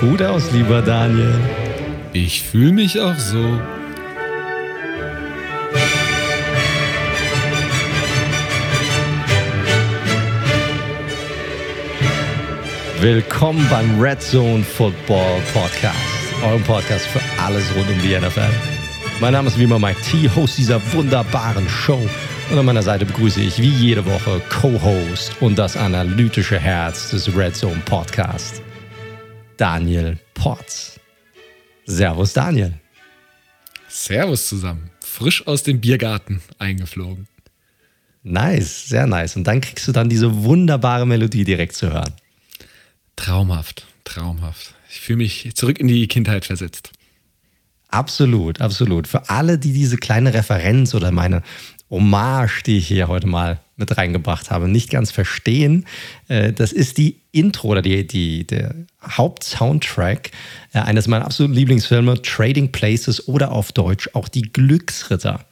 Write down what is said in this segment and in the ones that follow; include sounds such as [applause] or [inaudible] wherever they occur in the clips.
Gut aus, lieber Daniel. Ich fühle mich auch so. Willkommen beim Red Zone Football Podcast, eurem Podcast für alles rund um die NFL. Mein Name ist wie immer Mike T, Host dieser wunderbaren Show. Und an meiner Seite begrüße ich wie jede Woche Co-Host und das analytische Herz des Red Zone Podcast, Daniel Potts. Servus, Daniel. Servus zusammen. Frisch aus dem Biergarten eingeflogen. Nice, sehr nice. Und dann kriegst du dann diese wunderbare Melodie direkt zu hören. Traumhaft, traumhaft. Ich fühle mich zurück in die Kindheit versetzt. Absolut, absolut. Für alle, die diese kleine Referenz oder meine Hommage, die ich hier heute mal mit reingebracht habe, nicht ganz verstehen, äh, das ist die Intro oder die, die, der Hauptsoundtrack äh, eines meiner absoluten Lieblingsfilme, Trading Places oder auf Deutsch auch die Glücksritter.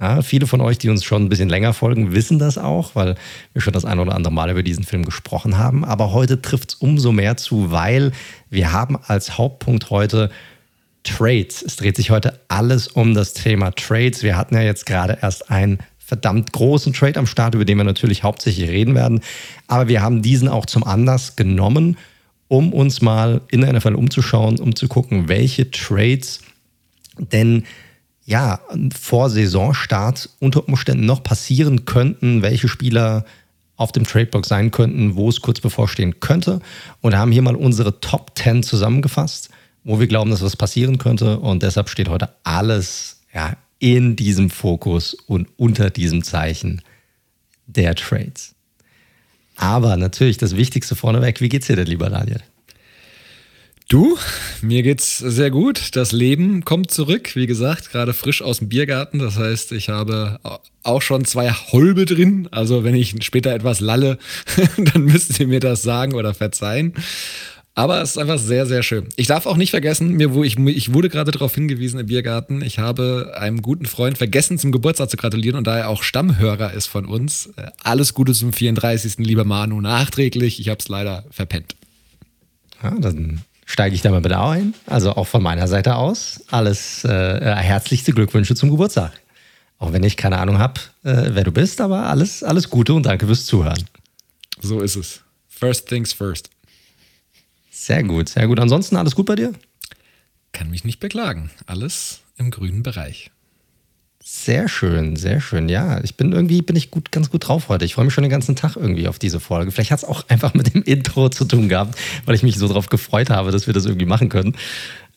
Ja, viele von euch, die uns schon ein bisschen länger folgen, wissen das auch, weil wir schon das ein oder andere Mal über diesen Film gesprochen haben. Aber heute trifft es umso mehr zu, weil wir haben als Hauptpunkt heute Trades. Es dreht sich heute alles um das Thema Trades. Wir hatten ja jetzt gerade erst einen verdammt großen Trade am Start, über den wir natürlich hauptsächlich reden werden. Aber wir haben diesen auch zum Anlass genommen, um uns mal in der NFL umzuschauen, um zu gucken, welche Trades denn ja, vor Saisonstart unter Umständen noch passieren könnten, welche Spieler auf dem Tradeblock sein könnten, wo es kurz bevorstehen könnte. Und haben hier mal unsere Top 10 zusammengefasst, wo wir glauben, dass was passieren könnte. Und deshalb steht heute alles ja, in diesem Fokus und unter diesem Zeichen der Trades. Aber natürlich das Wichtigste vorneweg, wie geht's dir denn, lieber Daniel? Du, mir geht's sehr gut. Das Leben kommt zurück. Wie gesagt, gerade frisch aus dem Biergarten. Das heißt, ich habe auch schon zwei Holbe drin. Also, wenn ich später etwas lalle, [laughs] dann müsst ihr mir das sagen oder verzeihen. Aber es ist einfach sehr, sehr schön. Ich darf auch nicht vergessen, mir, wo ich, ich wurde gerade darauf hingewiesen im Biergarten, ich habe einem guten Freund vergessen, zum Geburtstag zu gratulieren und da er auch Stammhörer ist von uns. Äh, alles Gute zum 34. lieber Manu, nachträglich. Ich habe es leider verpennt. Ja, dann steige ich da mal bitte ein. Also auch von meiner Seite aus alles äh, äh, herzlichste Glückwünsche zum Geburtstag. Auch wenn ich keine Ahnung habe, äh, wer du bist, aber alles, alles Gute und danke fürs Zuhören. So ist es. First things first. Sehr gut, sehr gut. Ansonsten alles gut bei dir? Kann mich nicht beklagen. Alles im grünen Bereich. Sehr schön, sehr schön. Ja, ich bin irgendwie bin ich gut, ganz gut drauf heute. Ich freue mich schon den ganzen Tag irgendwie auf diese Folge. Vielleicht hat es auch einfach mit dem [laughs] Intro zu tun gehabt, weil ich mich so darauf gefreut habe, dass wir das irgendwie machen können.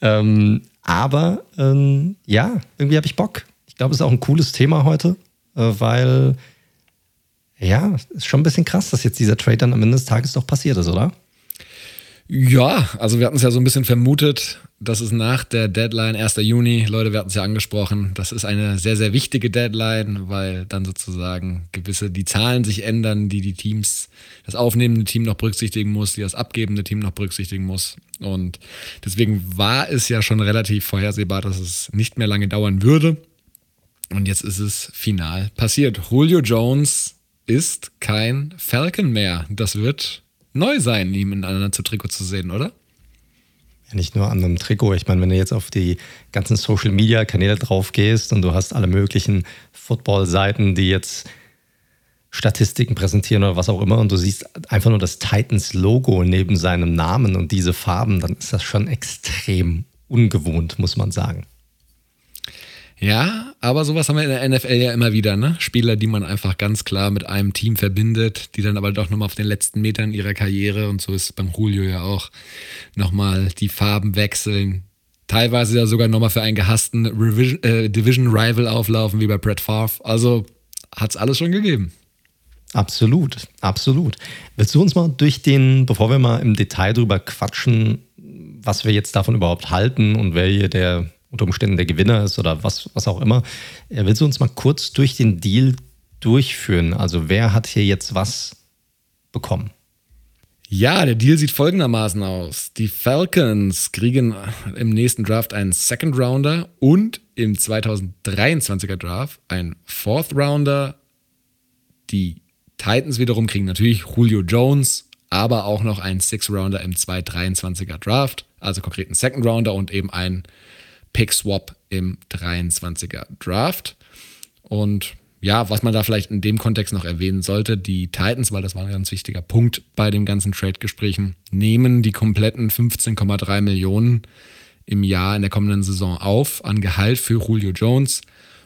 Ähm, aber ähm, ja, irgendwie habe ich Bock. Ich glaube, es ist auch ein cooles Thema heute, äh, weil ja, ist schon ein bisschen krass, dass jetzt dieser Trade dann am Ende des Tages doch passiert ist, oder? Ja, also wir hatten es ja so ein bisschen vermutet, dass es nach der Deadline 1. Juni, Leute, wir hatten es ja angesprochen, das ist eine sehr, sehr wichtige Deadline, weil dann sozusagen gewisse, die Zahlen sich ändern, die die Teams, das aufnehmende Team noch berücksichtigen muss, die das abgebende Team noch berücksichtigen muss. Und deswegen war es ja schon relativ vorhersehbar, dass es nicht mehr lange dauern würde. Und jetzt ist es final passiert. Julio Jones ist kein Falcon mehr. Das wird neu sein, ihm in einem Trikot zu sehen, oder? Ja, nicht nur an einem Trikot. Ich meine, wenn du jetzt auf die ganzen Social Media Kanäle drauf gehst und du hast alle möglichen Football-Seiten, die jetzt Statistiken präsentieren oder was auch immer und du siehst einfach nur das Titans-Logo neben seinem Namen und diese Farben, dann ist das schon extrem ungewohnt, muss man sagen. Ja, aber sowas haben wir in der NFL ja immer wieder, ne? Spieler, die man einfach ganz klar mit einem Team verbindet, die dann aber doch nochmal auf den letzten Metern ihrer Karriere, und so ist es beim Julio ja auch, nochmal die Farben wechseln. Teilweise ja sogar nochmal für einen gehassten Revision, äh, Division Rival auflaufen, wie bei Brett Favre. Also hat's alles schon gegeben. Absolut, absolut. Willst du uns mal durch den, bevor wir mal im Detail drüber quatschen, was wir jetzt davon überhaupt halten und wer hier der unter Umständen der Gewinner ist oder was, was auch immer. Willst du uns mal kurz durch den Deal durchführen? Also wer hat hier jetzt was bekommen? Ja, der Deal sieht folgendermaßen aus. Die Falcons kriegen im nächsten Draft einen Second Rounder und im 2023er Draft einen Fourth Rounder. Die Titans wiederum kriegen natürlich Julio Jones, aber auch noch einen Six-Rounder im 223er Draft, also konkret einen Second-Rounder und eben einen Pick-Swap im 23er Draft. Und ja, was man da vielleicht in dem Kontext noch erwähnen sollte, die Titans, weil das war ein ganz wichtiger Punkt bei den ganzen Trade-Gesprächen, nehmen die kompletten 15,3 Millionen im Jahr in der kommenden Saison auf an Gehalt für Julio Jones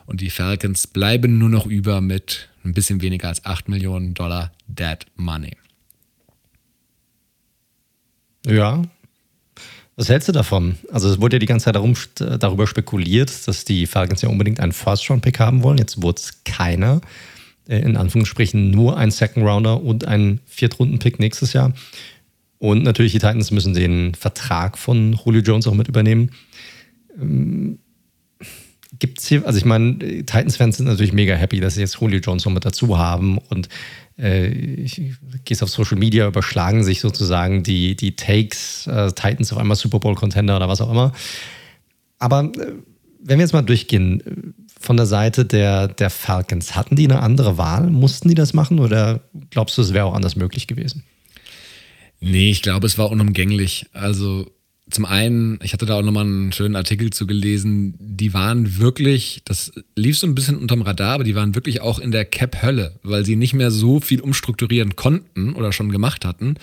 und die Falcons bleiben nur noch über mit ein bisschen weniger als 8 Millionen Dollar Dead Money. Ja. Was hältst du davon? Also es wurde ja die ganze Zeit darum, darüber spekuliert, dass die Falcons ja unbedingt einen First-Round-Pick haben wollen. Jetzt wurde es keiner. Äh, in Anführungsstrichen nur ein Second-Rounder und ein Viertrunden-Pick nächstes Jahr. Und natürlich die Titans müssen den Vertrag von Julio Jones auch mit übernehmen. Ähm, Gibt es hier, also ich meine, Titans-Fans sind natürlich mega happy, dass sie jetzt Julio Jones noch mit dazu haben und äh, ich gehe auf Social Media, überschlagen sich sozusagen die, die Takes, äh, Titans auf einmal Super Bowl-Contender oder was auch immer. Aber äh, wenn wir jetzt mal durchgehen, äh, von der Seite der, der Falcons, hatten die eine andere Wahl? Mussten die das machen oder glaubst du, es wäre auch anders möglich gewesen? Nee, ich glaube, es war unumgänglich. Also zum einen, ich hatte da auch nochmal einen schönen Artikel zu gelesen, die waren wirklich, das lief so ein bisschen unterm Radar, aber die waren wirklich auch in der Cap-Hölle, weil sie nicht mehr so viel umstrukturieren konnten oder schon gemacht hatten.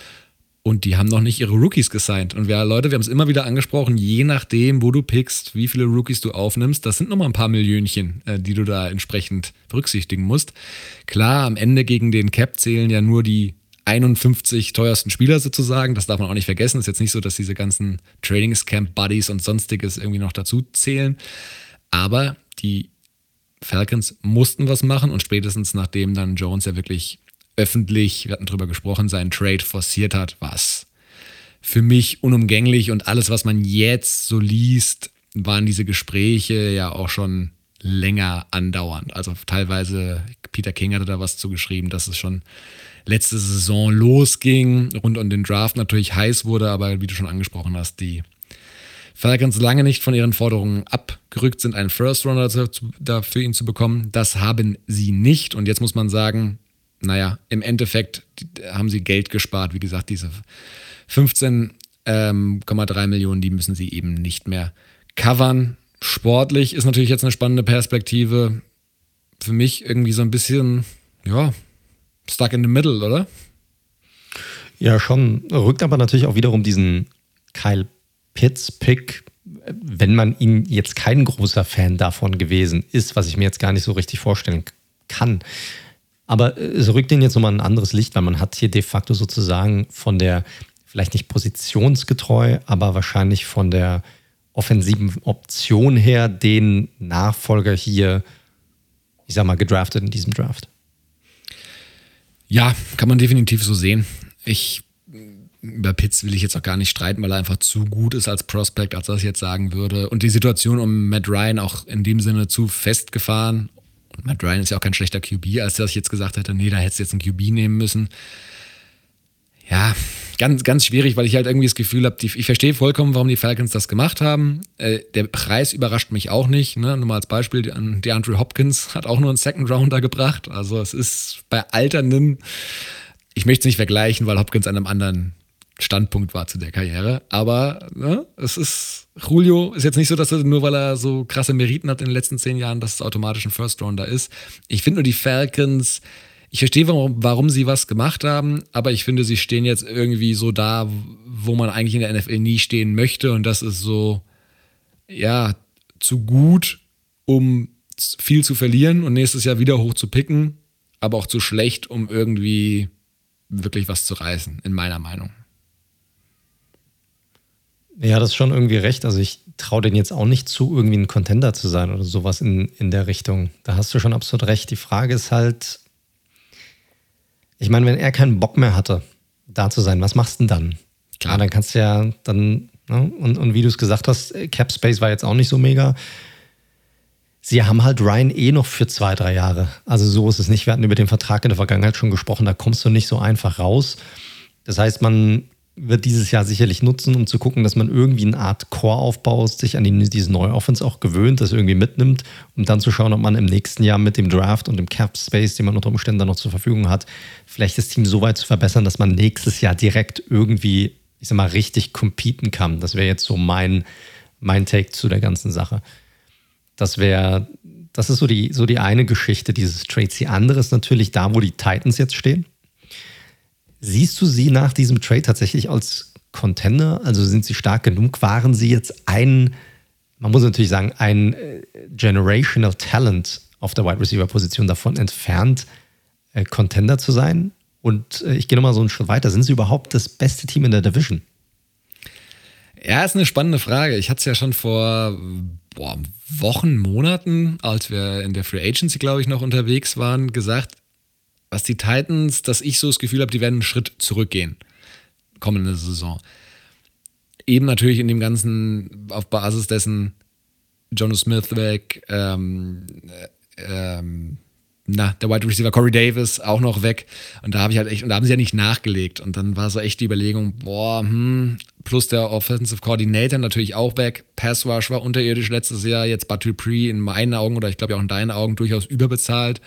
Und die haben noch nicht ihre Rookies gesigned. Und wir, Leute, wir haben es immer wieder angesprochen, je nachdem, wo du pickst, wie viele Rookies du aufnimmst, das sind nochmal ein paar Millionchen, äh, die du da entsprechend berücksichtigen musst. Klar, am Ende gegen den Cap zählen ja nur die 51 teuersten Spieler sozusagen. Das darf man auch nicht vergessen. Es ist jetzt nicht so, dass diese ganzen Trainingscamp-Buddies und sonstiges irgendwie noch dazu zählen. Aber die Falcons mussten was machen und spätestens nachdem dann Jones ja wirklich öffentlich, wir hatten drüber gesprochen, seinen Trade forciert hat, was für mich unumgänglich und alles, was man jetzt so liest, waren diese Gespräche ja auch schon länger andauernd. Also teilweise, Peter King hatte da was zugeschrieben, dass es schon letzte Saison losging, rund um den Draft natürlich heiß wurde, aber wie du schon angesprochen hast, die Falcons lange nicht von ihren Forderungen abgerückt sind, einen First Runner für ihn zu bekommen. Das haben sie nicht. Und jetzt muss man sagen, naja, im Endeffekt haben sie Geld gespart. Wie gesagt, diese 15,3 ähm, Millionen, die müssen sie eben nicht mehr covern. Sportlich ist natürlich jetzt eine spannende Perspektive. Für mich irgendwie so ein bisschen, ja, stuck in the middle, oder? Ja, schon. Rückt aber natürlich auch wiederum diesen Kyle Pitts-Pick, wenn man ihn jetzt kein großer Fan davon gewesen ist, was ich mir jetzt gar nicht so richtig vorstellen kann. Aber es rückt ihn jetzt nochmal ein anderes Licht, weil man hat hier de facto sozusagen von der, vielleicht nicht positionsgetreu, aber wahrscheinlich von der offensiven Option her den Nachfolger hier, ich sag mal, gedraftet in diesem Draft. Ja, kann man definitiv so sehen. Ich über Pitts will ich jetzt auch gar nicht streiten, weil er einfach zu gut ist als Prospect, als das jetzt sagen würde. Und die Situation um Matt Ryan auch in dem Sinne zu festgefahren. Und Matt Ryan ist ja auch kein schlechter QB, als dass ich jetzt gesagt hätte, nee, da hättest du jetzt einen QB nehmen müssen. Ja, ganz, ganz schwierig, weil ich halt irgendwie das Gefühl habe, ich verstehe vollkommen, warum die Falcons das gemacht haben. Äh, der Preis überrascht mich auch nicht. Ne? Nur mal als Beispiel, die Andrew Hopkins [laughs] hat auch nur einen Second Rounder gebracht. Also es ist bei alternden, ich möchte es nicht vergleichen, weil Hopkins an einem anderen Standpunkt war zu der Karriere. Aber ne, es ist, Julio ist jetzt nicht so, dass er nur weil er so krasse Meriten hat in den letzten zehn Jahren, dass es automatisch ein First Rounder ist. Ich finde nur die Falcons, ich verstehe, warum, warum sie was gemacht haben, aber ich finde, sie stehen jetzt irgendwie so da, wo man eigentlich in der NFL nie stehen möchte. Und das ist so, ja, zu gut, um viel zu verlieren und nächstes Jahr wieder hoch zu picken, aber auch zu schlecht, um irgendwie wirklich was zu reißen, in meiner Meinung. Ja, das ist schon irgendwie recht. Also ich traue denen jetzt auch nicht zu, irgendwie ein Contender zu sein oder sowas in, in der Richtung. Da hast du schon absolut recht. Die Frage ist halt, ich meine, wenn er keinen Bock mehr hatte, da zu sein, was machst du denn dann? Klar, dann kannst du ja dann, ne? und, und wie du es gesagt hast, Cap Space war jetzt auch nicht so mega. Sie haben halt Ryan eh noch für zwei, drei Jahre. Also so ist es nicht. Wir hatten über den Vertrag in der Vergangenheit schon gesprochen, da kommst du nicht so einfach raus. Das heißt, man wird dieses Jahr sicherlich nutzen, um zu gucken, dass man irgendwie eine Art Core aufbaut, sich an die, diese neue Offense auch gewöhnt, das irgendwie mitnimmt, um dann zu schauen, ob man im nächsten Jahr mit dem Draft und dem Cap Space, den man unter Umständen dann noch zur Verfügung hat, vielleicht das Team so weit zu verbessern, dass man nächstes Jahr direkt irgendwie, ich sag mal, richtig competen kann. Das wäre jetzt so mein, mein Take zu der ganzen Sache. Das wäre, das ist so die, so die eine Geschichte dieses Trades. Die andere ist natürlich da, wo die Titans jetzt stehen Siehst du sie nach diesem Trade tatsächlich als Contender? Also sind sie stark genug? Waren sie jetzt ein, man muss natürlich sagen, ein äh, Generational Talent auf der Wide Receiver Position davon entfernt, äh, Contender zu sein? Und äh, ich gehe nochmal so einen Schritt weiter. Sind sie überhaupt das beste Team in der Division? Ja, ist eine spannende Frage. Ich hatte es ja schon vor boah, Wochen, Monaten, als wir in der Free Agency, glaube ich, noch unterwegs waren, gesagt, was die Titans, dass ich so das Gefühl habe, die werden einen Schritt zurückgehen. Kommende Saison. Eben natürlich in dem Ganzen, auf Basis dessen Jonas Smith weg, ähm, äh, ähm, na, der Wide Receiver Corey Davis auch noch weg. Und da habe ich halt echt, und da haben sie ja nicht nachgelegt. Und dann war so echt die Überlegung, boah, hm, plus der Offensive Coordinator natürlich auch weg. Pass Rush war unterirdisch letztes Jahr, jetzt Batu Pre in meinen Augen oder ich glaube auch in deinen Augen durchaus überbezahlt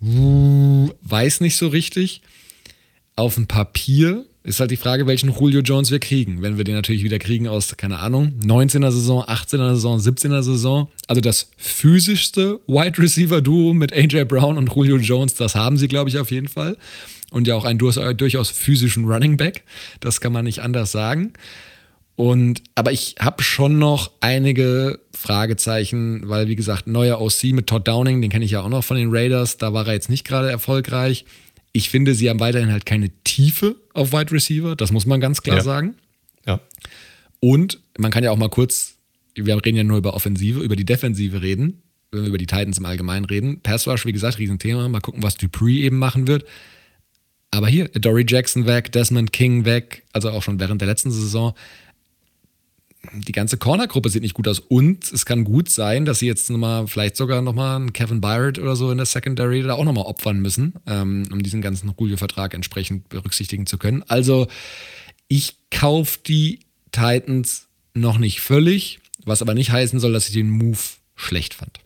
weiß nicht so richtig. Auf dem Papier ist halt die Frage, welchen Julio Jones wir kriegen. Wenn wir den natürlich wieder kriegen aus, keine Ahnung, 19er Saison, 18er Saison, 17er Saison. Also das physischste Wide Receiver Duo mit AJ Brown und Julio Jones, das haben sie, glaube ich, auf jeden Fall. Und ja auch einen durchaus physischen Running Back. Das kann man nicht anders sagen. Und, aber ich habe schon noch einige Fragezeichen, weil, wie gesagt, neuer OC mit Todd Downing, den kenne ich ja auch noch von den Raiders, da war er jetzt nicht gerade erfolgreich. Ich finde, sie haben weiterhin halt keine Tiefe auf Wide Receiver, das muss man ganz klar ja. sagen. Ja. Und man kann ja auch mal kurz, wir reden ja nur über Offensive, über die Defensive reden, wenn wir über die Titans im Allgemeinen reden. Pass Rush, wie gesagt, Riesenthema. Mal gucken, was Dupree eben machen wird. Aber hier, Dory Jackson weg, Desmond King weg, also auch schon während der letzten Saison die ganze Corner-Gruppe sieht nicht gut aus. Und es kann gut sein, dass sie jetzt nochmal, vielleicht sogar nochmal einen Kevin Byard oder so in der Secondary da auch nochmal opfern müssen, ähm, um diesen ganzen Julio-Vertrag entsprechend berücksichtigen zu können. Also, ich kaufe die Titans noch nicht völlig, was aber nicht heißen soll, dass ich den Move schlecht fand.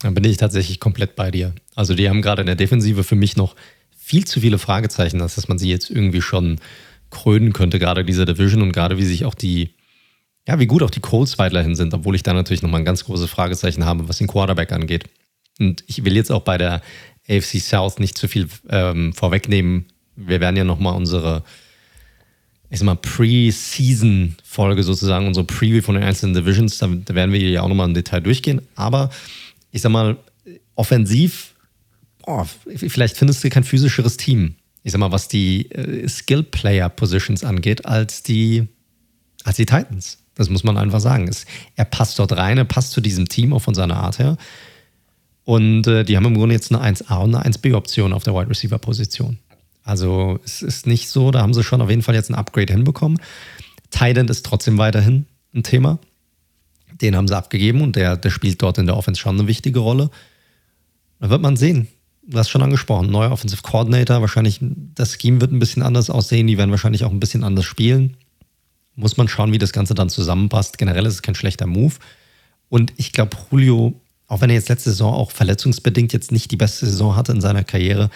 Dann bin ich tatsächlich komplett bei dir. Also, die haben gerade in der Defensive für mich noch viel zu viele Fragezeichen, dass man sie jetzt irgendwie schon krönen könnte, gerade diese Division und gerade wie sich auch die, ja, wie gut auch die Colts weiterhin sind, obwohl ich da natürlich nochmal ein ganz großes Fragezeichen habe, was den Quarterback angeht. Und ich will jetzt auch bei der AFC South nicht zu viel ähm, vorwegnehmen. Wir werden ja nochmal unsere, ich sag mal, Pre-Season-Folge sozusagen, unsere Preview von den einzelnen Divisions, da, da werden wir ja auch nochmal im Detail durchgehen. Aber ich sag mal, offensiv, oh, vielleicht findest du kein physischeres Team ich sag mal, was die äh, Skill-Player-Positions angeht, als die, als die Titans. Das muss man einfach sagen. Es, er passt dort rein, er passt zu diesem Team auch von seiner Art her. Und äh, die haben im Grunde jetzt eine 1A und eine 1B-Option auf der Wide Receiver-Position. Also es ist nicht so, da haben sie schon auf jeden Fall jetzt ein Upgrade hinbekommen. Titan ist trotzdem weiterhin ein Thema. Den haben sie abgegeben und der, der spielt dort in der Offense schon eine wichtige Rolle. Da wird man sehen, du hast schon angesprochen, neuer Offensive Coordinator, wahrscheinlich das Scheme wird ein bisschen anders aussehen, die werden wahrscheinlich auch ein bisschen anders spielen. Muss man schauen, wie das Ganze dann zusammenpasst. Generell ist es kein schlechter Move. Und ich glaube, Julio, auch wenn er jetzt letzte Saison auch verletzungsbedingt jetzt nicht die beste Saison hatte in seiner Karriere,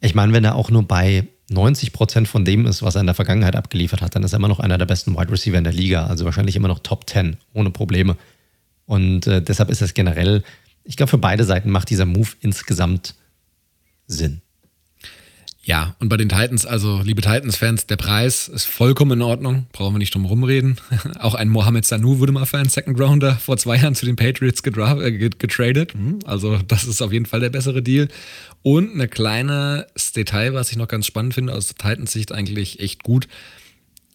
ich meine, wenn er auch nur bei 90 Prozent von dem ist, was er in der Vergangenheit abgeliefert hat, dann ist er immer noch einer der besten Wide Receiver in der Liga. Also wahrscheinlich immer noch Top 10, ohne Probleme. Und äh, deshalb ist es generell ich glaube, für beide Seiten macht dieser Move insgesamt Sinn. Ja, und bei den Titans, also liebe Titans-Fans, der Preis ist vollkommen in Ordnung, brauchen wir nicht drum rumreden. [laughs] Auch ein Mohamed Sanu wurde mal für einen Second Rounder vor zwei Jahren zu den Patriots äh, getradet. Hm, also das ist auf jeden Fall der bessere Deal. Und eine kleine Detail, was ich noch ganz spannend finde, aus Titans Sicht eigentlich echt gut.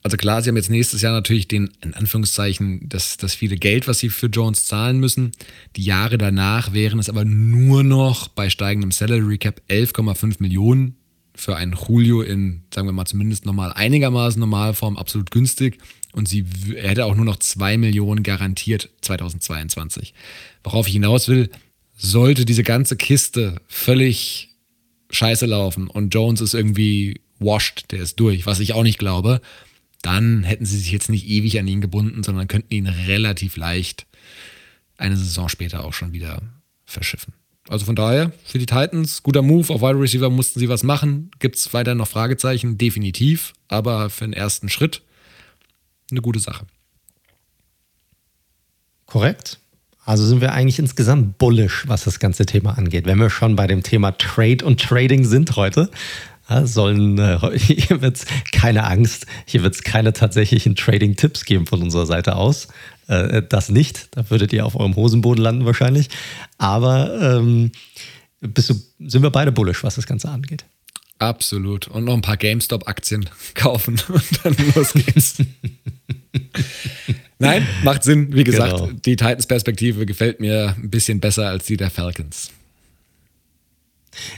Also klar, sie haben jetzt nächstes Jahr natürlich den, in Anführungszeichen, das, das viele Geld, was sie für Jones zahlen müssen. Die Jahre danach wären es aber nur noch bei steigendem Salary Cap 11,5 Millionen für einen Julio in, sagen wir mal, zumindest normal einigermaßen Normalform absolut günstig. Und sie er hätte auch nur noch 2 Millionen garantiert 2022. Worauf ich hinaus will, sollte diese ganze Kiste völlig scheiße laufen und Jones ist irgendwie washed, der ist durch, was ich auch nicht glaube, dann hätten sie sich jetzt nicht ewig an ihn gebunden, sondern könnten ihn relativ leicht eine Saison später auch schon wieder verschiffen. Also von daher, für die Titans, guter Move. Auf Wide Receiver mussten sie was machen. Gibt es weiter noch Fragezeichen? Definitiv. Aber für den ersten Schritt eine gute Sache. Korrekt. Also sind wir eigentlich insgesamt bullish, was das ganze Thema angeht. Wenn wir schon bei dem Thema Trade und Trading sind heute, sollen, äh, [laughs] hier wird es keine Angst, hier wird es keine tatsächlichen Trading-Tipps geben von unserer Seite aus. Äh, das nicht, da würdet ihr auf eurem Hosenboden landen wahrscheinlich. Aber ähm, bist du, sind wir beide bullish, was das Ganze angeht. Absolut. Und noch ein paar GameStop-Aktien [laughs] kaufen [laughs] und dann los geht's. Nein, macht Sinn. Wie gesagt, genau. die Titans-Perspektive gefällt mir ein bisschen besser als die der Falcons.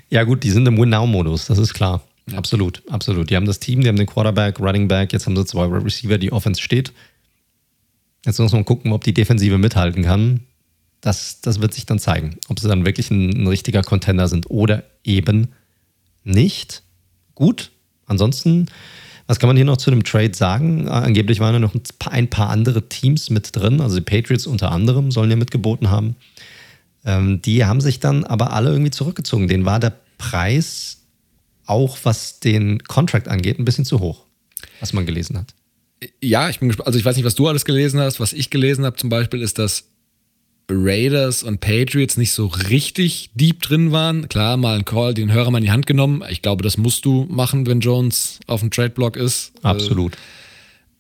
Ja, gut, die sind im Win-Now-Modus, das ist klar. Ja. Absolut, absolut. Die haben das Team, die haben den Quarterback, Running Back, jetzt haben sie zwei Receiver, die Offense steht. Jetzt muss man gucken, ob die Defensive mithalten kann. Das, das wird sich dann zeigen, ob sie dann wirklich ein, ein richtiger Contender sind oder eben nicht. Gut, ansonsten, was kann man hier noch zu dem Trade sagen? Angeblich waren ja noch ein paar, ein paar andere Teams mit drin, also die Patriots unter anderem sollen ja mitgeboten haben. Ähm, die haben sich dann aber alle irgendwie zurückgezogen. Den war der Preis auch, was den Contract angeht, ein bisschen zu hoch, was man gelesen hat. Ja, ich bin gespannt. Also ich weiß nicht, was du alles gelesen hast. Was ich gelesen habe zum Beispiel ist, dass Raiders und Patriots nicht so richtig deep drin waren. Klar, mal ein Call, den Hörer mal in die Hand genommen. Ich glaube, das musst du machen, wenn Jones auf dem Trade-Block ist. Absolut.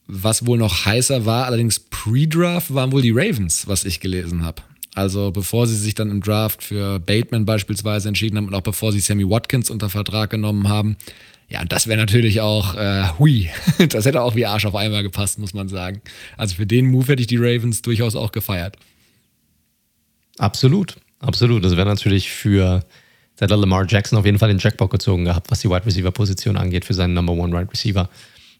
Was wohl noch heißer war, allerdings Pre-Draft, waren wohl die Ravens, was ich gelesen habe. Also bevor sie sich dann im Draft für Bateman beispielsweise entschieden haben und auch bevor sie Sammy Watkins unter Vertrag genommen haben. Ja, das wäre natürlich auch, äh, hui, [laughs] das hätte auch wie Arsch auf einmal gepasst, muss man sagen. Also für den Move hätte ich die Ravens durchaus auch gefeiert. Absolut, absolut. Das wäre natürlich für Lamar Jackson auf jeden Fall den Jackpot gezogen gehabt, was die Wide Receiver Position angeht für seinen Number One Wide Receiver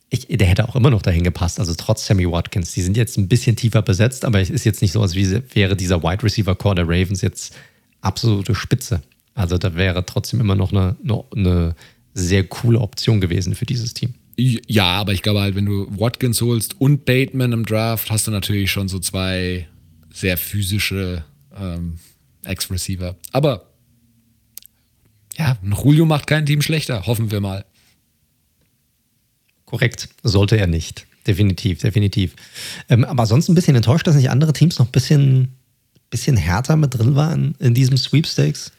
ich, der hätte auch immer noch dahin gepasst. Also trotz Sammy Watkins. Die sind jetzt ein bisschen tiefer besetzt, aber es ist jetzt nicht so, als wäre dieser Wide Receiver Core der Ravens jetzt absolute Spitze. Also da wäre trotzdem immer noch eine, eine sehr coole Option gewesen für dieses Team. Ja, aber ich glaube halt, wenn du Watkins holst und Bateman im Draft, hast du natürlich schon so zwei sehr physische ähm, Ex-Receiver. Aber ja, ein Julio macht kein Team schlechter, hoffen wir mal. Korrekt, sollte er nicht. Definitiv, definitiv. Ähm, aber sonst ein bisschen enttäuscht, dass nicht andere Teams noch ein bisschen, bisschen härter mit drin waren in diesem Sweepstakes.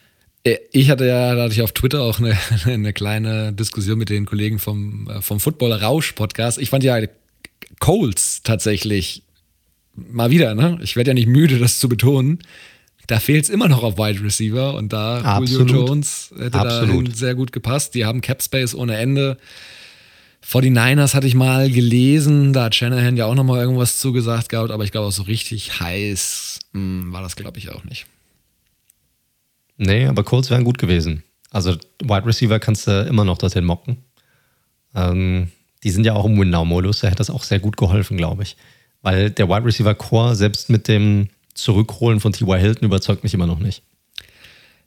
Äh, ich hatte ja, da hatte ich auf Twitter auch eine, [laughs] eine kleine Diskussion mit den Kollegen vom, äh, vom Football Rausch Podcast. Ich fand ja Coles tatsächlich mal wieder, ne? Ich werde ja nicht müde, das zu betonen. Da fehlt es immer noch auf Wide Receiver und da Absolut. Julio Jones hätte Absolut. da sehr gut gepasst. Die haben Cap Space ohne Ende. 49ers hatte ich mal gelesen, da hat Shanahan ja auch nochmal irgendwas zugesagt gehabt, aber ich glaube auch so richtig heiß mh, hm, war das, glaube ich, auch nicht. Nee, aber Colts wären gut gewesen. Also Wide Receiver kannst du immer noch dorthin mocken. Ähm, die sind ja auch im Win-Now-Modus, da hätte das auch sehr gut geholfen, glaube ich. Weil der Wide Receiver Core selbst mit dem Zurückholen von T.Y. Hilton überzeugt mich immer noch nicht.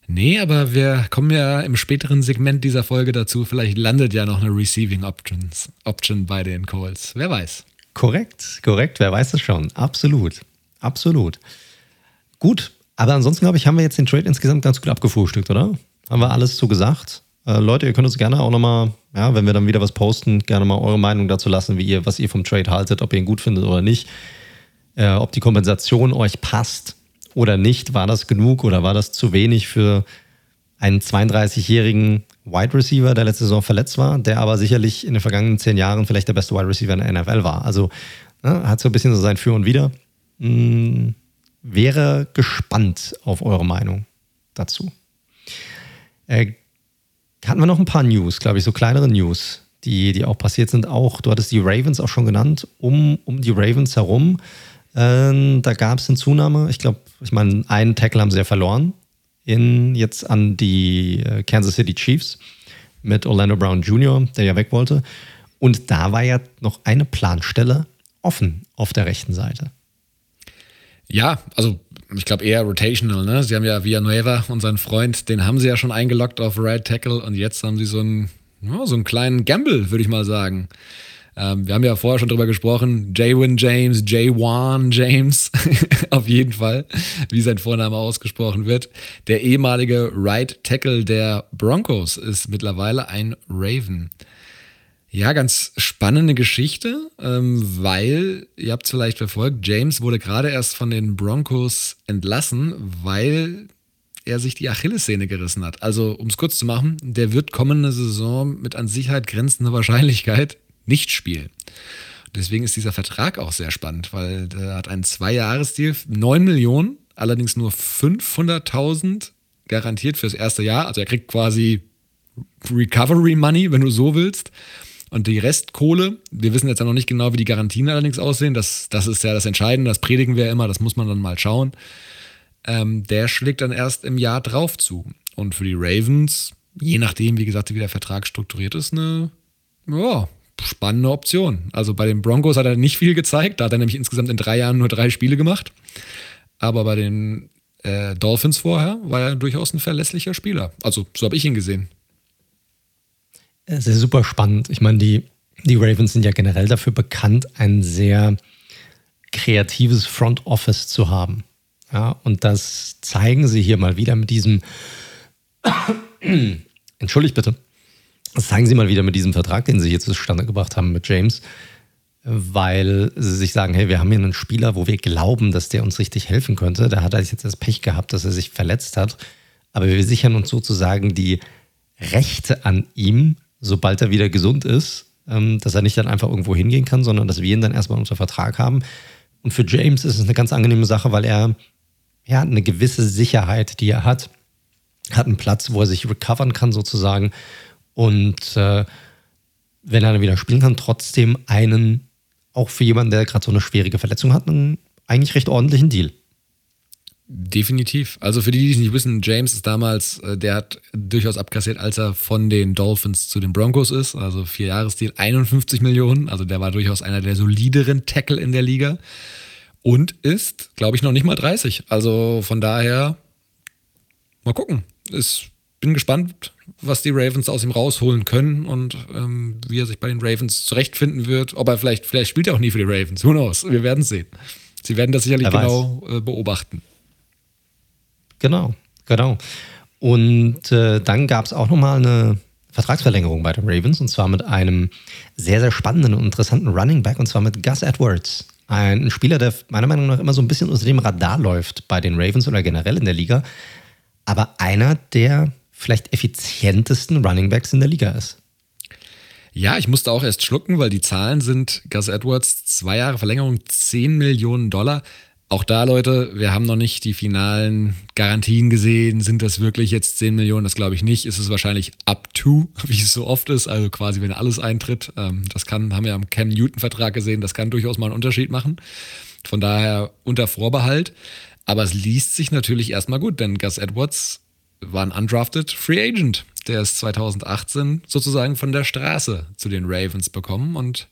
Nee, aber wir kommen ja im späteren Segment dieser Folge dazu. Vielleicht landet ja noch eine Receiving Options, Option bei den Calls. Wer weiß. Korrekt, korrekt. Wer weiß es schon. Absolut. Absolut. Gut. Aber ansonsten, glaube ich, haben wir jetzt den Trade insgesamt ganz gut abgefrühstückt, oder? Haben wir alles zu gesagt? Äh, Leute, ihr könnt uns gerne auch nochmal, ja, wenn wir dann wieder was posten, gerne mal eure Meinung dazu lassen, wie ihr, was ihr vom Trade haltet, ob ihr ihn gut findet oder nicht. Äh, ob die Kompensation euch passt oder nicht? War das genug oder war das zu wenig für einen 32-jährigen Wide Receiver, der letzte Saison verletzt war, der aber sicherlich in den vergangenen zehn Jahren vielleicht der beste Wide Receiver in der NFL war? Also ne, hat so ein bisschen so sein Für und Wider. Hm, wäre gespannt auf eure Meinung dazu. Äh, hatten wir noch ein paar News, glaube ich, so kleinere News, die, die auch passiert sind. Auch, du hattest die Ravens auch schon genannt, um, um die Ravens herum ähm, da gab es eine Zunahme. Ich glaube, ich meine, einen Tackle haben sie ja verloren. In, jetzt an die äh, Kansas City Chiefs mit Orlando Brown Jr., der ja weg wollte. Und da war ja noch eine Planstelle offen auf der rechten Seite. Ja, also ich glaube eher rotational, ne? Sie haben ja Villanueva, unseren Freund, den haben sie ja schon eingeloggt auf Right Tackle und jetzt haben sie so einen so einen kleinen Gamble, würde ich mal sagen. Ähm, wir haben ja vorher schon drüber gesprochen. Jaywin James, Jaywan James, [laughs] auf jeden Fall, wie sein Vorname ausgesprochen wird. Der ehemalige Right Tackle der Broncos ist mittlerweile ein Raven. Ja, ganz spannende Geschichte, ähm, weil, ihr habt es vielleicht verfolgt, James wurde gerade erst von den Broncos entlassen, weil er sich die Achillessehne gerissen hat. Also, um es kurz zu machen, der wird kommende Saison mit an Sicherheit grenzender Wahrscheinlichkeit nicht spielen. Deswegen ist dieser Vertrag auch sehr spannend, weil der hat einen Zwei-Jahres-Deal, 9 Millionen, allerdings nur 500.000 garantiert fürs erste Jahr. Also er kriegt quasi Recovery Money, wenn du so willst. Und die Restkohle, wir wissen jetzt ja noch nicht genau, wie die Garantien allerdings aussehen. Das, das ist ja das Entscheidende, das predigen wir ja immer, das muss man dann mal schauen. Ähm, der schlägt dann erst im Jahr drauf zu. Und für die Ravens, je nachdem, wie gesagt, wie der Vertrag strukturiert ist, eine ja, spannende Option. Also bei den Broncos hat er nicht viel gezeigt, da hat er nämlich insgesamt in drei Jahren nur drei Spiele gemacht. Aber bei den äh, Dolphins vorher war er durchaus ein verlässlicher Spieler. Also so habe ich ihn gesehen. Es ist super spannend. Ich meine, die, die Ravens sind ja generell dafür bekannt, ein sehr kreatives Front Office zu haben. Ja, und das zeigen sie hier mal wieder mit diesem. [coughs] Entschuldigt bitte. Zeigen sie mal wieder mit diesem Vertrag, den sie hier zustande gebracht haben mit James, weil sie sich sagen: Hey, wir haben hier einen Spieler, wo wir glauben, dass der uns richtig helfen könnte. Da hat er jetzt das Pech gehabt, dass er sich verletzt hat. Aber wir sichern uns sozusagen die Rechte an ihm sobald er wieder gesund ist, ähm, dass er nicht dann einfach irgendwo hingehen kann, sondern dass wir ihn dann erstmal unter Vertrag haben. Und für James ist es eine ganz angenehme Sache, weil er ja eine gewisse Sicherheit, die er hat, hat einen Platz, wo er sich recovern kann sozusagen und äh, wenn er dann wieder spielen kann, trotzdem einen, auch für jemanden, der gerade so eine schwierige Verletzung hat, einen eigentlich recht ordentlichen Deal. Definitiv. Also für die, die es nicht wissen, James ist damals, äh, der hat durchaus abkassiert, als er von den Dolphins zu den Broncos ist. Also vier Jahresdeal, 51 Millionen. Also der war durchaus einer der solideren Tackle in der Liga. Und ist, glaube ich, noch nicht mal 30. Also von daher, mal gucken. Ich bin gespannt, was die Ravens aus ihm rausholen können und ähm, wie er sich bei den Ravens zurechtfinden wird. Ob er vielleicht, vielleicht spielt er auch nie für die Ravens. Who knows? Wir werden es sehen. Sie werden das sicherlich genau äh, beobachten. Genau, genau. Und äh, dann gab es auch nochmal eine Vertragsverlängerung bei den Ravens und zwar mit einem sehr, sehr spannenden und interessanten Running Back und zwar mit Gus Edwards. Ein Spieler, der meiner Meinung nach immer so ein bisschen unter dem Radar läuft bei den Ravens oder generell in der Liga, aber einer der vielleicht effizientesten Running Backs in der Liga ist. Ja, ich musste auch erst schlucken, weil die Zahlen sind Gus Edwards, zwei Jahre Verlängerung, 10 Millionen Dollar. Auch da, Leute, wir haben noch nicht die finalen Garantien gesehen. Sind das wirklich jetzt 10 Millionen? Das glaube ich nicht. Ist es wahrscheinlich up to, [laughs] wie es so oft ist. Also quasi, wenn alles eintritt. Ähm, das kann, haben wir am Cam Newton-Vertrag gesehen, das kann durchaus mal einen Unterschied machen. Von daher unter Vorbehalt. Aber es liest sich natürlich erstmal gut, denn Gus Edwards war ein undrafted Free Agent. Der ist 2018 sozusagen von der Straße zu den Ravens bekommen und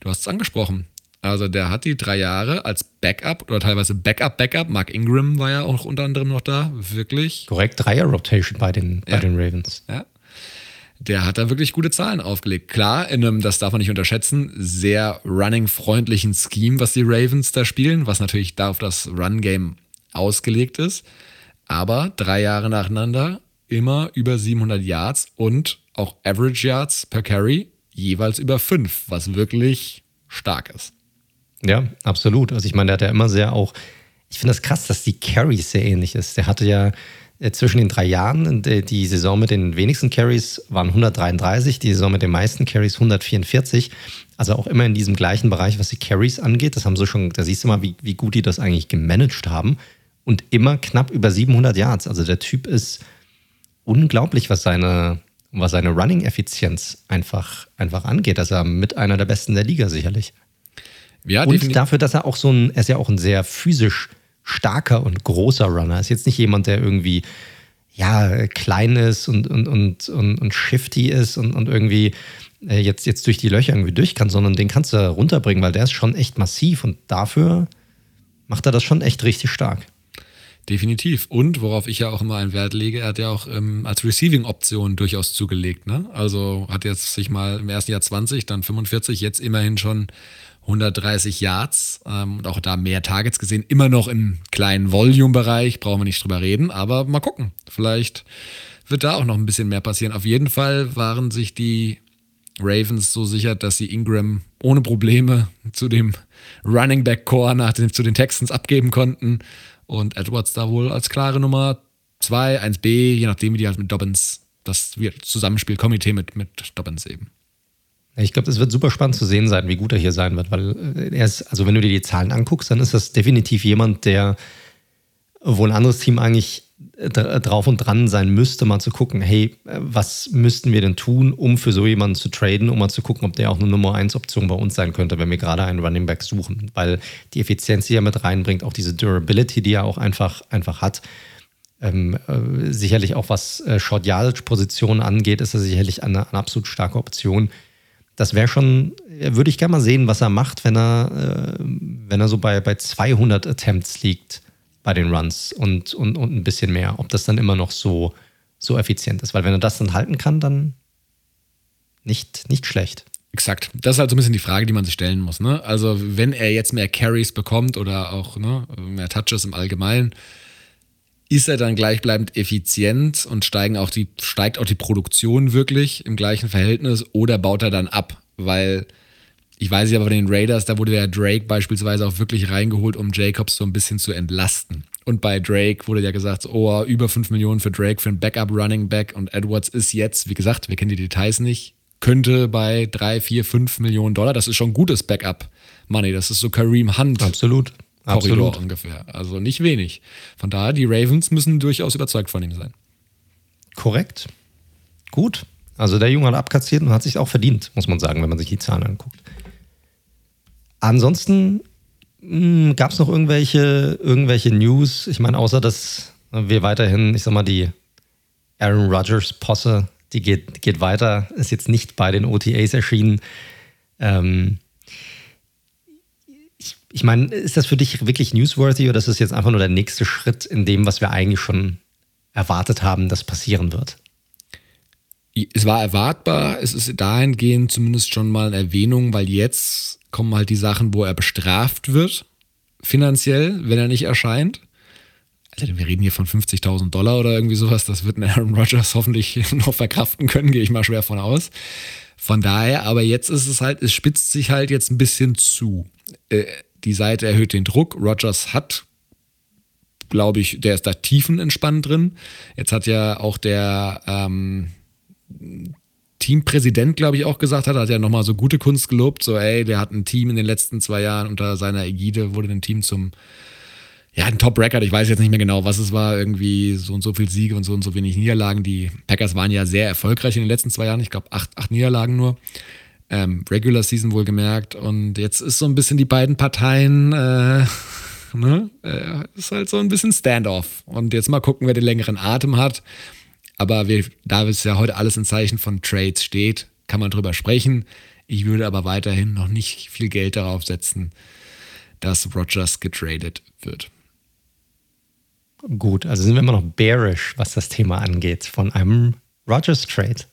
du hast es angesprochen. Also der hat die drei Jahre als Backup oder teilweise Backup-Backup. Mark Ingram war ja auch unter anderem noch da, wirklich. Korrekt, Dreier-Rotation bei den, bei ja. den Ravens. Ja. Der hat da wirklich gute Zahlen aufgelegt. Klar, in einem, das darf man nicht unterschätzen, sehr running-freundlichen Scheme, was die Ravens da spielen, was natürlich da auf das Run-Game ausgelegt ist. Aber drei Jahre nacheinander immer über 700 Yards und auch Average Yards per Carry jeweils über fünf, was wirklich stark ist. Ja, absolut. Also ich meine, der hat ja immer sehr auch, ich finde das krass, dass die Carries sehr ähnlich ist. Der hatte ja äh, zwischen den drei Jahren, die Saison mit den wenigsten Carries waren 133, die Saison mit den meisten Carries 144. Also auch immer in diesem gleichen Bereich, was die Carries angeht. Das haben sie schon, da siehst du mal, wie, wie gut die das eigentlich gemanagt haben. Und immer knapp über 700 Yards. Also der Typ ist unglaublich, was seine, was seine Running-Effizienz einfach, einfach angeht. Also mit einer der besten der Liga sicherlich. Ja, und dafür, dass er auch so ein, er ist ja auch ein sehr physisch starker und großer Runner. Ist jetzt nicht jemand, der irgendwie ja klein ist und, und, und, und, und shifty ist und, und irgendwie äh, jetzt, jetzt durch die Löcher irgendwie durch kann, sondern den kannst du runterbringen, weil der ist schon echt massiv und dafür macht er das schon echt richtig stark. Definitiv. Und worauf ich ja auch immer einen Wert lege, er hat ja auch ähm, als Receiving-Option durchaus zugelegt. Ne? Also hat jetzt sich mal im ersten Jahr 20, dann 45, jetzt immerhin schon 130 Yards ähm, und auch da mehr Targets gesehen. Immer noch im kleinen Volume-Bereich, brauchen wir nicht drüber reden, aber mal gucken. Vielleicht wird da auch noch ein bisschen mehr passieren. Auf jeden Fall waren sich die Ravens so sicher, dass sie Ingram ohne Probleme zu dem Running Back Core nach den, zu den Texans abgeben konnten und Edwards da wohl als klare Nummer 2, 1b, je nachdem, wie die halt mit Dobbins das Zusammenspiel, Komitee mit, mit Dobbins eben. Ich glaube, es wird super spannend zu sehen sein, wie gut er hier sein wird, weil äh, er ist, also wenn du dir die Zahlen anguckst, dann ist das definitiv jemand, der, wo ein anderes Team eigentlich drauf und dran sein müsste, mal zu gucken, hey, was müssten wir denn tun, um für so jemanden zu traden, um mal zu gucken, ob der auch eine Nummer 1 Option bei uns sein könnte, wenn wir gerade einen Running Back suchen. Weil die Effizienz, die er mit reinbringt, auch diese Durability, die er auch einfach, einfach hat, ähm, äh, sicherlich auch was äh, Short Yardage Positionen angeht, ist er sicherlich eine, eine absolut starke Option. Das wäre schon, würde ich gerne mal sehen, was er macht, wenn er, äh, wenn er so bei, bei 200 Attempts liegt bei den Runs und, und, und ein bisschen mehr, ob das dann immer noch so, so effizient ist. Weil wenn er das dann halten kann, dann nicht, nicht schlecht. Exakt. Das ist halt so ein bisschen die Frage, die man sich stellen muss. Ne? Also, wenn er jetzt mehr Carries bekommt oder auch ne, mehr Touches im Allgemeinen, ist er dann gleichbleibend effizient und steigen auch die, steigt auch die Produktion wirklich im gleichen Verhältnis oder baut er dann ab? Weil ich weiß ja, bei den Raiders, da wurde der Drake beispielsweise auch wirklich reingeholt, um Jacobs so ein bisschen zu entlasten. Und bei Drake wurde ja gesagt, oh, über 5 Millionen für Drake, für ein Backup Running Back. Und Edwards ist jetzt, wie gesagt, wir kennen die Details nicht, könnte bei 3, 4, 5 Millionen Dollar, das ist schon gutes Backup Money. Das ist so Kareem Hunt. Absolut. Korridor Absolut. ungefähr. Also nicht wenig. Von daher, die Ravens müssen durchaus überzeugt von ihm sein. Korrekt. Gut. Also der Junge hat abkassiert und hat sich auch verdient, muss man sagen, wenn man sich die Zahlen anguckt. Ansonsten hm, gab es noch irgendwelche, irgendwelche News? Ich meine, außer dass wir weiterhin, ich sag mal, die Aaron Rodgers-Posse, die geht, geht weiter, ist jetzt nicht bei den OTAs erschienen. Ähm, ich, ich meine, ist das für dich wirklich newsworthy oder ist das jetzt einfach nur der nächste Schritt in dem, was wir eigentlich schon erwartet haben, dass passieren wird? Es war erwartbar, es ist dahingehend zumindest schon mal eine Erwähnung, weil jetzt kommen halt die Sachen, wo er bestraft wird, finanziell, wenn er nicht erscheint. Also wir reden hier von 50.000 Dollar oder irgendwie sowas, das wird ein Aaron Rodgers [laughs] hoffentlich noch verkraften können, gehe ich mal schwer von aus. Von daher, aber jetzt ist es halt, es spitzt sich halt jetzt ein bisschen zu. Äh, die Seite erhöht den Druck. Rodgers hat, glaube ich, der ist da tiefenentspannt drin. Jetzt hat ja auch der ähm, Teampräsident, glaube ich, auch gesagt hat, hat ja nochmal so gute Kunst gelobt, so ey, der hat ein Team in den letzten zwei Jahren unter seiner Ägide, wurde ein Team zum, ja, ein Top-Record, ich weiß jetzt nicht mehr genau, was es war, irgendwie so und so viel Siege und so und so wenig Niederlagen. Die Packers waren ja sehr erfolgreich in den letzten zwei Jahren, ich glaube acht, acht Niederlagen nur. Ähm, Regular Season wohl gemerkt. Und jetzt ist so ein bisschen die beiden Parteien, äh, [laughs] ne, äh, ist halt so ein bisschen Standoff. Und jetzt mal gucken, wer den längeren Atem hat aber wir, da es ja heute alles in Zeichen von Trades steht, kann man drüber sprechen. Ich würde aber weiterhin noch nicht viel Geld darauf setzen, dass Rogers getradet wird. Gut, also sind wir immer noch bearish, was das Thema angeht, von einem Rogers Trade.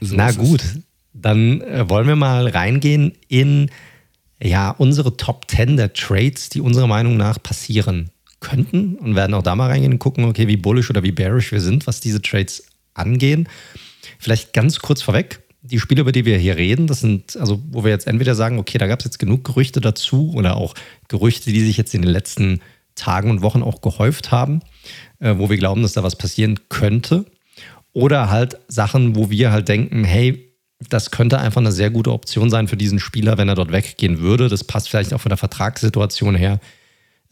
So Na gut, es. dann äh, wollen wir mal reingehen in ja, unsere Top 10 der Trades, die unserer Meinung nach passieren könnten und werden auch da mal reingehen und gucken, okay, wie bullish oder wie bearish wir sind, was diese Trades angehen. Vielleicht ganz kurz vorweg, die Spiele, über die wir hier reden, das sind, also wo wir jetzt entweder sagen, okay, da gab es jetzt genug Gerüchte dazu oder auch Gerüchte, die sich jetzt in den letzten Tagen und Wochen auch gehäuft haben, äh, wo wir glauben, dass da was passieren könnte. Oder halt Sachen, wo wir halt denken, hey, das könnte einfach eine sehr gute Option sein für diesen Spieler, wenn er dort weggehen würde. Das passt vielleicht auch von der Vertragssituation her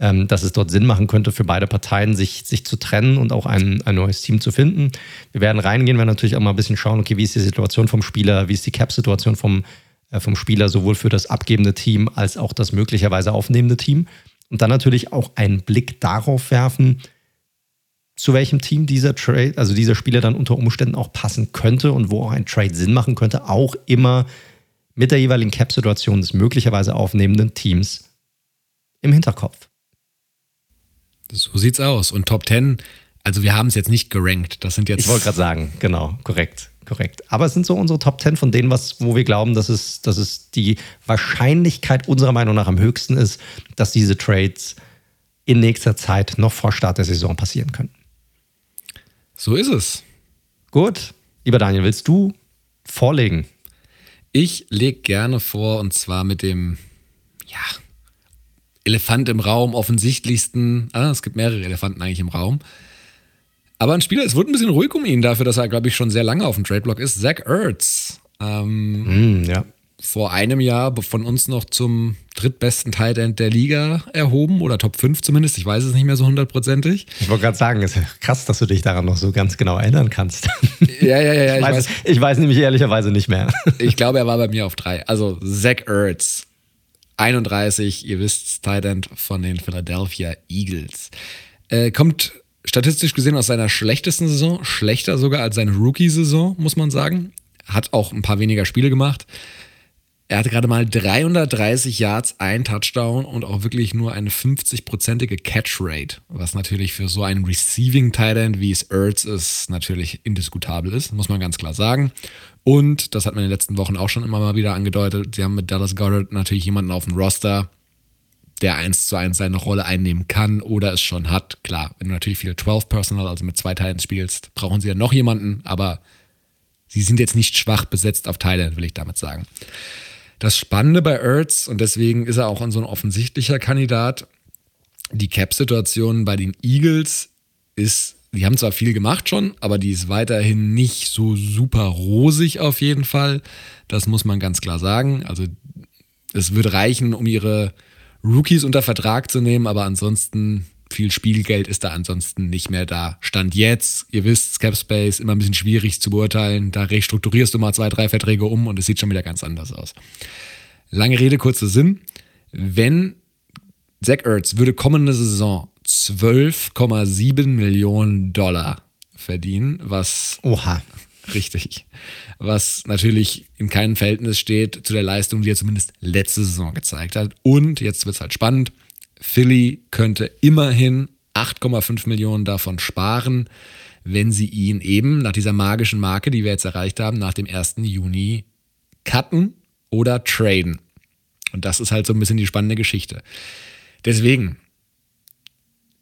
ähm, dass es dort Sinn machen könnte für beide Parteien, sich, sich zu trennen und auch ein, ein neues Team zu finden. Wir werden reingehen, werden natürlich auch mal ein bisschen schauen, okay, wie ist die Situation vom Spieler, wie ist die Cap-Situation vom, äh, vom Spieler, sowohl für das abgebende Team als auch das möglicherweise aufnehmende Team. Und dann natürlich auch einen Blick darauf werfen, zu welchem Team dieser Trade, also dieser Spieler dann unter Umständen auch passen könnte und wo auch ein Trade Sinn machen könnte, auch immer mit der jeweiligen Cap-Situation des möglicherweise aufnehmenden Teams im Hinterkopf. So sieht's aus. Und Top 10, also wir haben es jetzt nicht gerankt. Das sind jetzt. Ich wollte gerade sagen, genau, korrekt. Korrekt. Aber es sind so unsere Top 10 von denen, was, wo wir glauben, dass es, dass es die Wahrscheinlichkeit unserer Meinung nach am höchsten ist, dass diese Trades in nächster Zeit noch vor Start der Saison passieren können. So ist es. Gut. Lieber Daniel, willst du vorlegen? Ich lege gerne vor und zwar mit dem, ja, Elefant im Raum, offensichtlichsten. Ah, es gibt mehrere Elefanten eigentlich im Raum. Aber ein Spieler, es wird ein bisschen ruhig um ihn dafür, dass er, glaube ich, schon sehr lange auf dem Trade-Block ist. Zach Ertz. Ähm, mm, ja. Vor einem Jahr von uns noch zum drittbesten Tight End der Liga erhoben oder Top 5 zumindest. Ich weiß es nicht mehr so hundertprozentig. Ich wollte gerade sagen, es ist krass, dass du dich daran noch so ganz genau erinnern kannst. Ja, ja, ja. Ich, ich, weiß, weiß. ich weiß nämlich ehrlicherweise nicht mehr. Ich glaube, er war bei mir auf drei. Also Zach Ertz, 31, ihr wisst, Tight End von den Philadelphia Eagles. Äh, kommt statistisch gesehen aus seiner schlechtesten Saison, schlechter sogar als seine Rookie-Saison, muss man sagen. Hat auch ein paar weniger Spiele gemacht. Er hatte gerade mal 330 Yards, ein Touchdown und auch wirklich nur eine 50-prozentige Catch-Rate, was natürlich für so einen Receiving Tight End, wie es Ertz ist, natürlich indiskutabel ist, muss man ganz klar sagen. Und, das hat man in den letzten Wochen auch schon immer mal wieder angedeutet, sie haben mit Dallas Goddard natürlich jemanden auf dem Roster, der eins zu eins seine Rolle einnehmen kann oder es schon hat. Klar, wenn du natürlich viele 12 Personal, also mit zwei Titans spielst, brauchen sie ja noch jemanden, aber sie sind jetzt nicht schwach besetzt auf Thailand, will ich damit sagen. Das Spannende bei Ertz, und deswegen ist er auch so ein offensichtlicher Kandidat, die Cap-Situation bei den Eagles ist, die haben zwar viel gemacht schon, aber die ist weiterhin nicht so super rosig auf jeden Fall. Das muss man ganz klar sagen. Also es wird reichen, um ihre Rookies unter Vertrag zu nehmen, aber ansonsten viel Spielgeld ist da ansonsten nicht mehr da. Stand jetzt, ihr wisst, Capspace immer ein bisschen schwierig zu beurteilen. Da restrukturierst du mal zwei, drei Verträge um und es sieht schon wieder ganz anders aus. Lange Rede, kurzer Sinn. Wenn Zach Ertz würde kommende Saison 12,7 Millionen Dollar verdienen, was Oha. Richtig. Was natürlich in keinem Verhältnis steht zu der Leistung, die er zumindest letzte Saison gezeigt hat. Und jetzt wird es halt spannend. Philly könnte immerhin 8,5 Millionen davon sparen, wenn sie ihn eben nach dieser magischen Marke, die wir jetzt erreicht haben, nach dem 1. Juni cutten oder traden. Und das ist halt so ein bisschen die spannende Geschichte. Deswegen,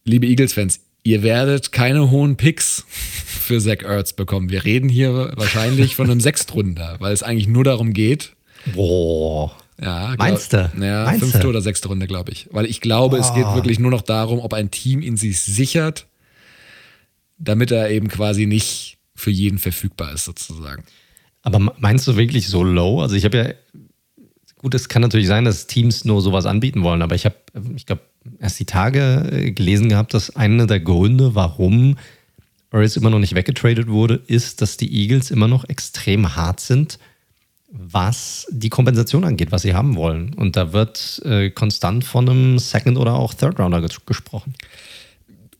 liebe Eagles-Fans, ihr werdet keine hohen Picks für Zach Ertz bekommen. Wir reden hier wahrscheinlich von einem Sechstrunder, weil es eigentlich nur darum geht. Boah. Ja, Meinst du? Ja, Meinst fünfte du? oder sechste Runde, glaube ich. Weil ich glaube, es geht wirklich nur noch darum, ob ein Team ihn sich sichert, damit er eben quasi nicht für jeden verfügbar ist, sozusagen. Aber meinst du wirklich so low? Also ich habe ja, gut, es kann natürlich sein, dass Teams nur sowas anbieten wollen, aber ich habe, ich glaube, erst die Tage äh, gelesen gehabt, dass einer der Gründe, warum Earls immer noch nicht weggetradet wurde, ist, dass die Eagles immer noch extrem hart sind, was die Kompensation angeht, was sie haben wollen. Und da wird äh, konstant von einem Second- oder auch Third-Rounder ges gesprochen.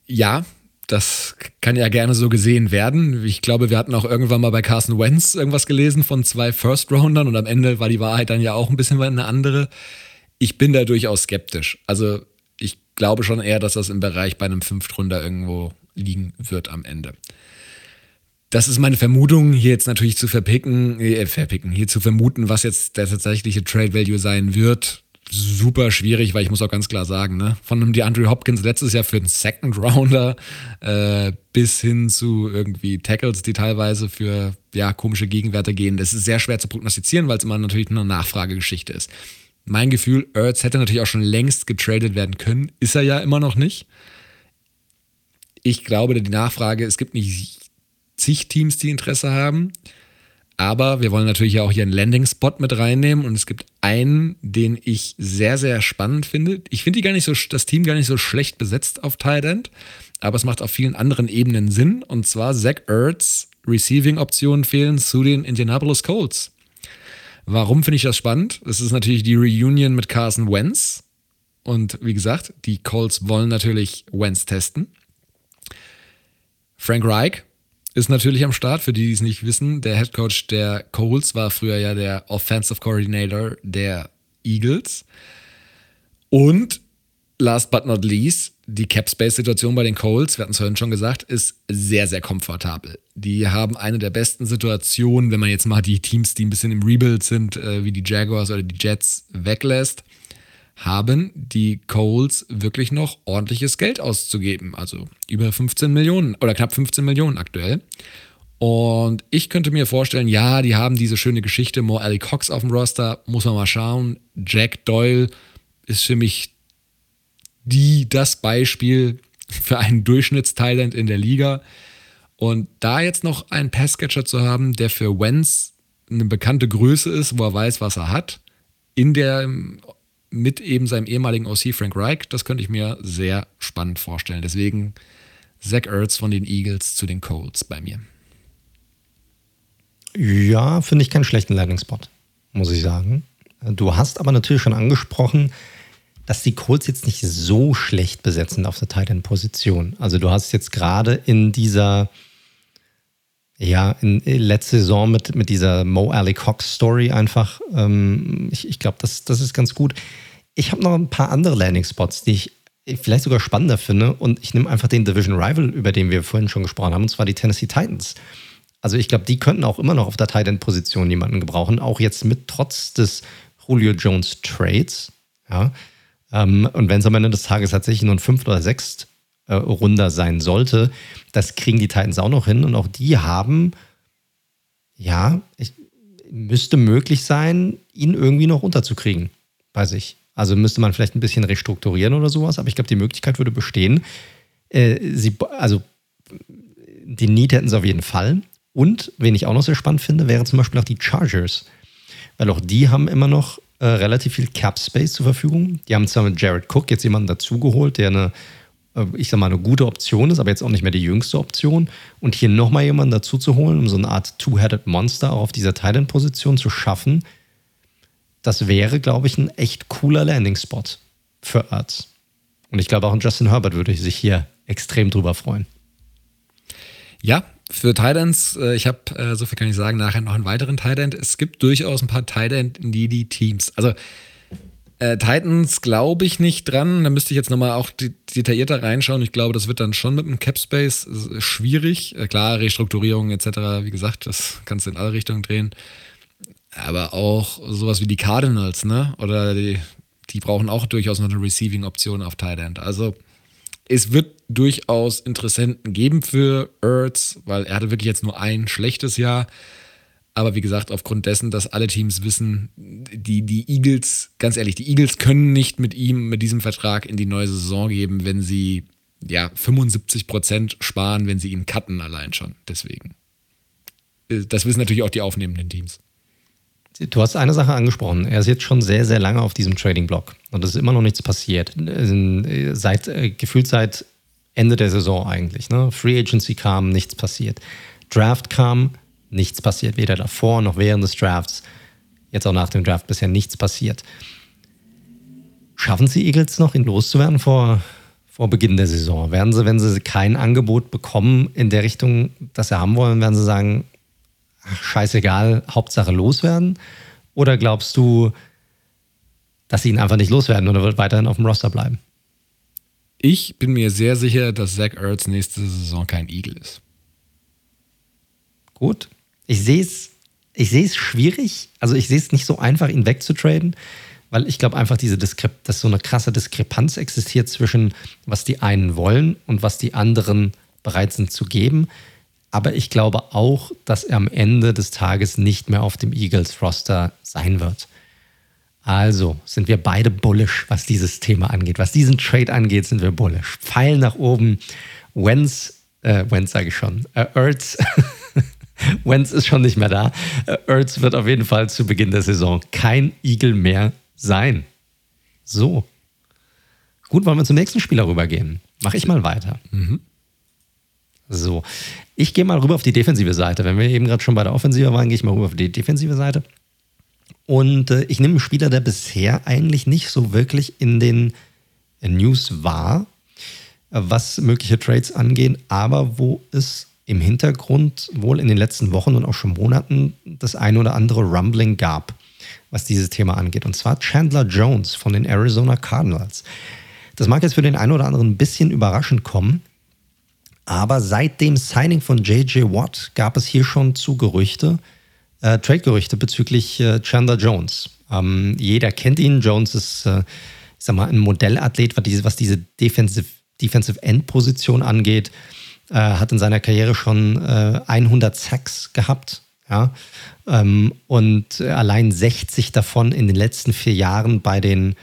Ja, das kann ja gerne so gesehen werden. Ich glaube, wir hatten auch irgendwann mal bei Carson Wentz irgendwas gelesen von zwei First-Roundern und am Ende war die Wahrheit dann ja auch ein bisschen eine andere. Ich bin da durchaus skeptisch. Also glaube schon eher, dass das im Bereich bei einem Fünftrunder irgendwo liegen wird am Ende. Das ist meine Vermutung, hier jetzt natürlich zu verpicken, äh, verpicken, hier zu vermuten, was jetzt der tatsächliche Trade Value sein wird. Super schwierig, weil ich muss auch ganz klar sagen, ne, von einem DeAndre Hopkins letztes Jahr für einen Second Rounder äh, bis hin zu irgendwie Tackles, die teilweise für ja komische Gegenwerte gehen. Das ist sehr schwer zu prognostizieren, weil es immer natürlich eine Nachfragegeschichte ist. Mein Gefühl, Ertz hätte natürlich auch schon längst getradet werden können, ist er ja immer noch nicht. Ich glaube, die Nachfrage, es gibt nicht zig Teams, die Interesse haben. Aber wir wollen natürlich auch hier einen Landing-Spot mit reinnehmen und es gibt einen, den ich sehr, sehr spannend finde. Ich finde die gar nicht so, das Team gar nicht so schlecht besetzt auf Tight End, aber es macht auf vielen anderen Ebenen Sinn und zwar Zach Ertz Receiving-Optionen fehlen zu den Indianapolis Colts. Warum finde ich das spannend? Es ist natürlich die Reunion mit Carson Wentz und wie gesagt, die Colts wollen natürlich Wentz testen. Frank Reich ist natürlich am Start, für die, die es nicht wissen. Der Head Coach der Colts war früher ja der Offensive Coordinator der Eagles. Und last but not least, die Cap-Space-Situation bei den Colts, wir hatten es vorhin schon gesagt, ist sehr, sehr komfortabel. Die haben eine der besten Situationen, wenn man jetzt mal die Teams, die ein bisschen im Rebuild sind, äh, wie die Jaguars oder die Jets, weglässt, haben die Colts wirklich noch ordentliches Geld auszugeben. Also über 15 Millionen oder knapp 15 Millionen aktuell. Und ich könnte mir vorstellen, ja, die haben diese schöne Geschichte, More Ali Cox auf dem Roster, muss man mal schauen. Jack Doyle ist für mich die, das Beispiel für einen Durchschnittstalent in der Liga. Und da jetzt noch einen Passcatcher zu haben, der für Wenz eine bekannte Größe ist, wo er weiß, was er hat, in der mit eben seinem ehemaligen OC Frank Reich, das könnte ich mir sehr spannend vorstellen. Deswegen Zach Ertz von den Eagles zu den Colts bei mir. Ja, finde ich keinen schlechten Landing-Spot, muss ich sagen. Du hast aber natürlich schon angesprochen, dass die Colts jetzt nicht so schlecht besetzen auf der Tight Position. Also du hast jetzt gerade in dieser, ja, in, letzte Saison mit, mit dieser Mo Alley Cox Story einfach, ähm, ich, ich glaube, das, das ist ganz gut. Ich habe noch ein paar andere Landing Spots, die ich vielleicht sogar spannender finde und ich nehme einfach den Division Rival, über den wir vorhin schon gesprochen haben, und zwar die Tennessee Titans. Also ich glaube, die könnten auch immer noch auf der Tight End Position jemanden gebrauchen, auch jetzt mit trotz des Julio Jones Trades. Ja, ähm, und wenn es am Ende des Tages tatsächlich nur ein Fünft- oder Sechst äh, Runder sein sollte, das kriegen die Titans auch noch hin. Und auch die haben, ja, ich, müsste möglich sein, ihn irgendwie noch unterzukriegen bei sich. Also müsste man vielleicht ein bisschen restrukturieren oder sowas, aber ich glaube, die Möglichkeit würde bestehen. Äh, sie, also die Need hätten sie auf jeden Fall. Und, wen ich auch noch sehr spannend finde, wären zum Beispiel auch die Chargers. Weil auch die haben immer noch äh, relativ viel Cap Space zur Verfügung. Die haben zwar mit Jared Cook jetzt jemanden dazugeholt, der eine, äh, ich sag mal, eine gute Option ist, aber jetzt auch nicht mehr die jüngste Option. Und hier nochmal jemanden dazu zu holen, um so eine Art Two-Headed Monster auf dieser Titan-Position zu schaffen, das wäre, glaube ich, ein echt cooler Landing-Spot für Ertz. Und ich glaube, auch ein Justin Herbert würde sich hier extrem drüber freuen. Ja, für Titans, äh, ich habe, äh, so viel kann ich sagen, nachher noch einen weiteren Titan. Es gibt durchaus ein paar Titan die die Teams. Also äh, Titans glaube ich nicht dran. Da müsste ich jetzt nochmal auch detaillierter reinschauen. Ich glaube, das wird dann schon mit dem Cap Space äh, schwierig. Klar, Restrukturierung etc., wie gesagt, das kannst du in alle Richtungen drehen. Aber auch sowas wie die Cardinals, ne? Oder die, die brauchen auch durchaus noch eine Receiving-Option auf Tight End. Also es wird durchaus Interessenten geben für Ertz, weil er hatte wirklich jetzt nur ein schlechtes Jahr. Aber wie gesagt, aufgrund dessen, dass alle Teams wissen, die, die Eagles, ganz ehrlich, die Eagles können nicht mit ihm, mit diesem Vertrag in die neue Saison geben, wenn sie ja 75 Prozent sparen, wenn sie ihn cutten allein schon. Deswegen. Äh, das wissen natürlich auch die aufnehmenden Teams. Du hast eine Sache angesprochen. Er ist jetzt schon sehr, sehr lange auf diesem Trading-Block und es ist immer noch nichts passiert. Seit, äh, gefühlt seit Ende der Saison eigentlich. Ne? Free Agency kam, nichts passiert. Draft kam, nichts passiert. Weder davor noch während des Drafts. Jetzt auch nach dem Draft bisher nichts passiert. Schaffen Sie Eagles noch, ihn loszuwerden vor, vor Beginn der Saison? Werden Sie, wenn Sie kein Angebot bekommen in der Richtung, das Sie haben wollen, werden Sie sagen, ach, scheißegal, Hauptsache loswerden? Oder glaubst du, dass sie ihn einfach nicht loswerden und er wird weiterhin auf dem Roster bleiben? Ich bin mir sehr sicher, dass Zach Ertz nächste Saison kein Eagle ist. Gut. Ich sehe es ich sehe es schwierig. Also ich sehe es nicht so einfach, ihn wegzutraden, weil ich glaube einfach, diese Diskrep dass so eine krasse Diskrepanz existiert zwischen, was die einen wollen und was die anderen bereit sind zu geben. Aber ich glaube auch, dass er am Ende des Tages nicht mehr auf dem Eagles-Roster sein wird. Also sind wir beide bullish, was dieses Thema angeht. Was diesen Trade angeht, sind wir bullish. Pfeil nach oben. Wenz, äh, Wenz sage ich schon, äh, Ertz. [laughs] Wenz ist schon nicht mehr da. Äh, Ertz wird auf jeden Fall zu Beginn der Saison kein Eagle mehr sein. So. Gut, wollen wir zum nächsten Spieler rübergehen. Mache ich mal weiter. Mhm. So, ich gehe mal rüber auf die defensive Seite. Wenn wir eben gerade schon bei der Offensive waren, gehe ich mal rüber auf die defensive Seite. Und äh, ich nehme einen Spieler, der bisher eigentlich nicht so wirklich in den News war, äh, was mögliche Trades angehen, aber wo es im Hintergrund wohl in den letzten Wochen und auch schon Monaten das ein oder andere Rumbling gab, was dieses Thema angeht. Und zwar Chandler Jones von den Arizona Cardinals. Das mag jetzt für den einen oder anderen ein bisschen überraschend kommen, aber seit dem Signing von JJ Watt gab es hier schon zu Gerüchte, äh, Trade-Gerüchte bezüglich äh, Chandler Jones. Ähm, jeder kennt ihn. Jones ist, äh, ich sag mal, ein Modellathlet, was diese, was diese Defensive, Defensive End-Position angeht. Äh, hat in seiner Karriere schon 100 äh, Sacks gehabt. Ja? Ähm, und allein 60 davon in den letzten vier Jahren bei den,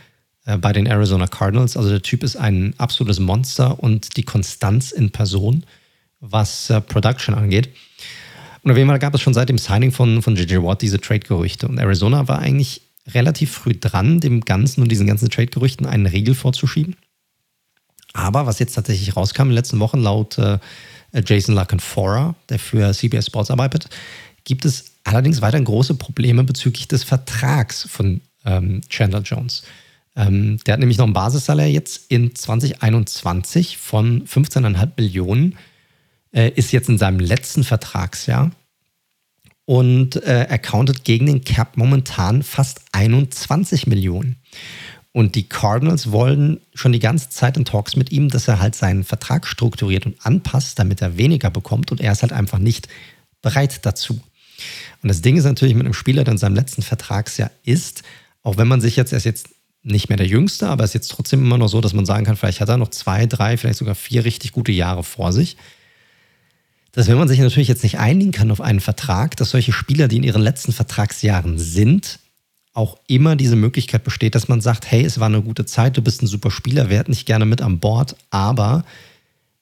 bei den Arizona Cardinals. Also der Typ ist ein absolutes Monster und die Konstanz in Person, was äh, Production angeht. Und auf jeden Fall gab es schon seit dem Signing von, von JJ Watt diese Trade-Gerüchte. Und Arizona war eigentlich relativ früh dran, dem Ganzen und diesen ganzen Trade-Gerüchten einen Riegel vorzuschieben. Aber was jetzt tatsächlich rauskam in den letzten Wochen laut äh, Jason Lacanfora, der für CBS Sports arbeitet, gibt es allerdings weiterhin große Probleme bezüglich des Vertrags von ähm, Chandler Jones. Ähm, der hat nämlich noch ein Basissalär jetzt in 2021 von 15,5 Millionen, äh, ist jetzt in seinem letzten Vertragsjahr und äh, accountet gegen den Cap momentan fast 21 Millionen. Und die Cardinals wollen schon die ganze Zeit in Talks mit ihm, dass er halt seinen Vertrag strukturiert und anpasst, damit er weniger bekommt. Und er ist halt einfach nicht bereit dazu. Und das Ding ist natürlich mit einem Spieler, der in seinem letzten Vertragsjahr ist, auch wenn man sich jetzt, er ist jetzt nicht mehr der Jüngste, aber es ist jetzt trotzdem immer noch so, dass man sagen kann, vielleicht hat er noch zwei, drei, vielleicht sogar vier richtig gute Jahre vor sich. Dass wenn man sich natürlich jetzt nicht einigen kann auf einen Vertrag, dass solche Spieler, die in ihren letzten Vertragsjahren sind, auch immer diese Möglichkeit besteht, dass man sagt, hey, es war eine gute Zeit, du bist ein super Spieler, wir hätten dich gerne mit an Bord, aber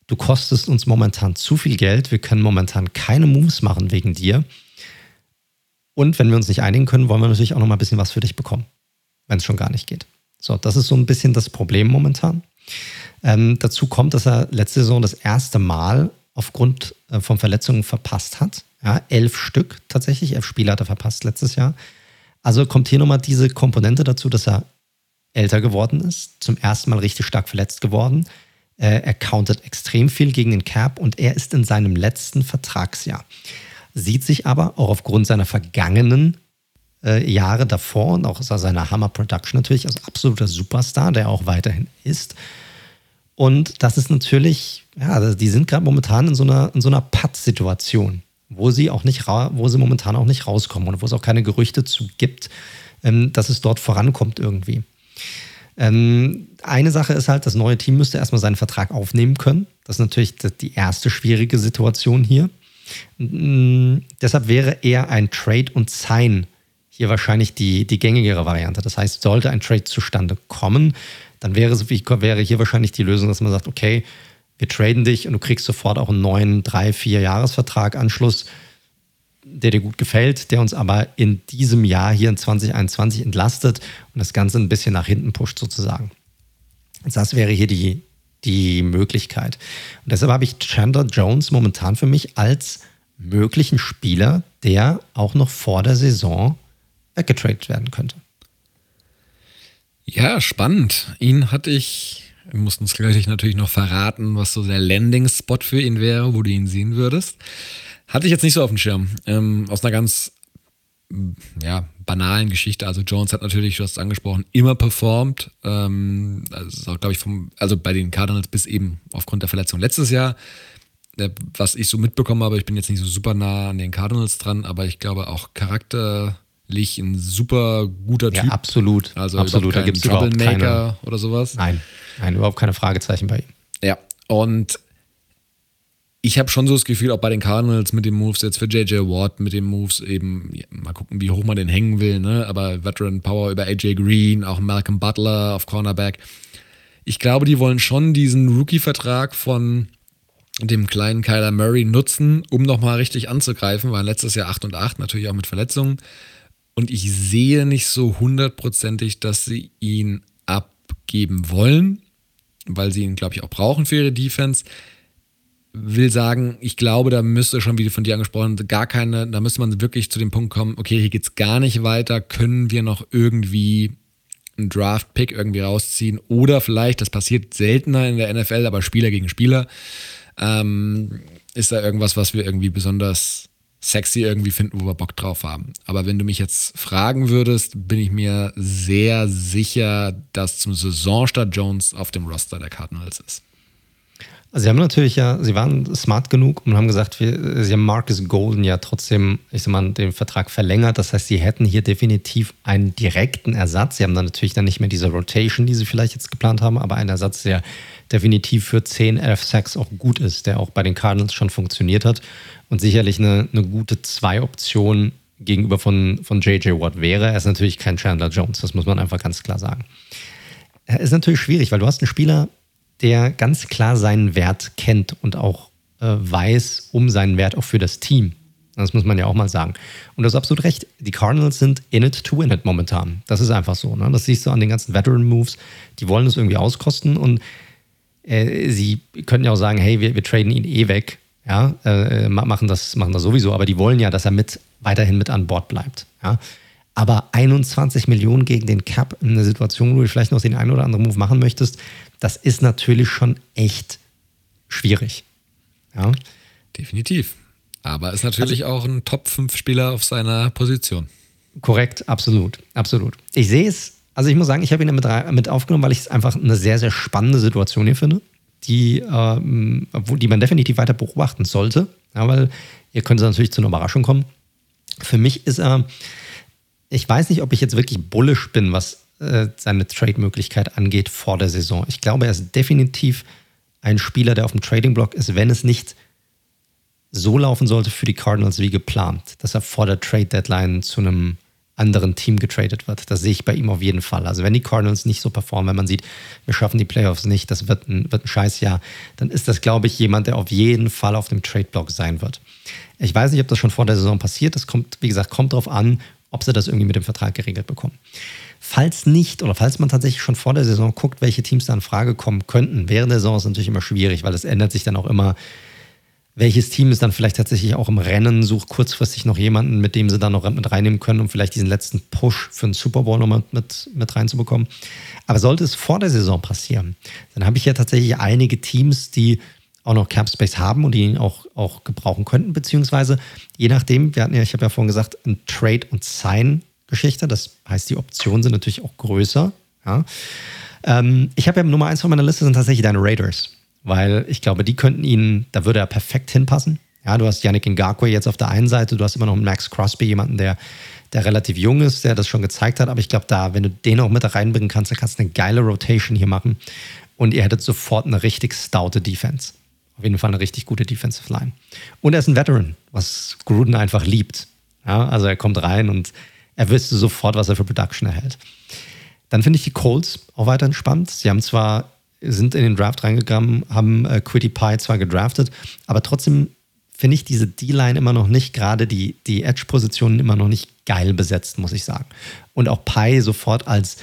du kostest uns momentan zu viel Geld, wir können momentan keine Moves machen wegen dir. Und wenn wir uns nicht einigen können, wollen wir natürlich auch noch mal ein bisschen was für dich bekommen, wenn es schon gar nicht geht. So, das ist so ein bisschen das Problem momentan. Ähm, dazu kommt, dass er letzte Saison das erste Mal aufgrund äh, von Verletzungen verpasst hat. Ja, elf Stück tatsächlich, elf Spiele hat er verpasst letztes Jahr. Also kommt hier nochmal diese Komponente dazu, dass er älter geworden ist, zum ersten Mal richtig stark verletzt geworden. Äh, er countet extrem viel gegen den Cap und er ist in seinem letzten Vertragsjahr sieht sich aber auch aufgrund seiner vergangenen äh, Jahre davor und auch seiner Hammer Production natürlich als absoluter Superstar, der auch weiterhin ist. Und das ist natürlich, ja, also die sind gerade momentan in so einer, in so einer Patt-Situation, wo sie auch nicht, wo sie momentan auch nicht rauskommen und wo es auch keine Gerüchte zu gibt, ähm, dass es dort vorankommt irgendwie. Ähm, eine Sache ist halt, das neue Team müsste erstmal seinen Vertrag aufnehmen können. Das ist natürlich die erste schwierige Situation hier. Mm, deshalb wäre eher ein Trade und Sign hier wahrscheinlich die, die gängigere Variante. Das heißt, sollte ein Trade zustande kommen, dann wäre, wäre hier wahrscheinlich die Lösung, dass man sagt, okay, wir traden dich und du kriegst sofort auch einen neuen drei, vier Jahresvertrag Anschluss, der dir gut gefällt, der uns aber in diesem Jahr hier in 2021 entlastet und das Ganze ein bisschen nach hinten pusht sozusagen. Das wäre hier die, die Möglichkeit. Und deshalb habe ich Chandler Jones momentan für mich als möglichen Spieler, der auch noch vor der Saison weggetradet werden könnte. Ja, spannend. Ihn hatte ich, wir mussten es gleich natürlich noch verraten, was so der Landing-Spot für ihn wäre, wo du ihn sehen würdest. Hatte ich jetzt nicht so auf dem Schirm. Ähm, aus einer ganz ja, banalen Geschichte. Also Jones hat natürlich, du hast es angesprochen, immer performt. Ähm, also glaube ich, vom, also bei den Cardinals bis eben aufgrund der Verletzung letztes Jahr. Äh, was ich so mitbekommen habe, ich bin jetzt nicht so super nah an den Cardinals dran, aber ich glaube auch charakterlich ein super guter Typ. Ja, absolut. Also absolut. Da gibt es Troublemaker oder sowas. Nein, nein, überhaupt keine Fragezeichen bei ihm. Ja, und ich habe schon so das Gefühl, auch bei den Cardinals mit den Moves jetzt für JJ Watt, mit den Moves eben, ja, mal gucken, wie hoch man den hängen will, ne? aber Veteran Power über AJ Green, auch Malcolm Butler auf Cornerback. Ich glaube, die wollen schon diesen Rookie-Vertrag von dem kleinen Kyler Murray nutzen, um nochmal richtig anzugreifen, waren letztes Jahr 8 und 8, natürlich auch mit Verletzungen. Und ich sehe nicht so hundertprozentig, dass sie ihn abgeben wollen, weil sie ihn, glaube ich, auch brauchen für ihre Defense. Will sagen, ich glaube, da müsste schon, wie von dir angesprochen, gar keine, da müsste man wirklich zu dem Punkt kommen, okay, hier geht es gar nicht weiter, können wir noch irgendwie einen Draft-Pick irgendwie rausziehen? Oder vielleicht, das passiert seltener in der NFL, aber Spieler gegen Spieler, ähm, ist da irgendwas, was wir irgendwie besonders sexy irgendwie finden, wo wir Bock drauf haben. Aber wenn du mich jetzt fragen würdest, bin ich mir sehr sicher, dass zum Saisonstart Jones auf dem Roster der Cardinals ist. Also sie haben natürlich ja, sie waren smart genug und haben gesagt, wir, sie haben Marcus Golden ja trotzdem, ich sag mal, den Vertrag verlängert. Das heißt, sie hätten hier definitiv einen direkten Ersatz. Sie haben dann natürlich dann nicht mehr diese Rotation, die sie vielleicht jetzt geplant haben, aber einen Ersatz, der definitiv für 10, 11 Sacks auch gut ist, der auch bei den Cardinals schon funktioniert hat und sicherlich eine, eine gute Zwei-Option gegenüber von, von J.J. Watt wäre. Er ist natürlich kein Chandler Jones, das muss man einfach ganz klar sagen. Er ist natürlich schwierig, weil du hast einen Spieler, der ganz klar seinen Wert kennt und auch äh, weiß um seinen Wert auch für das Team. Das muss man ja auch mal sagen. Und du hast absolut recht. Die Cardinals sind in it to win it momentan. Das ist einfach so. Ne? Das siehst du an den ganzen Veteran-Moves. Die wollen es irgendwie auskosten und äh, sie könnten ja auch sagen, hey, wir, wir traden ihn eh weg. Ja, äh, machen, das, machen das sowieso. Aber die wollen ja, dass er mit, weiterhin mit an Bord bleibt. Ja? Aber 21 Millionen gegen den Cap in einer Situation, wo du vielleicht noch den einen oder anderen Move machen möchtest, das ist natürlich schon echt schwierig. Ja. Definitiv. Aber ist natürlich also, auch ein Top-5-Spieler auf seiner Position. Korrekt, absolut, absolut. Ich sehe es, also ich muss sagen, ich habe ihn mit, mit aufgenommen, weil ich es einfach eine sehr, sehr spannende Situation hier finde, die, ähm, die man definitiv weiter beobachten sollte. Ja, weil hier könnte es natürlich zu einer Überraschung kommen. Für mich ist er, ich weiß nicht, ob ich jetzt wirklich bullish bin, was äh, seine Trade-Möglichkeit angeht vor der Saison. Ich glaube, er ist definitiv ein Spieler, der auf dem Trading-Block ist, wenn es nicht so laufen sollte für die Cardinals wie geplant, dass er vor der Trade-Deadline zu einem anderen Team getradet wird. Das sehe ich bei ihm auf jeden Fall. Also wenn die Cardinals nicht so performen, wenn man sieht, wir schaffen die Playoffs nicht, das wird ein, wird ein Scheißjahr, dann ist das, glaube ich, jemand, der auf jeden Fall auf dem Trade-Block sein wird. Ich weiß nicht, ob das schon vor der Saison passiert. Das kommt, wie gesagt, kommt darauf an, ob sie das irgendwie mit dem Vertrag geregelt bekommen. Falls nicht oder falls man tatsächlich schon vor der Saison guckt, welche Teams da in Frage kommen könnten, während der Saison ist natürlich immer schwierig, weil es ändert sich dann auch immer, welches Team ist dann vielleicht tatsächlich auch im Rennen, sucht kurzfristig noch jemanden, mit dem sie dann noch mit reinnehmen können, um vielleicht diesen letzten Push für einen Super Bowl noch mit, mit reinzubekommen. Aber sollte es vor der Saison passieren, dann habe ich ja tatsächlich einige Teams, die auch noch Cap Space haben und die ihn auch, auch gebrauchen könnten, beziehungsweise je nachdem, wir hatten ja, ich habe ja vorhin gesagt, ein Trade- und Sign Geschichte. Das heißt, die Optionen sind natürlich auch größer. Ja. Ähm, ich habe ja Nummer eins von meiner Liste sind tatsächlich deine Raiders, weil ich glaube, die könnten ihn, da würde er perfekt hinpassen. Ja, du hast Yannick Ngakwe jetzt auf der einen Seite, du hast immer noch Max Crosby, jemanden, der, der relativ jung ist, der das schon gezeigt hat. Aber ich glaube, da, wenn du den auch mit reinbringen kannst, dann kannst du eine geile Rotation hier machen. Und ihr hättet sofort eine richtig stoute Defense. Auf jeden Fall eine richtig gute Defensive Line. Und er ist ein Veteran, was Gruden einfach liebt. Ja, also er kommt rein und er wüsste sofort, was er für Production erhält. Dann finde ich die Colts auch weiterhin spannend. Sie haben zwar, sind in den Draft reingegangen, haben äh, Quitty Pie zwar gedraftet, aber trotzdem finde ich diese D-Line immer noch nicht, gerade die, die Edge-Positionen immer noch nicht geil besetzt, muss ich sagen. Und auch Pie sofort als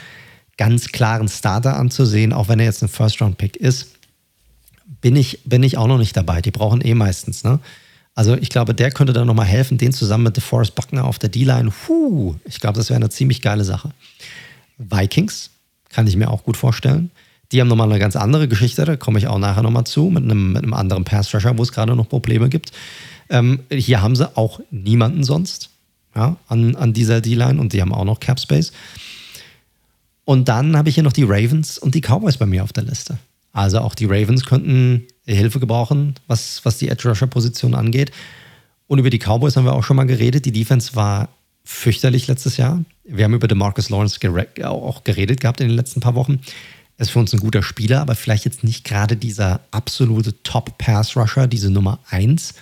ganz klaren Starter anzusehen, auch wenn er jetzt ein First-Round-Pick ist, bin ich, bin ich auch noch nicht dabei. Die brauchen eh meistens, ne? Also ich glaube, der könnte da nochmal helfen, den zusammen mit DeForest Buckner auf der D-Line. Ich glaube, das wäre eine ziemlich geile Sache. Vikings kann ich mir auch gut vorstellen. Die haben nochmal eine ganz andere Geschichte, da komme ich auch nachher nochmal zu, mit einem, mit einem anderen Pass-Rusher, wo es gerade noch Probleme gibt. Ähm, hier haben sie auch niemanden sonst ja, an, an dieser D-Line und die haben auch noch Cap Space. Und dann habe ich hier noch die Ravens und die Cowboys bei mir auf der Liste. Also auch die Ravens könnten Hilfe gebrauchen, was, was die Edge-Rusher-Position angeht. Und über die Cowboys haben wir auch schon mal geredet. Die Defense war fürchterlich letztes Jahr. Wir haben über DeMarcus Lawrence auch geredet gehabt in den letzten paar Wochen. Ist für uns ein guter Spieler, aber vielleicht jetzt nicht gerade dieser absolute Top-Pass-Rusher, diese Nummer 1,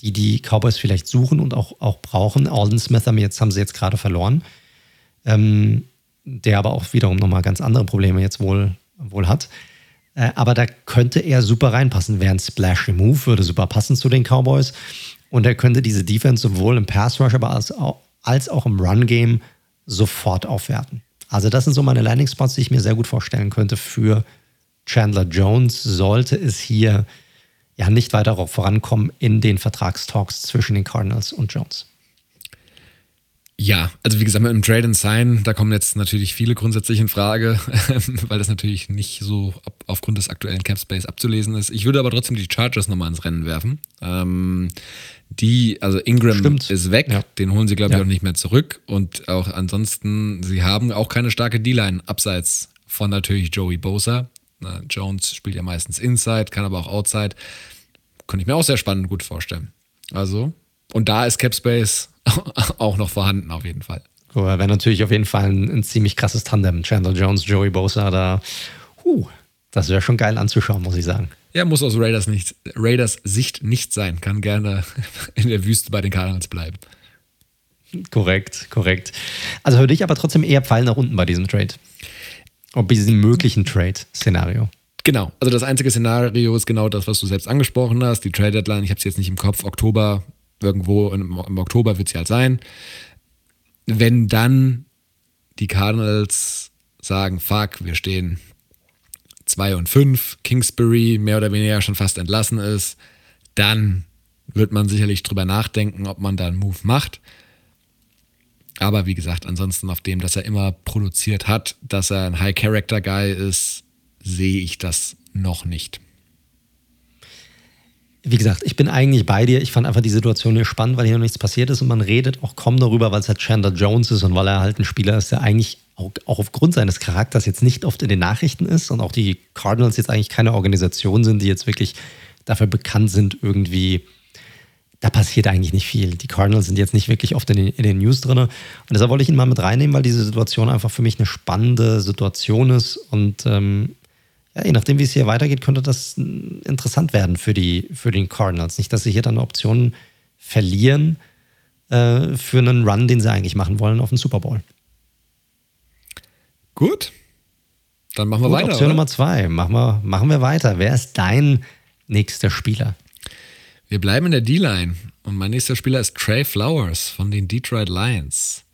die die Cowboys vielleicht suchen und auch, auch brauchen. Alden Smith haben, jetzt, haben sie jetzt gerade verloren, ähm, der aber auch wiederum nochmal ganz andere Probleme jetzt wohl, wohl hat. Äh, aber da könnte er super reinpassen. Wäre ein Splashy Move, würde super passen zu den Cowboys. Und er könnte diese Defense sowohl im Pass Rush, aber als auch, als auch im Run Game sofort aufwerten. Also, das sind so meine Landing Spots, die ich mir sehr gut vorstellen könnte für Chandler Jones. Sollte es hier ja nicht weiter vorankommen in den Vertragstalks zwischen den Cardinals und Jones. Ja, also wie gesagt, mit dem Trade and Sign, da kommen jetzt natürlich viele grundsätzlich in Frage, [laughs] weil das natürlich nicht so aufgrund des aktuellen Cap Space abzulesen ist. Ich würde aber trotzdem die Chargers nochmal ins Rennen werfen. Ähm, die, also Ingram Stimmt. ist weg, ja. den holen sie, glaube ich, ja. auch nicht mehr zurück. Und auch ansonsten, sie haben auch keine starke D-Line, abseits von natürlich Joey Bosa. Na, Jones spielt ja meistens Inside, kann aber auch Outside. Könnte ich mir auch sehr spannend gut vorstellen. Also, und da ist Cap Space [laughs] auch noch vorhanden, auf jeden Fall. Cool, Wäre natürlich auf jeden Fall ein, ein, ziemlich krasses Tandem. Chandler Jones, Joey Bosa, da, huh, das wäre schon geil anzuschauen, muss ich sagen. Ja, muss aus Raiders, nicht, Raiders Sicht nicht sein. Kann gerne [laughs] in der Wüste bei den Cardinals bleiben. Korrekt, korrekt. Also würde ich aber trotzdem eher Pfeil nach unten bei diesem Trade. Ob bei diesem möglichen Trade-Szenario. Genau, also das einzige Szenario ist genau das, was du selbst angesprochen hast. Die Trade-Deadline, ich habe es jetzt nicht im Kopf, Oktober Irgendwo im, im Oktober wird sie halt sein. Wenn dann die Cardinals sagen, fuck, wir stehen 2 und 5, Kingsbury mehr oder weniger schon fast entlassen ist, dann wird man sicherlich drüber nachdenken, ob man da einen Move macht. Aber wie gesagt, ansonsten auf dem, dass er immer produziert hat, dass er ein High-Character-Guy ist, sehe ich das noch nicht wie gesagt, ich bin eigentlich bei dir. Ich fand einfach die Situation hier spannend, weil hier noch nichts passiert ist und man redet auch kaum darüber, weil es halt Chandler Jones ist und weil er halt ein Spieler ist, der eigentlich auch, aufgrund seines Charakters jetzt nicht oft in den Nachrichten ist und auch die Cardinals jetzt eigentlich keine Organisation sind, die jetzt wirklich dafür bekannt sind, irgendwie, da passiert eigentlich nicht viel. Die Cardinals sind jetzt nicht wirklich oft in den, in den News drin. Und deshalb wollte ich ihn mal mit reinnehmen, weil diese Situation einfach für mich eine spannende Situation ist und ähm, ja, je nachdem, wie es hier weitergeht, könnte das interessant werden für, die, für den Cardinals. Nicht, dass sie hier dann Optionen verlieren äh, für einen Run, den sie eigentlich machen wollen auf den Super Bowl. Gut. Dann machen wir Gut, weiter. Option oder? Nummer zwei. Machen wir, machen wir weiter. Wer ist dein nächster Spieler? Wir bleiben in der D-Line. Und mein nächster Spieler ist Trey Flowers von den Detroit Lions.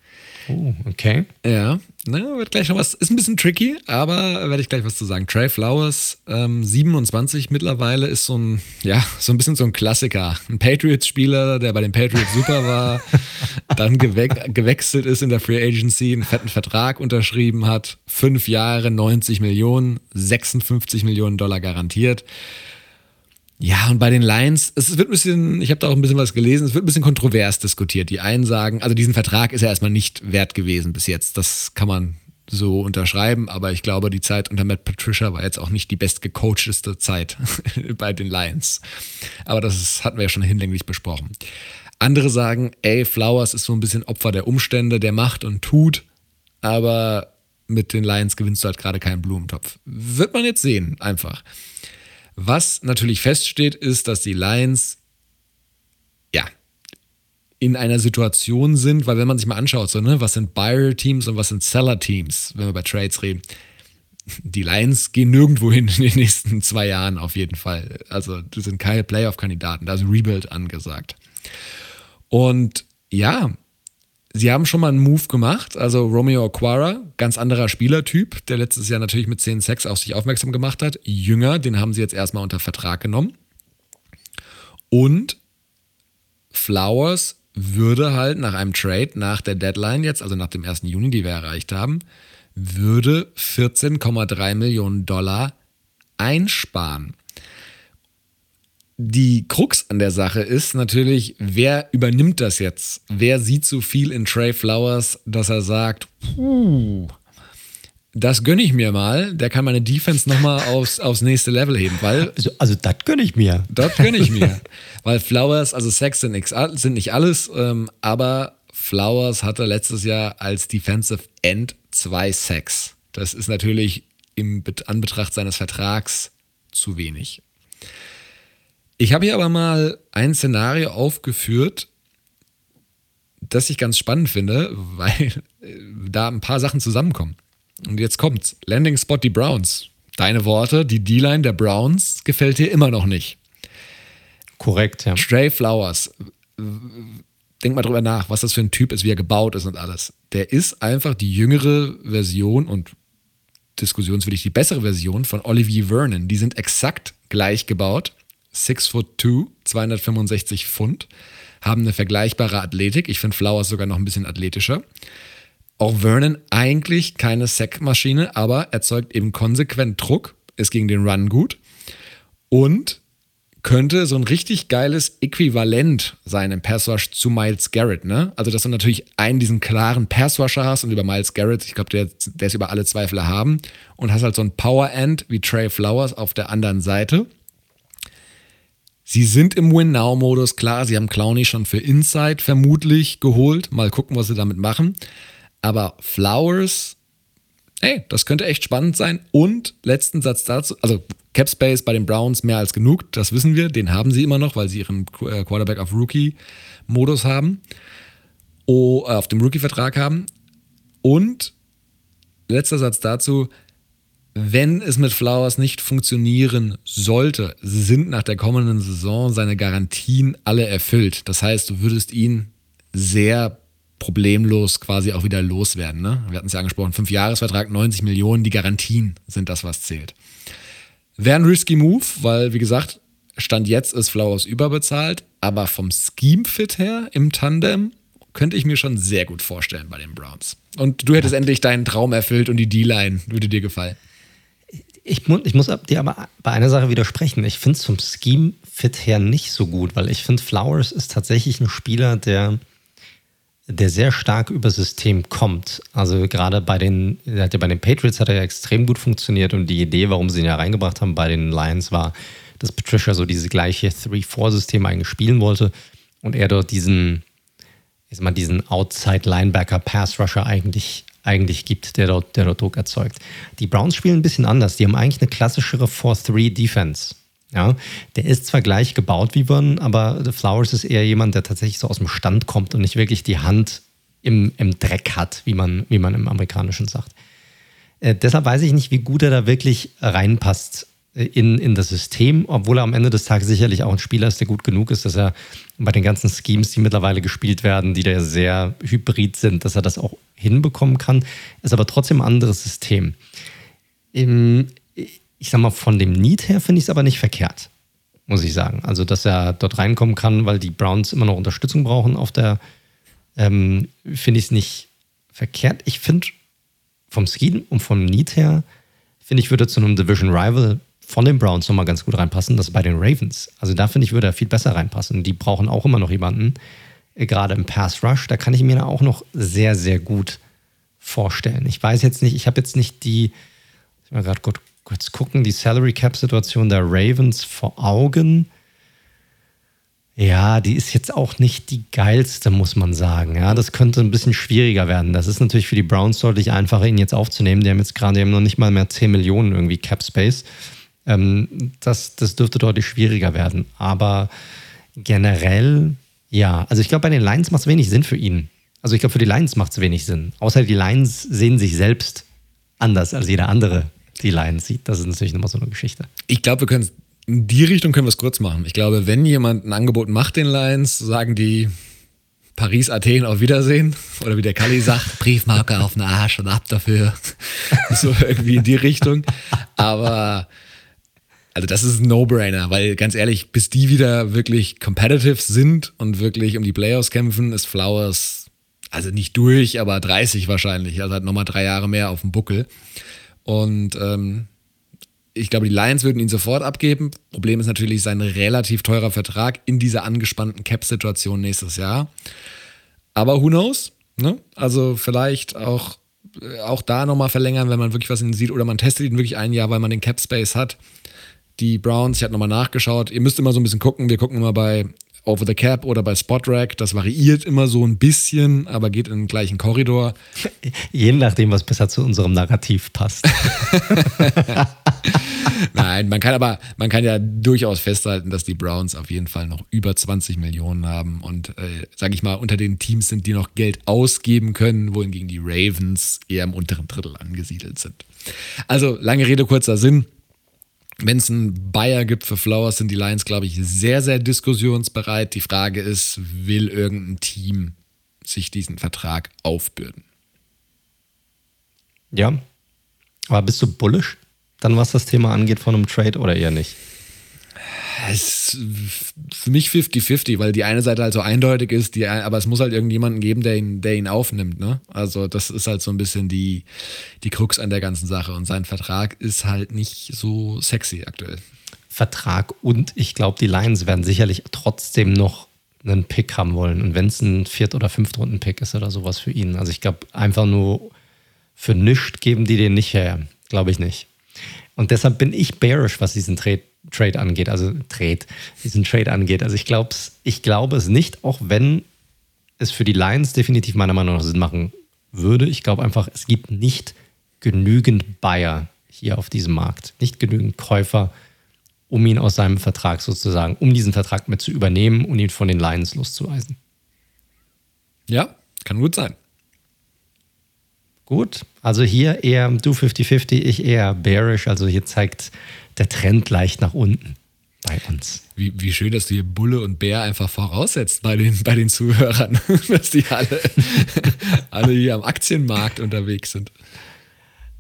Oh, okay. Ja, ne, wird gleich noch was. Ist ein bisschen tricky, aber werde ich gleich was zu sagen. Trey Flowers, ähm, 27 mittlerweile, ist so ein, ja, so ein bisschen so ein Klassiker. Ein Patriots-Spieler, der bei den Patriots super war, [laughs] dann gewe gewechselt ist in der Free Agency, einen fetten Vertrag unterschrieben hat. Fünf Jahre, 90 Millionen, 56 Millionen Dollar garantiert. Ja, und bei den Lions, es wird ein bisschen, ich habe da auch ein bisschen was gelesen, es wird ein bisschen kontrovers diskutiert. Die einen sagen, also diesen Vertrag ist ja erstmal nicht wert gewesen bis jetzt. Das kann man so unterschreiben, aber ich glaube, die Zeit unter Matt Patricia war jetzt auch nicht die bestgecoachteste Zeit [laughs] bei den Lions. Aber das ist, hatten wir ja schon hinlänglich besprochen. Andere sagen, ey, Flowers ist so ein bisschen Opfer der Umstände, der macht und tut, aber mit den Lions gewinnst du halt gerade keinen Blumentopf. Wird man jetzt sehen, einfach. Was natürlich feststeht, ist, dass die Lions ja in einer Situation sind, weil wenn man sich mal anschaut, so, ne, was sind Buyer-Teams und was sind Seller-Teams, wenn wir bei Trades reden, die Lions gehen nirgendwo hin in den nächsten zwei Jahren auf jeden Fall. Also, das sind keine Playoff-Kandidaten, da ist Rebuild angesagt. Und ja, Sie haben schon mal einen Move gemacht, also Romeo Aquara, ganz anderer Spielertyp, der letztes Jahr natürlich mit 10 Sex auf sich aufmerksam gemacht hat. Jünger, den haben sie jetzt erstmal unter Vertrag genommen. Und Flowers würde halt nach einem Trade, nach der Deadline jetzt, also nach dem 1. Juni, die wir erreicht haben, würde 14,3 Millionen Dollar einsparen die Krux an der Sache ist natürlich, wer übernimmt das jetzt? Wer sieht so viel in Trey Flowers, dass er sagt, puh, das gönne ich mir mal, der kann meine Defense nochmal aufs, aufs nächste Level heben, weil. Also, also das gönne ich mir. Das gönne ich mir. weil Flowers, also Sex sind, nix, sind nicht alles, ähm, aber Flowers hatte letztes Jahr als Defensive End zwei Sex. Das ist natürlich im Anbetracht seines Vertrags zu wenig. Ich habe hier aber mal ein Szenario aufgeführt, das ich ganz spannend finde, [laughs] weil äh, da ein paar Sachen zusammenkommen. Und jetzt kommt's. Landing Spot die Browns. Deine Worte, die D-Line der Browns gefällt dir immer noch nicht. Korrekt, ja. Stray Flowers. Denk mal drüber nach, was das für ein Typ ist, wie er gebaut ist und alles. Der ist einfach die jüngere Version und diskussionswürdig die bessere Version von Olivier Vernon. Die sind exakt gleich gebaut. 6 foot 2, 265 Pfund. haben eine vergleichbare Athletik. Ich finde Flowers sogar noch ein bisschen athletischer. Auch Vernon eigentlich keine Sackmaschine, aber erzeugt eben konsequent Druck, ist gegen den Run gut und könnte so ein richtig geiles Äquivalent sein im Passwash zu Miles Garrett, ne? Also, dass du natürlich einen diesen klaren Passwasher hast und über Miles Garrett, ich glaube, der, der ist über alle Zweifel haben und hast halt so ein Power-End wie Trey Flowers auf der anderen Seite. Sie sind im Win-Now-Modus, klar, sie haben Clowney schon für Inside vermutlich geholt. Mal gucken, was sie damit machen. Aber Flowers, ey, das könnte echt spannend sein. Und letzten Satz dazu, also Cap Space bei den Browns mehr als genug, das wissen wir. Den haben sie immer noch, weil sie ihren äh, Quarterback auf Rookie-Modus haben. Oh, äh, auf dem Rookie-Vertrag haben. Und letzter Satz dazu. Wenn es mit Flowers nicht funktionieren sollte, sind nach der kommenden Saison seine Garantien alle erfüllt. Das heißt, du würdest ihn sehr problemlos quasi auch wieder loswerden. Ne? Wir hatten es ja angesprochen, fünf Jahresvertrag, 90 Millionen, die Garantien sind das, was zählt. Wäre ein risky Move, weil, wie gesagt, Stand jetzt ist Flowers überbezahlt, aber vom Scheme-Fit her im Tandem könnte ich mir schon sehr gut vorstellen bei den Browns. Und du hättest ja. endlich deinen Traum erfüllt und die D-Line würde dir gefallen. Ich, ich muss dir aber bei einer Sache widersprechen. Ich finde es vom Scheme-Fit her nicht so gut, weil ich finde, Flowers ist tatsächlich ein Spieler, der der sehr stark über System kommt. Also gerade bei den, hat ja bei den Patriots hat er ja extrem gut funktioniert und die Idee, warum sie ihn ja reingebracht haben bei den Lions, war, dass Patricia so diese gleiche 3-4-System eigentlich spielen wollte und er dort diesen, ich sag mal, diesen Outside-Linebacker-Pass-Rusher eigentlich, eigentlich gibt, der dort, der dort Druck erzeugt. Die Browns spielen ein bisschen anders. Die haben eigentlich eine klassischere 4-3-Defense. Ja, der ist zwar gleich gebaut wie Vernon, aber Flowers ist eher jemand, der tatsächlich so aus dem Stand kommt und nicht wirklich die Hand im, im Dreck hat, wie man, wie man im Amerikanischen sagt. Äh, deshalb weiß ich nicht, wie gut er da wirklich reinpasst in, in das System, obwohl er am Ende des Tages sicherlich auch ein Spieler ist, der gut genug ist, dass er bei den ganzen Schemes, die mittlerweile gespielt werden, die da sehr hybrid sind, dass er das auch hinbekommen kann. Ist aber trotzdem ein anderes System. Im, ich sag mal, von dem Need her finde ich es aber nicht verkehrt, muss ich sagen. Also, dass er dort reinkommen kann, weil die Browns immer noch Unterstützung brauchen auf der, ähm, finde ich es nicht verkehrt. Ich finde vom Scheme und vom Need her, finde ich, würde zu einem Division Rival von den Browns nochmal ganz gut reinpassen, das bei den Ravens. Also da finde ich, würde er viel besser reinpassen. Die brauchen auch immer noch jemanden, äh, gerade im Pass Rush. Da kann ich mir auch noch sehr, sehr gut vorstellen. Ich weiß jetzt nicht, ich habe jetzt nicht die, ich mal gerade gut kurz gucken, die Salary Cap Situation der Ravens vor Augen. Ja, die ist jetzt auch nicht die geilste, muss man sagen. Ja, das könnte ein bisschen schwieriger werden. Das ist natürlich für die Browns deutlich einfacher, ihn jetzt aufzunehmen. Die haben jetzt gerade noch nicht mal mehr 10 Millionen irgendwie Cap Space. Ähm, das, das dürfte deutlich schwieriger werden. Aber generell, ja, also ich glaube, bei den Lions macht es wenig Sinn für ihn. Also ich glaube, für die Lions macht es wenig Sinn. Außer die Lions sehen sich selbst anders als jeder andere die Lions sieht. Das ist natürlich nochmal so eine Geschichte. Ich glaube, wir können in die Richtung können wir es kurz machen. Ich glaube, wenn jemand ein Angebot macht den Lions, sagen die Paris, Athen auf Wiedersehen. Oder wie der Kali sagt, [laughs] Briefmarke auf den Arsch und ab dafür. [laughs] so irgendwie in die Richtung. Aber also das ist ein No-Brainer, weil ganz ehrlich, bis die wieder wirklich competitive sind und wirklich um die Playoffs kämpfen, ist Flowers also nicht durch, aber 30 wahrscheinlich. Also hat nochmal drei Jahre mehr auf dem Buckel. Und ähm, ich glaube, die Lions würden ihn sofort abgeben. Problem ist natürlich sein relativ teurer Vertrag in dieser angespannten Cap-Situation nächstes Jahr. Aber who knows? Ne? Also vielleicht auch, äh, auch da nochmal verlängern, wenn man wirklich was in sieht. Oder man testet ihn wirklich ein Jahr, weil man den Cap-Space hat. Die Browns, ich habe nochmal nachgeschaut. Ihr müsst immer so ein bisschen gucken. Wir gucken immer bei Over the Cap oder bei Spotrack. Das variiert immer so ein bisschen, aber geht in den gleichen Korridor. [laughs] Je nachdem, was besser zu unserem Narrativ passt. [laughs] Nein, man kann aber, man kann ja durchaus festhalten, dass die Browns auf jeden Fall noch über 20 Millionen haben und, äh, sage ich mal, unter den Teams sind, die noch Geld ausgeben können, wohingegen die Ravens eher im unteren Drittel angesiedelt sind. Also, lange Rede, kurzer Sinn. Wenn es einen Buyer gibt für Flowers, sind die Lions, glaube ich, sehr, sehr diskussionsbereit. Die Frage ist, will irgendein Team sich diesen Vertrag aufbürden? Ja. Aber bist du bullish, dann was das Thema angeht von einem Trade oder eher nicht? Ist für mich 50-50, weil die eine Seite halt so eindeutig ist, die, aber es muss halt irgendjemanden geben, der ihn, der ihn aufnimmt. Ne? Also das ist halt so ein bisschen die, die Krux an der ganzen Sache. Und sein Vertrag ist halt nicht so sexy aktuell. Vertrag und ich glaube, die Lions werden sicherlich trotzdem noch einen Pick haben wollen. Und wenn es ein Viert- oder Fünftrunden-Pick ist oder sowas für ihn. Also ich glaube, einfach nur für nichts geben die den nicht her. Glaube ich nicht. Und deshalb bin ich bearish, was diesen Trade, Trade angeht. Also Trade, diesen Trade angeht. Also ich glaube ich glaube es nicht, auch wenn es für die Lions definitiv meiner Meinung nach Sinn machen würde. Ich glaube einfach, es gibt nicht genügend Buyer hier auf diesem Markt. Nicht genügend Käufer, um ihn aus seinem Vertrag sozusagen, um diesen Vertrag mit zu übernehmen und ihn von den Lions loszuweisen. Ja, kann gut sein. Gut, also hier eher du 50-50, ich eher bearish. Also hier zeigt der Trend leicht nach unten bei uns. Wie, wie schön, dass du hier Bulle und Bär einfach voraussetzt bei den, bei den Zuhörern, [laughs] dass die alle, [laughs] alle hier am Aktienmarkt unterwegs sind.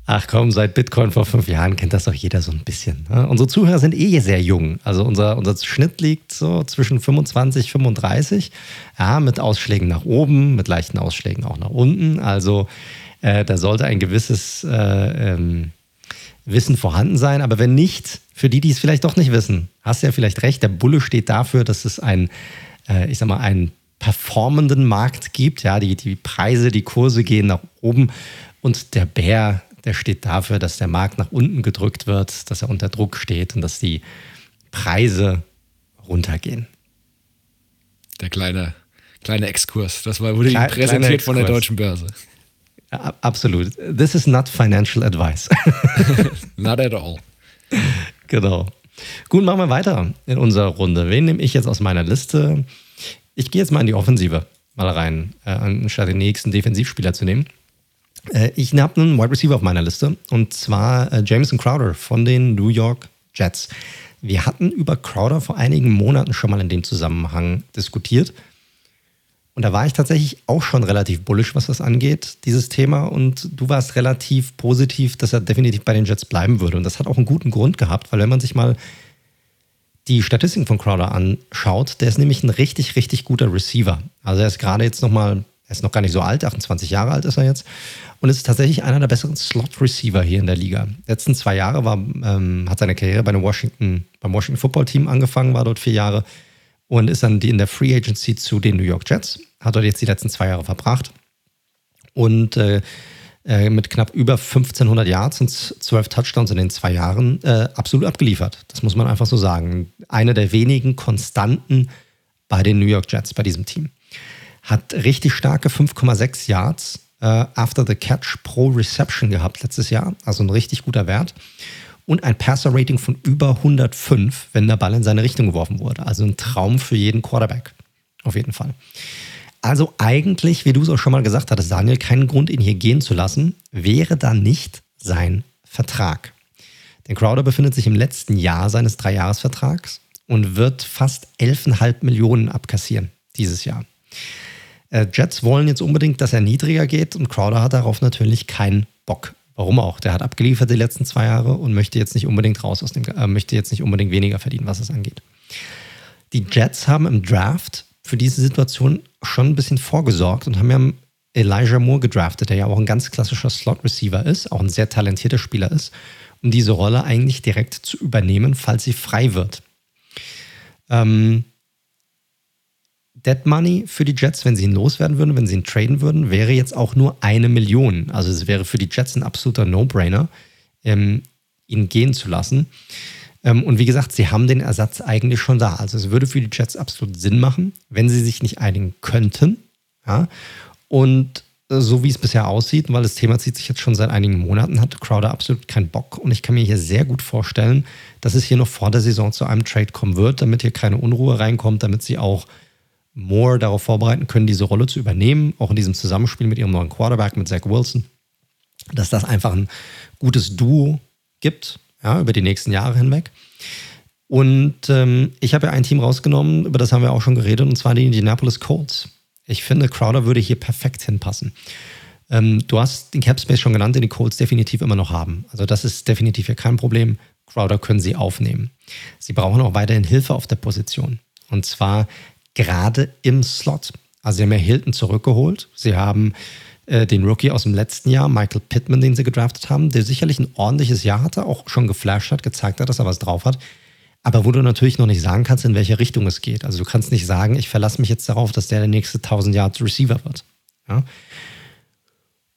Ach komm, seit Bitcoin vor fünf Jahren kennt das doch jeder so ein bisschen. Ne? Unsere Zuhörer sind eh sehr jung. Also unser, unser Schnitt liegt so zwischen 25, 35. Ja, mit Ausschlägen nach oben, mit leichten Ausschlägen auch nach unten. Also äh, da sollte ein gewisses äh, ähm, Wissen vorhanden sein. Aber wenn nicht, für die, die es vielleicht doch nicht wissen, hast du ja vielleicht recht, der Bulle steht dafür, dass es ein, äh, ich sag mal, einen performenden Markt gibt. Ja, die, die Preise, die Kurse gehen nach oben. Und der Bär der steht dafür, dass der Markt nach unten gedrückt wird, dass er unter Druck steht und dass die Preise runtergehen. Der kleine, kleine Exkurs. Das war, wurde Kle präsentiert von der deutschen Börse. Absolut. This is not financial advice. [laughs] not at all. Genau. Gut, machen wir weiter in unserer Runde. Wen nehme ich jetzt aus meiner Liste? Ich gehe jetzt mal in die Offensive mal rein, äh, anstatt den nächsten Defensivspieler zu nehmen. Äh, ich habe einen Wide Receiver auf meiner Liste und zwar äh, Jameson Crowder von den New York Jets. Wir hatten über Crowder vor einigen Monaten schon mal in dem Zusammenhang diskutiert. Und da war ich tatsächlich auch schon relativ bullisch, was das angeht, dieses Thema. Und du warst relativ positiv, dass er definitiv bei den Jets bleiben würde. Und das hat auch einen guten Grund gehabt, weil wenn man sich mal die Statistiken von Crowder anschaut, der ist nämlich ein richtig, richtig guter Receiver. Also er ist gerade jetzt nochmal, er ist noch gar nicht so alt, 28 Jahre alt ist er jetzt und ist tatsächlich einer der besseren Slot-Receiver hier in der Liga. Die letzten zwei Jahre war, ähm, hat seine Karriere bei Washington, beim Washington Football Team angefangen, war dort vier Jahre und ist dann in der Free Agency zu den New York Jets. Hat dort jetzt die letzten zwei Jahre verbracht und äh, äh mit knapp über 1500 Yards und 12 Touchdowns in den zwei Jahren äh, absolut abgeliefert. Das muss man einfach so sagen. Eine der wenigen Konstanten bei den New York Jets, bei diesem Team. Hat richtig starke 5,6 Yards äh, After the Catch pro Reception gehabt letztes Jahr, also ein richtig guter Wert. Und ein Passer-Rating von über 105, wenn der Ball in seine Richtung geworfen wurde. Also ein Traum für jeden Quarterback. Auf jeden Fall. Also eigentlich, wie du es auch schon mal gesagt hattest, Daniel, keinen Grund, ihn hier gehen zu lassen, wäre da nicht sein Vertrag. Denn Crowder befindet sich im letzten Jahr seines Dreijahresvertrags und wird fast 11,5 Millionen abkassieren dieses Jahr. Äh, Jets wollen jetzt unbedingt, dass er niedriger geht und Crowder hat darauf natürlich keinen Bock. Warum auch? Der hat abgeliefert die letzten zwei Jahre und möchte jetzt nicht unbedingt raus aus dem, äh, möchte jetzt nicht unbedingt weniger verdienen, was es angeht. Die Jets haben im Draft für diese Situation schon ein bisschen vorgesorgt und haben ja Elijah Moore gedraftet, der ja auch ein ganz klassischer Slot-Receiver ist, auch ein sehr talentierter Spieler ist, um diese Rolle eigentlich direkt zu übernehmen, falls sie frei wird. Ähm, Dead Money für die Jets, wenn sie ihn loswerden würden, wenn sie ihn traden würden, wäre jetzt auch nur eine Million. Also es wäre für die Jets ein absoluter No-Brainer, ähm, ihn gehen zu lassen. Ähm, und wie gesagt, sie haben den Ersatz eigentlich schon da. Also es würde für die Jets absolut Sinn machen, wenn sie sich nicht einigen könnten. Ja? Und äh, so wie es bisher aussieht, weil das Thema zieht sich jetzt schon seit einigen Monaten, hat Crowder absolut keinen Bock. Und ich kann mir hier sehr gut vorstellen, dass es hier noch vor der Saison zu einem Trade kommen wird, damit hier keine Unruhe reinkommt, damit sie auch Moore darauf vorbereiten können, diese Rolle zu übernehmen, auch in diesem Zusammenspiel mit ihrem neuen Quarterback, mit Zach Wilson, dass das einfach ein gutes Duo gibt, ja, über die nächsten Jahre hinweg. Und ähm, ich habe ja ein Team rausgenommen, über das haben wir auch schon geredet, und zwar die Indianapolis Colts. Ich finde, Crowder würde hier perfekt hinpassen. Ähm, du hast den Cap Space schon genannt, den die Colts definitiv immer noch haben. Also das ist definitiv hier kein Problem. Crowder können sie aufnehmen. Sie brauchen auch weiterhin Hilfe auf der Position. Und zwar gerade im Slot. Also sie haben ja Hilton zurückgeholt. Sie haben äh, den Rookie aus dem letzten Jahr, Michael Pittman, den sie gedraftet haben, der sicherlich ein ordentliches Jahr hatte, auch schon geflasht hat, gezeigt hat, dass er was drauf hat. Aber wo du natürlich noch nicht sagen kannst, in welche Richtung es geht. Also du kannst nicht sagen, ich verlasse mich jetzt darauf, dass der der nächste 1000 Yards Receiver wird. Ja?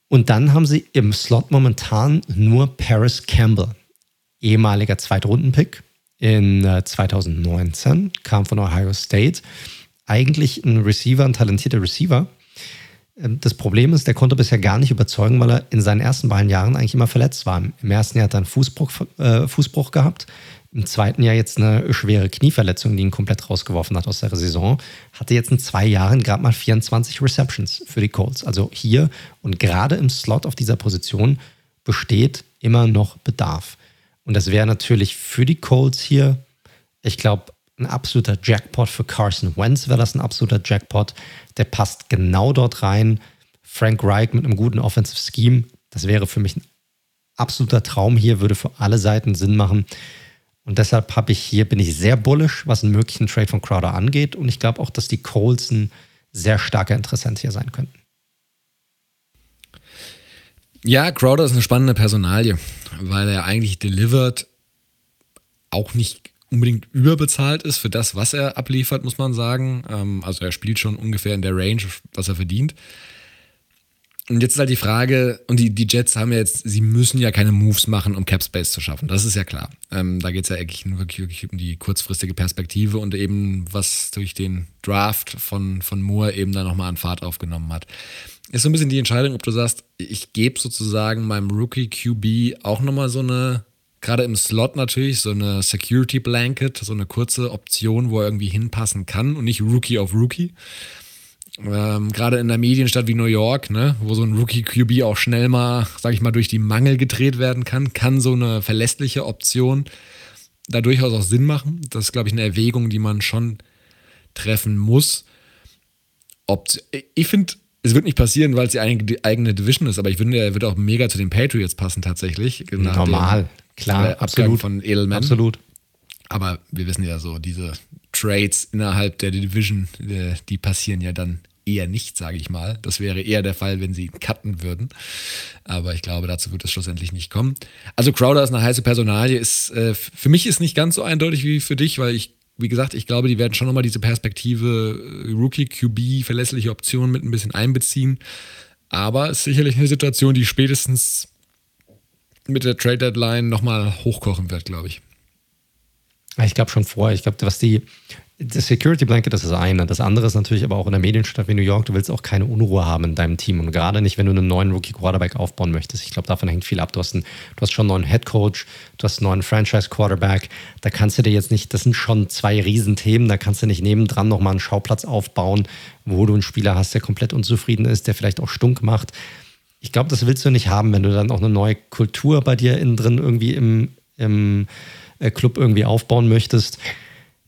Und dann haben sie im Slot momentan nur Paris Campbell, ehemaliger Zweitrundenpick in 2019, äh, kam von Ohio State. Eigentlich ein Receiver, ein talentierter Receiver. Ähm, das Problem ist, der konnte bisher gar nicht überzeugen, weil er in seinen ersten beiden Jahren eigentlich immer verletzt war. Im ersten Jahr hat er einen Fußbruch, äh, Fußbruch gehabt. Im zweiten Jahr jetzt eine schwere Knieverletzung, die ihn komplett rausgeworfen hat aus der Saison. Hatte jetzt in zwei Jahren gerade mal 24 Receptions für die Colts. Also hier und gerade im Slot auf dieser Position besteht immer noch Bedarf. Und das wäre natürlich für die Colts hier, ich glaube, ein absoluter Jackpot für Carson Wentz wäre das ein absoluter Jackpot. Der passt genau dort rein. Frank Reich mit einem guten Offensive Scheme, das wäre für mich ein absoluter Traum hier, würde für alle Seiten Sinn machen. Und deshalb habe ich hier, bin ich sehr bullish, was einen möglichen Trade von Crowder angeht. Und ich glaube auch, dass die Coles ein sehr starker Interessent hier sein könnten. Ja, Crowder ist eine spannende Personalie, weil er eigentlich delivered auch nicht unbedingt überbezahlt ist für das, was er abliefert, muss man sagen. Ähm, also er spielt schon ungefähr in der Range, was er verdient. Und jetzt ist halt die Frage, und die, die Jets haben ja jetzt, sie müssen ja keine Moves machen, um Cap Space zu schaffen. Das ist ja klar. Ähm, da geht es ja eigentlich wirklich, wirklich um die kurzfristige Perspektive und eben, was durch den Draft von, von Moore eben da nochmal an Fahrt aufgenommen hat. Ist so ein bisschen die Entscheidung, ob du sagst, ich gebe sozusagen meinem Rookie QB auch nochmal so eine, gerade im Slot natürlich, so eine Security Blanket, so eine kurze Option, wo er irgendwie hinpassen kann und nicht Rookie auf Rookie. Ähm, Gerade in der Medienstadt wie New York, ne, wo so ein Rookie-QB auch schnell mal, sag ich mal, durch die Mangel gedreht werden kann, kann so eine verlässliche Option da durchaus auch Sinn machen. Das ist, glaube ich, eine Erwägung, die man schon treffen muss. Ob, ich finde, es wird nicht passieren, weil es die eigene Division ist, aber ich finde, er wird auch mega zu den Patriots passen tatsächlich. Normal, klar, absolut. Von Edelman. Absolut. Aber wir wissen ja so, diese Trades innerhalb der Division, äh, die passieren ja dann eher nicht, sage ich mal. Das wäre eher der Fall, wenn sie ihn cutten würden. Aber ich glaube, dazu wird es schlussendlich nicht kommen. Also Crowder ist eine heiße Personalie. Ist, äh, für mich ist nicht ganz so eindeutig wie für dich, weil ich, wie gesagt, ich glaube, die werden schon nochmal diese Perspektive äh, Rookie, QB, verlässliche Optionen mit ein bisschen einbeziehen. Aber es ist sicherlich eine Situation, die spätestens mit der Trade Deadline nochmal hochkochen wird, glaube ich. Ich glaube schon vorher. Ich glaube, was die, das Security Blanket ist das eine. Das andere ist natürlich aber auch in der Medienstadt wie New York, du willst auch keine Unruhe haben in deinem Team. Und gerade nicht, wenn du einen neuen Rookie Quarterback aufbauen möchtest. Ich glaube, davon hängt viel ab. Du hast, einen, du hast schon einen neuen Head Coach, du hast einen neuen Franchise Quarterback. Da kannst du dir jetzt nicht, das sind schon zwei Riesenthemen, da kannst du nicht nebendran nochmal einen Schauplatz aufbauen, wo du einen Spieler hast, der komplett unzufrieden ist, der vielleicht auch stunk macht. Ich glaube, das willst du nicht haben, wenn du dann auch eine neue Kultur bei dir innen drin irgendwie im, im äh, Club irgendwie aufbauen möchtest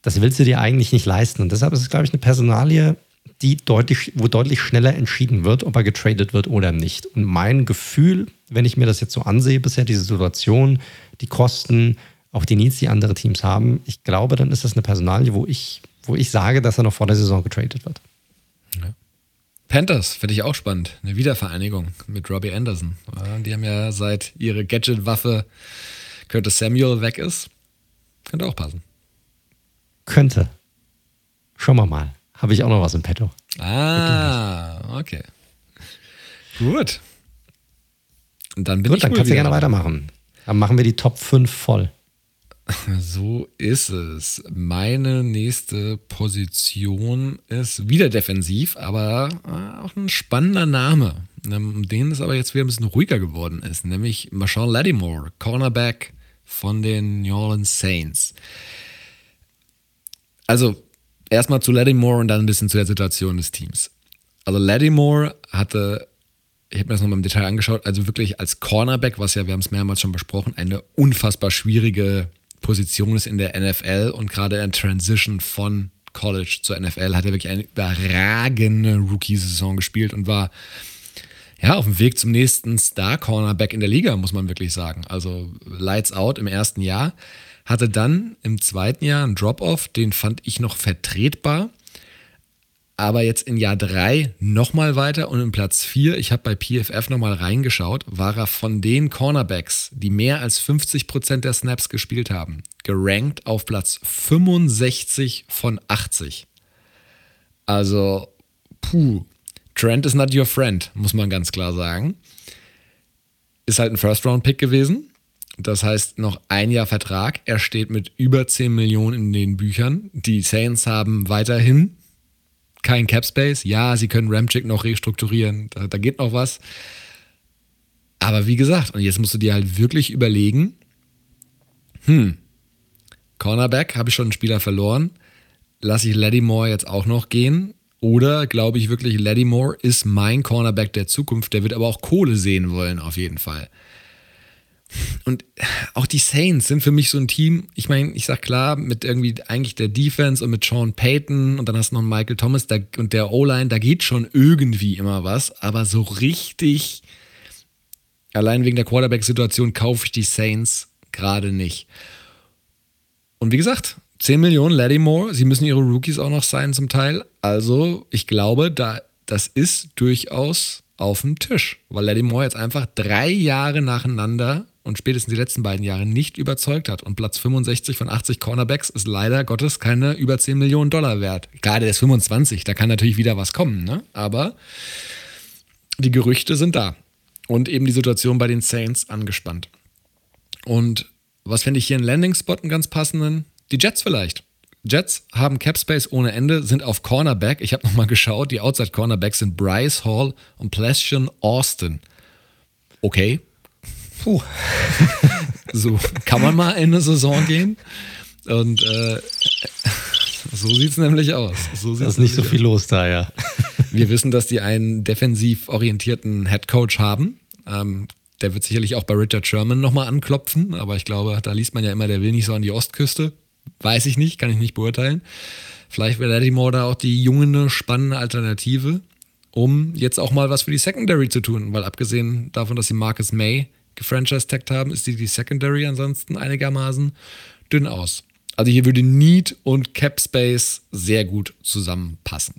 das willst du dir eigentlich nicht leisten. Und deshalb ist es, glaube ich, eine Personalie, die deutlich, wo deutlich schneller entschieden wird, ob er getradet wird oder nicht. Und mein Gefühl, wenn ich mir das jetzt so ansehe, bisher diese Situation, die Kosten, auch die Needs, die andere Teams haben, ich glaube, dann ist das eine Personalie, wo ich, wo ich sage, dass er noch vor der Saison getradet wird. Ja. Panthers finde ich auch spannend. Eine Wiedervereinigung mit Robbie Anderson. Die haben ja seit ihre Gadget-Waffe Curtis Samuel weg ist. Könnte auch passen. Könnte. Schauen wir mal. Habe ich auch noch was im Petto. Ah, okay. Gut. Und dann bin Gut, ich dann kannst du gerne weitermachen. Dann machen wir die Top 5 voll. [laughs] So ist es. Meine nächste Position ist wieder defensiv, aber äh, auch ein spannender Name, um den es aber jetzt wieder ein bisschen ruhiger geworden ist, nämlich Marshawn Lattimore, Cornerback von den New Orleans Saints. Also erstmal zu Lattimore und dann ein bisschen zu der Situation des Teams. Also Lattimore hatte, ich habe mir das nochmal im Detail angeschaut, also wirklich als Cornerback, was ja, wir haben es mehrmals schon besprochen, eine unfassbar schwierige Position ist in der NFL und gerade in Transition von College zur NFL hat er wirklich eine überragende Rookie-Saison gespielt und war ja, auf dem Weg zum nächsten Star-Cornerback in der Liga, muss man wirklich sagen. Also Lights Out im ersten Jahr. Hatte dann im zweiten Jahr einen Drop-Off, den fand ich noch vertretbar. Aber jetzt in Jahr 3 nochmal weiter und in Platz 4, ich habe bei PFF nochmal reingeschaut, war er von den Cornerbacks, die mehr als 50% der Snaps gespielt haben, gerankt auf Platz 65 von 80. Also, puh, Trent is not your friend, muss man ganz klar sagen. Ist halt ein First-Round-Pick gewesen. Das heißt, noch ein Jahr Vertrag. Er steht mit über 10 Millionen in den Büchern. Die Saints haben weiterhin kein Cap Space. Ja, sie können Ramchick noch restrukturieren. Da, da geht noch was. Aber wie gesagt, und jetzt musst du dir halt wirklich überlegen, hm, Cornerback, habe ich schon einen Spieler verloren. Lasse ich Laddie jetzt auch noch gehen? Oder glaube ich wirklich, Laddie ist mein Cornerback der Zukunft? Der wird aber auch Kohle sehen wollen, auf jeden Fall. Und auch die Saints sind für mich so ein Team. Ich meine, ich sag klar, mit irgendwie eigentlich der Defense und mit Sean Payton und dann hast du noch Michael Thomas da, und der O-Line, da geht schon irgendwie immer was, aber so richtig, allein wegen der Quarterback-Situation, kaufe ich die Saints gerade nicht. Und wie gesagt, 10 Millionen Moore, sie müssen ihre Rookies auch noch sein zum Teil. Also, ich glaube, da, das ist durchaus auf dem Tisch, weil Moore jetzt einfach drei Jahre nacheinander und spätestens die letzten beiden Jahre nicht überzeugt hat. Und Platz 65 von 80 Cornerbacks ist leider Gottes keine über 10 Millionen Dollar wert. Gerade der ist 25, da kann natürlich wieder was kommen, ne? Aber die Gerüchte sind da. Und eben die Situation bei den Saints angespannt. Und was fände ich hier in Landing-Spot einen ganz passenden? Die Jets vielleicht. Jets haben Capspace ohne Ende, sind auf Cornerback. Ich habe nochmal geschaut, die Outside Cornerbacks sind Bryce Hall und Plestion Austin. Okay, Puh. [laughs] so kann man mal in eine Saison gehen. Und äh, so sieht es nämlich aus. So da ist nicht so viel aus. los da, ja. [laughs] Wir wissen, dass die einen defensiv orientierten Headcoach haben. Ähm, der wird sicherlich auch bei Richard Sherman nochmal anklopfen, aber ich glaube, da liest man ja immer, der will nicht so an die Ostküste. Weiß ich nicht, kann ich nicht beurteilen. Vielleicht wäre Lattimore da auch die junge, spannende Alternative, um jetzt auch mal was für die Secondary zu tun, weil abgesehen davon, dass sie Marcus May gefranchise-tagged haben, ist die, die Secondary ansonsten einigermaßen dünn aus. Also hier würde Need und Cap Space sehr gut zusammenpassen.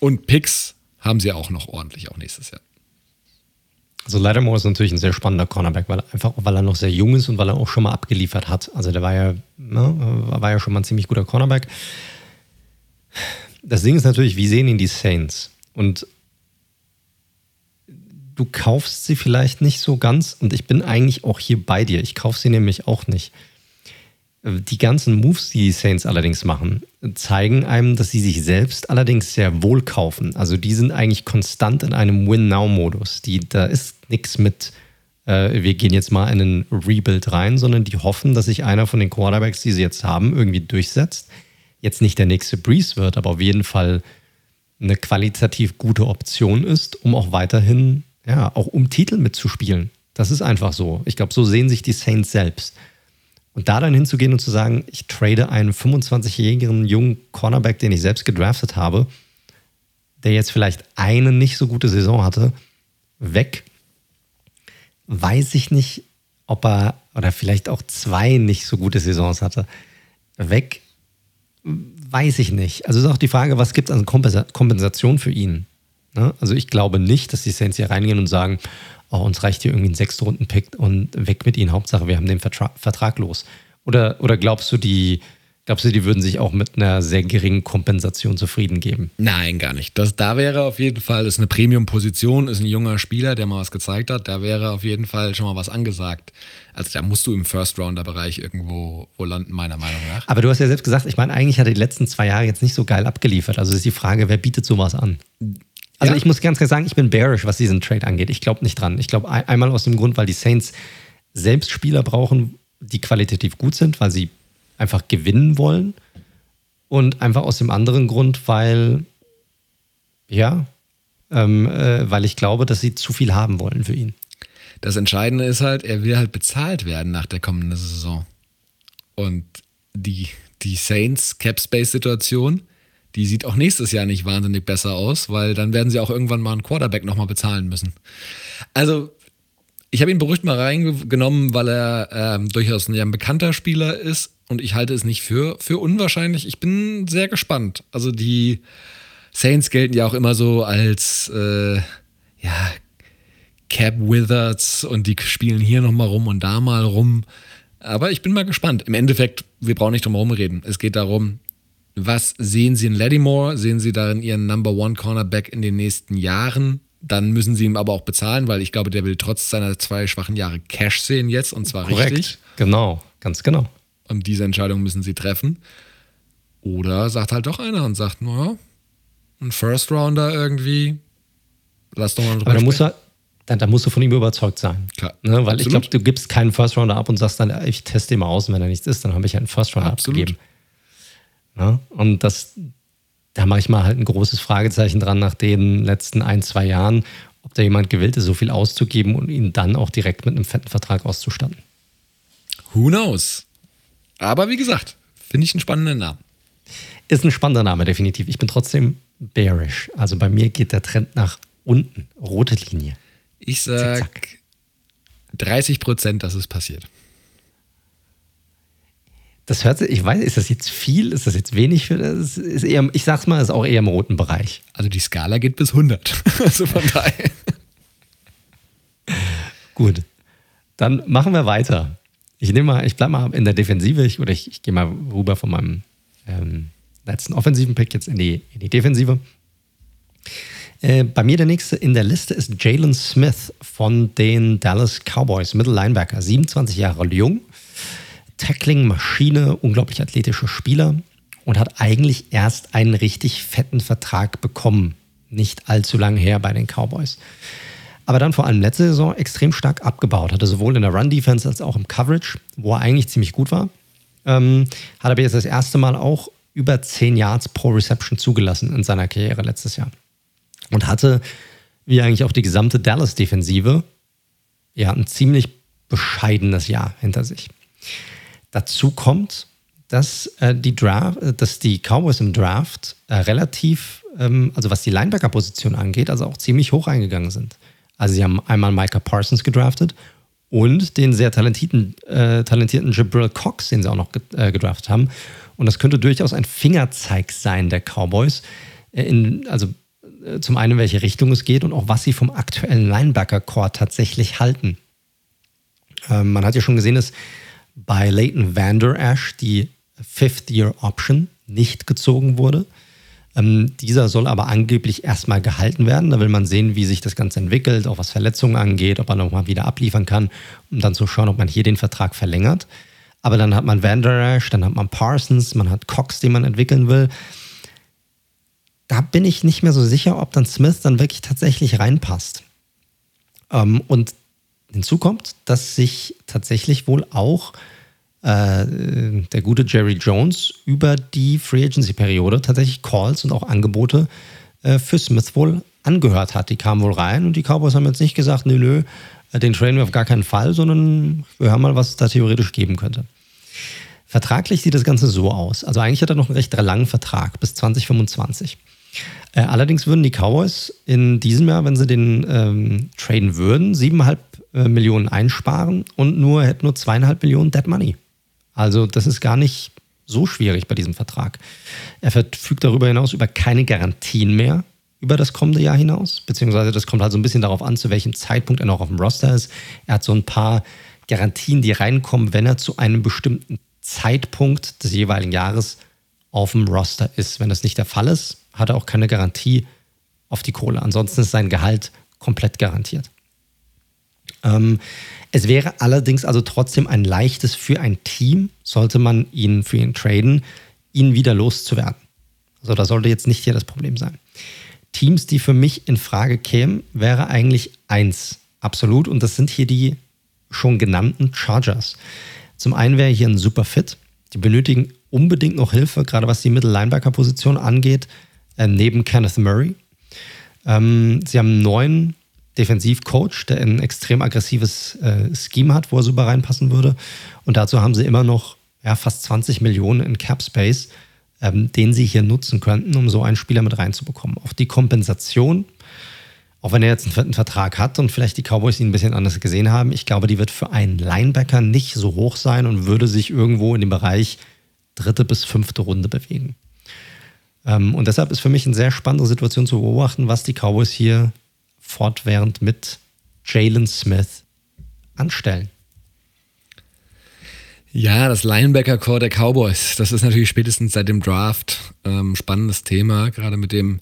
Und Picks haben sie auch noch ordentlich, auch nächstes Jahr. Also Lattimore ist natürlich ein sehr spannender Cornerback, weil einfach, weil er noch sehr jung ist und weil er auch schon mal abgeliefert hat. Also der war ja, ne, war ja schon mal ein ziemlich guter Cornerback. Das Ding ist natürlich, wie sehen ihn die Saints? Und du kaufst sie vielleicht nicht so ganz und ich bin eigentlich auch hier bei dir. Ich kaufe sie nämlich auch nicht. Die ganzen Moves, die die Saints allerdings machen, zeigen einem, dass sie sich selbst allerdings sehr wohl kaufen. Also die sind eigentlich konstant in einem Win-Now-Modus. Da ist nichts mit, äh, wir gehen jetzt mal in einen Rebuild rein, sondern die hoffen, dass sich einer von den Quarterbacks, die sie jetzt haben, irgendwie durchsetzt. Jetzt nicht der nächste Breeze wird, aber auf jeden Fall eine qualitativ gute Option ist, um auch weiterhin ja, auch um Titel mitzuspielen. Das ist einfach so. Ich glaube, so sehen sich die Saints selbst. Und da dann hinzugehen und zu sagen, ich trade einen 25-jährigen jungen Cornerback, den ich selbst gedraftet habe, der jetzt vielleicht eine nicht so gute Saison hatte, weg, weiß ich nicht, ob er, oder vielleicht auch zwei nicht so gute Saisons hatte, weg, weiß ich nicht. Also ist auch die Frage, was gibt es an Kompensation für ihn? Ne? Also ich glaube nicht, dass die Saints hier reingehen und sagen, oh, uns reicht hier irgendwie ein Sechstrunden-Pick und weg mit ihnen. Hauptsache, wir haben den Vertra Vertrag los. Oder, oder glaubst du, die, glaubst du, die würden sich auch mit einer sehr geringen Kompensation zufrieden geben? Nein, gar nicht. Das, da wäre auf jeden Fall, ist eine Premium-Position, ist ein junger Spieler, der mal was gezeigt hat. Da wäre auf jeden Fall schon mal was angesagt. Also da musst du im First-Rounder-Bereich irgendwo wo landen, meiner Meinung nach. Aber du hast ja selbst gesagt, ich meine, eigentlich hat er die letzten zwei Jahre jetzt nicht so geil abgeliefert. Also ist die Frage, wer bietet sowas an? Also ja. ich muss ganz klar sagen, ich bin bearish, was diesen Trade angeht. Ich glaube nicht dran. Ich glaube einmal aus dem Grund, weil die Saints selbst Spieler brauchen, die qualitativ gut sind, weil sie einfach gewinnen wollen. Und einfach aus dem anderen Grund, weil, ja, ähm, äh, weil ich glaube, dass sie zu viel haben wollen für ihn. Das Entscheidende ist halt, er will halt bezahlt werden nach der kommenden Saison. Und die, die Saints Cap Space Situation, die sieht auch nächstes Jahr nicht wahnsinnig besser aus, weil dann werden sie auch irgendwann mal einen Quarterback nochmal bezahlen müssen. Also, ich habe ihn beruhigt mal reingenommen, weil er ähm, durchaus ein, ja, ein bekannter Spieler ist und ich halte es nicht für, für unwahrscheinlich. Ich bin sehr gespannt. Also, die Saints gelten ja auch immer so als, äh, ja, Cap Wizards und die spielen hier nochmal rum und da mal rum. Aber ich bin mal gespannt. Im Endeffekt, wir brauchen nicht drum herum reden. Es geht darum, was sehen Sie in Lattimore? Sehen Sie darin Ihren Number One Cornerback in den nächsten Jahren? Dann müssen Sie ihm aber auch bezahlen, weil ich glaube, der will trotz seiner zwei schwachen Jahre Cash sehen jetzt und zwar Korrekt. richtig. Genau, ganz genau. Und diese Entscheidung müssen Sie treffen. Oder sagt halt doch einer und sagt, naja, ein First Rounder irgendwie, lass doch mal drüber Aber da muss er, dann, dann, musst du von ihm überzeugt sein. Klar. Ne? Weil Absolut. ich glaube, du gibst keinen First Rounder ab und sagst dann, ich teste ihn mal aus und wenn er nichts ist, dann habe ich einen First Rounder Absolut. abgegeben. Ja? Und das, da mache ich mal halt ein großes Fragezeichen dran nach den letzten ein, zwei Jahren, ob da jemand gewillt ist, so viel auszugeben und ihn dann auch direkt mit einem fetten Vertrag auszustatten. Who knows? Aber wie gesagt, finde ich einen spannenden Namen. Ist ein spannender Name, definitiv. Ich bin trotzdem bearish. Also bei mir geht der Trend nach unten. Rote Linie. Ich sag 30 Prozent, dass es passiert. Das hört sich, ich weiß, ist das jetzt viel? Ist das jetzt wenig? Für, das ist eher, ich sag's mal, ist auch eher im roten Bereich. Also die Skala geht bis 100. [laughs] also von daher. [laughs] Gut. Dann machen wir weiter. Ich nehme mal, ich bleibe mal in der Defensive ich, oder ich, ich gehe mal rüber von meinem ähm, letzten offensiven Pick jetzt in die, in die Defensive. Äh, bei mir der nächste in der Liste ist Jalen Smith von den Dallas Cowboys, Middle Linebacker, 27 Jahre jung, Tackling-Maschine, unglaublich athletischer Spieler und hat eigentlich erst einen richtig fetten Vertrag bekommen. Nicht allzu lange her bei den Cowboys. Aber dann vor allem letzte Saison extrem stark abgebaut. Hatte sowohl in der Run-Defense als auch im Coverage, wo er eigentlich ziemlich gut war. Ähm, hat aber jetzt das erste Mal auch über 10 Yards pro Reception zugelassen in seiner Karriere letztes Jahr und hatte, wie eigentlich auch die gesamte Dallas-Defensive, ja, ein ziemlich bescheidenes Jahr hinter sich. Dazu kommt, dass, äh, die, Draft, dass die Cowboys im Draft äh, relativ, ähm, also was die Linebacker-Position angeht, also auch ziemlich hoch eingegangen sind. Also sie haben einmal Micah Parsons gedraftet und den sehr talentierten, äh, talentierten Jabril Cox, den sie auch noch äh, gedraftet haben. Und das könnte durchaus ein Fingerzeig sein der Cowboys, äh, in, also äh, zum einen, in welche Richtung es geht und auch was sie vom aktuellen Linebacker-Core tatsächlich halten. Ähm, man hat ja schon gesehen, dass bei Leighton Vander Ash die Fifth-Year-Option nicht gezogen wurde. Ähm, dieser soll aber angeblich erstmal gehalten werden. Da will man sehen, wie sich das Ganze entwickelt, auch was Verletzungen angeht, ob er nochmal wieder abliefern kann, um dann zu schauen, ob man hier den Vertrag verlängert. Aber dann hat man Vander Ash, dann hat man Parsons, man hat Cox, den man entwickeln will da bin ich nicht mehr so sicher, ob dann Smith dann wirklich tatsächlich reinpasst. Ähm, und hinzu kommt, dass sich tatsächlich wohl auch äh, der gute Jerry Jones über die Free Agency-Periode tatsächlich Calls und auch Angebote äh, für Smith wohl angehört hat. Die kamen wohl rein und die Cowboys haben jetzt nicht gesagt, nö, nö, äh, den trainen wir auf gar keinen Fall, sondern wir hören mal, was es da theoretisch geben könnte. Vertraglich sieht das Ganze so aus. Also eigentlich hat er noch einen recht langen Vertrag bis 2025. Äh, allerdings würden die Cowboys in diesem Jahr, wenn sie den ähm, traden würden, siebeneinhalb äh, Millionen einsparen und nur hätten nur zweieinhalb Millionen Dead Money. Also das ist gar nicht so schwierig bei diesem Vertrag. Er verfügt darüber hinaus über keine Garantien mehr über das kommende Jahr hinaus, beziehungsweise das kommt halt so ein bisschen darauf an, zu welchem Zeitpunkt er noch auf dem Roster ist. Er hat so ein paar Garantien, die reinkommen, wenn er zu einem bestimmten Zeitpunkt des jeweiligen Jahres auf dem Roster ist. Wenn das nicht der Fall ist, hat er auch keine Garantie auf die Kohle. Ansonsten ist sein Gehalt komplett garantiert. Ähm, es wäre allerdings also trotzdem ein leichtes für ein Team, sollte man ihn für ihn traden, ihn wieder loszuwerden. Also da sollte jetzt nicht hier das Problem sein. Teams, die für mich in Frage kämen, wäre eigentlich eins, absolut. Und das sind hier die schon genannten Chargers. Zum einen wäre hier ein super Fit. Die benötigen unbedingt noch Hilfe, gerade was die Mittel-Linebacker-Position angeht äh, neben Kenneth Murray. Ähm, sie haben neuen Defensivcoach, der ein extrem aggressives äh, Scheme hat, wo er super reinpassen würde. Und dazu haben sie immer noch ja, fast 20 Millionen in Cap Space, ähm, den sie hier nutzen könnten, um so einen Spieler mit reinzubekommen. Auch die Kompensation, auch wenn er jetzt einen vierten Vertrag hat und vielleicht die Cowboys ihn ein bisschen anders gesehen haben, ich glaube, die wird für einen Linebacker nicht so hoch sein und würde sich irgendwo in dem Bereich dritte bis fünfte Runde bewegen. Ähm, und deshalb ist für mich eine sehr spannende Situation zu beobachten, was die Cowboys hier fortwährend mit Jalen Smith anstellen. Ja, das Linebacker-Core der Cowboys, das ist natürlich spätestens seit dem Draft ähm, spannendes Thema, gerade mit dem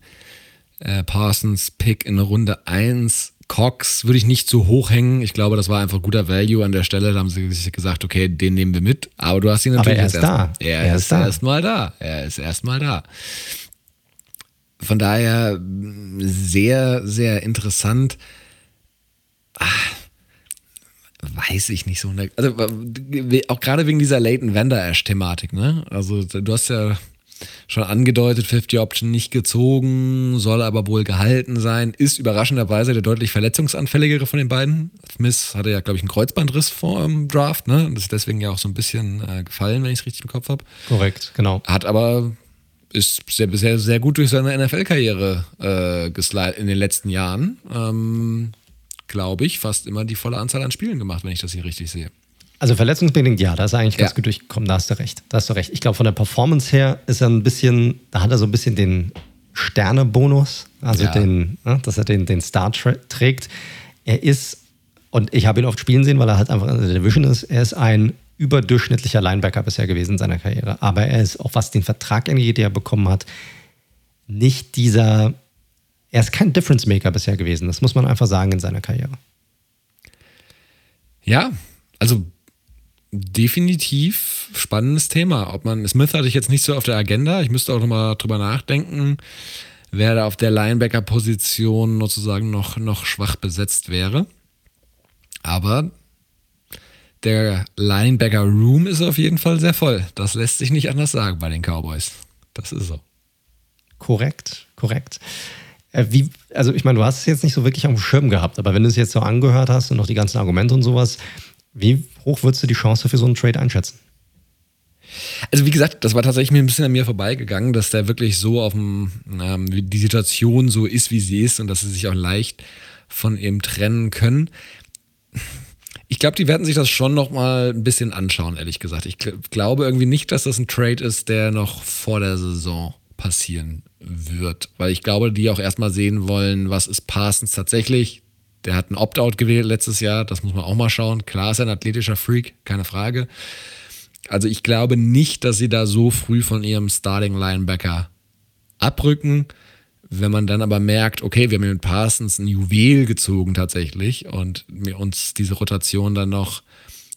äh, Parsons-Pick in Runde 1. Cox würde ich nicht zu hoch hängen. Ich glaube, das war einfach guter Value an der Stelle. Da haben sie sich gesagt, okay, den nehmen wir mit. Aber du hast ihn natürlich Aber er ist da. Er, er, ist, ist erstmal da. Er ist erstmal da. Von daher sehr, sehr interessant. Ach, weiß ich nicht so. Also auch gerade wegen dieser Leighton Vander Ash Thematik, ne? Also du hast ja schon angedeutet, 50 Option nicht gezogen, soll aber wohl gehalten sein, ist überraschenderweise der deutlich verletzungsanfälligere von den beiden. Smith hatte ja, glaube ich, einen Kreuzbandriss vor dem Draft, ne? Und ist deswegen ja auch so ein bisschen äh, gefallen, wenn ich es richtig im Kopf habe. Korrekt, genau. Hat aber ist sehr, sehr, sehr gut durch seine NFL-Karriere äh, geslidet in den letzten Jahren. Ähm, glaube ich, fast immer die volle Anzahl an Spielen gemacht, wenn ich das hier richtig sehe. Also verletzungsbedingt ja, da ist er eigentlich ganz ja. gut durchgekommen, da hast du recht. Da hast du recht. Ich glaube, von der Performance her ist er ein bisschen, da hat er so ein bisschen den Sterne-Bonus, also ja. den, ne, dass er den, den Star trägt. Er ist, und ich habe ihn oft spielen sehen, weil er halt einfach in der Division ist, er ist ein überdurchschnittlicher Linebacker bisher gewesen in seiner Karriere. Aber er ist, auch was den Vertrag angeht, den er bekommen hat, nicht dieser er ist kein Difference Maker bisher gewesen. Das muss man einfach sagen in seiner Karriere. Ja, also definitiv spannendes Thema. Ob man Smith hatte ich jetzt nicht so auf der Agenda. Ich müsste auch nochmal drüber nachdenken, wer da auf der Linebacker-Position sozusagen noch, noch schwach besetzt wäre. Aber der Linebacker-Room ist auf jeden Fall sehr voll. Das lässt sich nicht anders sagen bei den Cowboys. Das ist so. Korrekt, korrekt. Äh, wie, also ich meine, du hast es jetzt nicht so wirklich auf dem Schirm gehabt, aber wenn du es jetzt so angehört hast und noch die ganzen Argumente und sowas, wie hoch würdest du die Chance für so einen Trade einschätzen? Also wie gesagt, das war tatsächlich mir ein bisschen an mir vorbeigegangen, dass der wirklich so auf dem, ähm, die Situation so ist, wie sie ist und dass sie sich auch leicht von ihm trennen können. Ich glaube, die werden sich das schon noch mal ein bisschen anschauen, ehrlich gesagt. Ich glaube irgendwie nicht, dass das ein Trade ist, der noch vor der Saison passieren wird. Weil ich glaube, die auch erstmal sehen wollen, was ist Parsons tatsächlich. Der hat ein Opt-out gewählt letztes Jahr, das muss man auch mal schauen. Klar ist er ein athletischer Freak, keine Frage. Also ich glaube nicht, dass sie da so früh von ihrem Starting Linebacker abrücken. Wenn man dann aber merkt, okay, wir haben mit Parsons ein Juwel gezogen tatsächlich und wir uns diese Rotation dann noch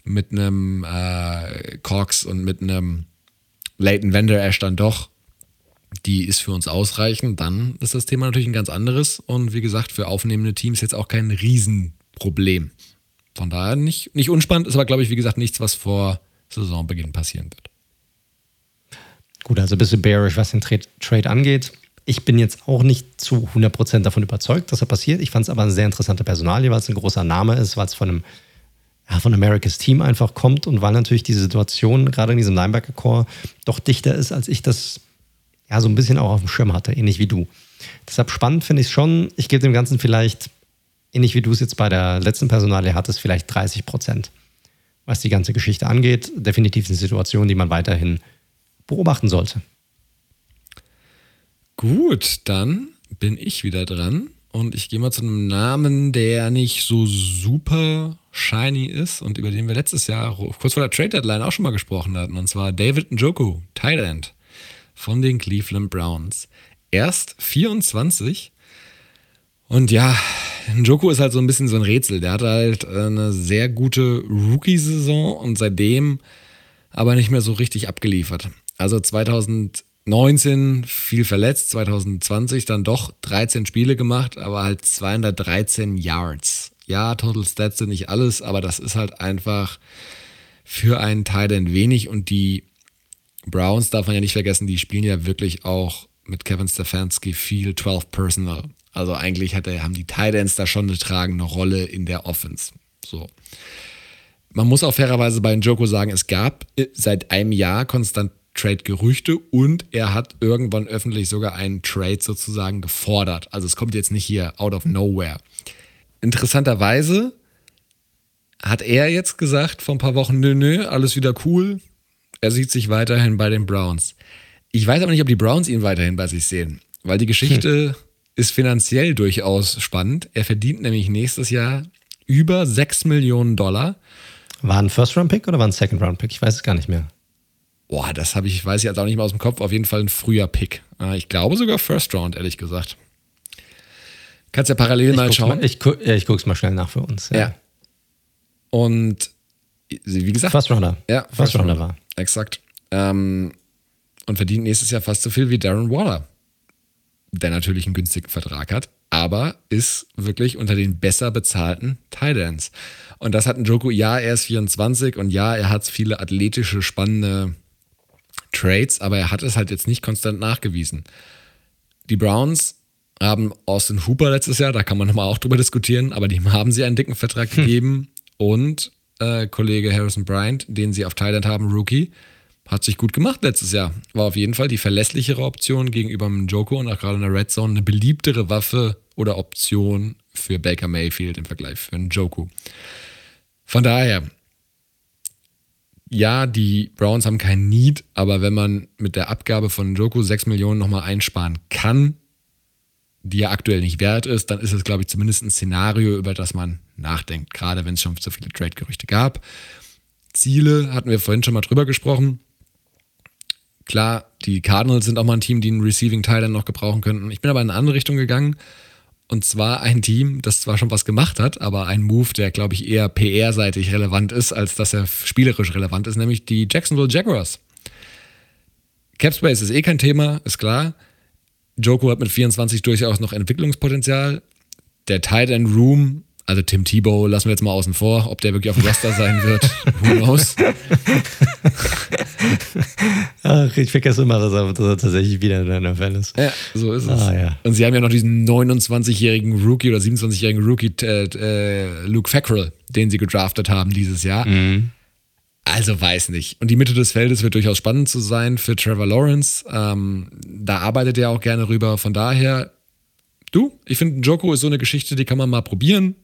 mit einem äh, Cox und mit einem Leighton Vander Ash dann doch die ist für uns ausreichend, dann ist das Thema natürlich ein ganz anderes. Und wie gesagt, für aufnehmende Teams jetzt auch kein Riesenproblem. Von daher nicht, nicht unspannend, ist aber, glaube ich, wie gesagt, nichts, was vor Saisonbeginn passieren wird. Gut, also ein bisschen bearish, was den Trade, Trade angeht. Ich bin jetzt auch nicht zu 100% davon überzeugt, dass er passiert. Ich fand es aber eine sehr interessante Personalie, weil es ein großer Name ist, weil es von einem ja, von Americas Team einfach kommt und weil natürlich diese Situation gerade in diesem Linebacker-Core doch dichter ist, als ich das ja, so ein bisschen auch auf dem Schirm hatte, ähnlich wie du. Deshalb spannend finde ich es schon. Ich gebe dem Ganzen vielleicht, ähnlich wie du es jetzt bei der letzten Personalie hattest, vielleicht 30 Prozent, was die ganze Geschichte angeht. Definitiv eine Situation, die man weiterhin beobachten sollte. Gut, dann bin ich wieder dran und ich gehe mal zu einem Namen, der nicht so super shiny ist und über den wir letztes Jahr kurz vor der Trade Deadline auch schon mal gesprochen hatten, und zwar David Njoku, Thailand von den Cleveland Browns. Erst 24. Und ja, Njoku ist halt so ein bisschen so ein Rätsel. Der hatte halt eine sehr gute Rookie-Saison und seitdem aber nicht mehr so richtig abgeliefert. Also 2019 viel verletzt, 2020 dann doch 13 Spiele gemacht, aber halt 213 Yards. Ja, Total Stats sind nicht alles, aber das ist halt einfach für einen Teil wenig und die Browns darf man ja nicht vergessen, die spielen ja wirklich auch mit Kevin Stefanski viel 12 Personal. Also eigentlich hat er, haben die Titans da schon eine tragende Rolle in der Offense. So. Man muss auch fairerweise bei Njoko sagen, es gab seit einem Jahr konstant Trade-Gerüchte und er hat irgendwann öffentlich sogar einen Trade sozusagen gefordert. Also es kommt jetzt nicht hier out of nowhere. Interessanterweise hat er jetzt gesagt vor ein paar Wochen, nö, nö, alles wieder cool. Er sieht sich weiterhin bei den Browns. Ich weiß aber nicht, ob die Browns ihn weiterhin bei sich sehen, weil die Geschichte hm. ist finanziell durchaus spannend. Er verdient nämlich nächstes Jahr über 6 Millionen Dollar. War ein First-Round-Pick oder war ein Second-Round-Pick? Ich weiß es gar nicht mehr. Boah, das habe ich, weiß ich jetzt auch nicht mehr aus dem Kopf. Auf jeden Fall ein früher Pick. Ah, ich glaube sogar First Round, ehrlich gesagt. Kannst ja parallel ich mal schauen. Mal, ich, gu ich gucke es mal schnell nach für uns. Ja. ja. Und wie gesagt. First Rounder. Ja, First, First Rounder war. Exakt. Ähm, und verdient nächstes Jahr fast so viel wie Darren Waller, der natürlich einen günstigen Vertrag hat, aber ist wirklich unter den besser bezahlten Titans. Und das hat ein Joko, ja, er ist 24 und ja, er hat viele athletische, spannende Trades, aber er hat es halt jetzt nicht konstant nachgewiesen. Die Browns haben Austin Hooper letztes Jahr, da kann man nochmal auch drüber diskutieren, aber dem haben sie einen dicken Vertrag hm. gegeben und äh, Kollege Harrison Bryant, den sie auf Thailand haben, Rookie, hat sich gut gemacht letztes Jahr. War auf jeden Fall die verlässlichere Option gegenüber dem Joko und auch gerade in der Red Zone eine beliebtere Waffe oder Option für Baker Mayfield im Vergleich für einen Joko. Von daher, ja, die Browns haben kein Need, aber wenn man mit der Abgabe von Joko 6 Millionen nochmal einsparen kann, die ja aktuell nicht wert ist, dann ist es, glaube ich, zumindest ein Szenario, über das man nachdenkt, gerade wenn es schon so viele Trade-Gerüchte gab. Ziele hatten wir vorhin schon mal drüber gesprochen. Klar, die Cardinals sind auch mal ein Team, die einen Receiving-Teil dann noch gebrauchen könnten. Ich bin aber in eine andere Richtung gegangen. Und zwar ein Team, das zwar schon was gemacht hat, aber ein Move, der, glaube ich, eher PR-seitig relevant ist, als dass er spielerisch relevant ist, nämlich die Jacksonville Jaguars. Capspace ist eh kein Thema, ist klar. Joko hat mit 24 durchaus noch Entwicklungspotenzial. Der Tight End Room also Tim Tebow lassen wir jetzt mal außen vor, ob der wirklich auf dem Roster sein wird. Who knows? [laughs] Ach, ich vergesse immer, dass er, dass er tatsächlich wieder in der NFL ist. Ja, so ist es. Ah, ja. Und sie haben ja noch diesen 29-jährigen Rookie oder 27-jährigen Rookie, äh, äh, Luke Fackrell, den sie gedraftet haben dieses Jahr. Mhm. Also weiß nicht. Und die Mitte des Feldes wird durchaus spannend zu sein für Trevor Lawrence. Ähm, da arbeitet er auch gerne rüber. Von daher, du, ich finde, Joko ist so eine Geschichte, die kann man mal probieren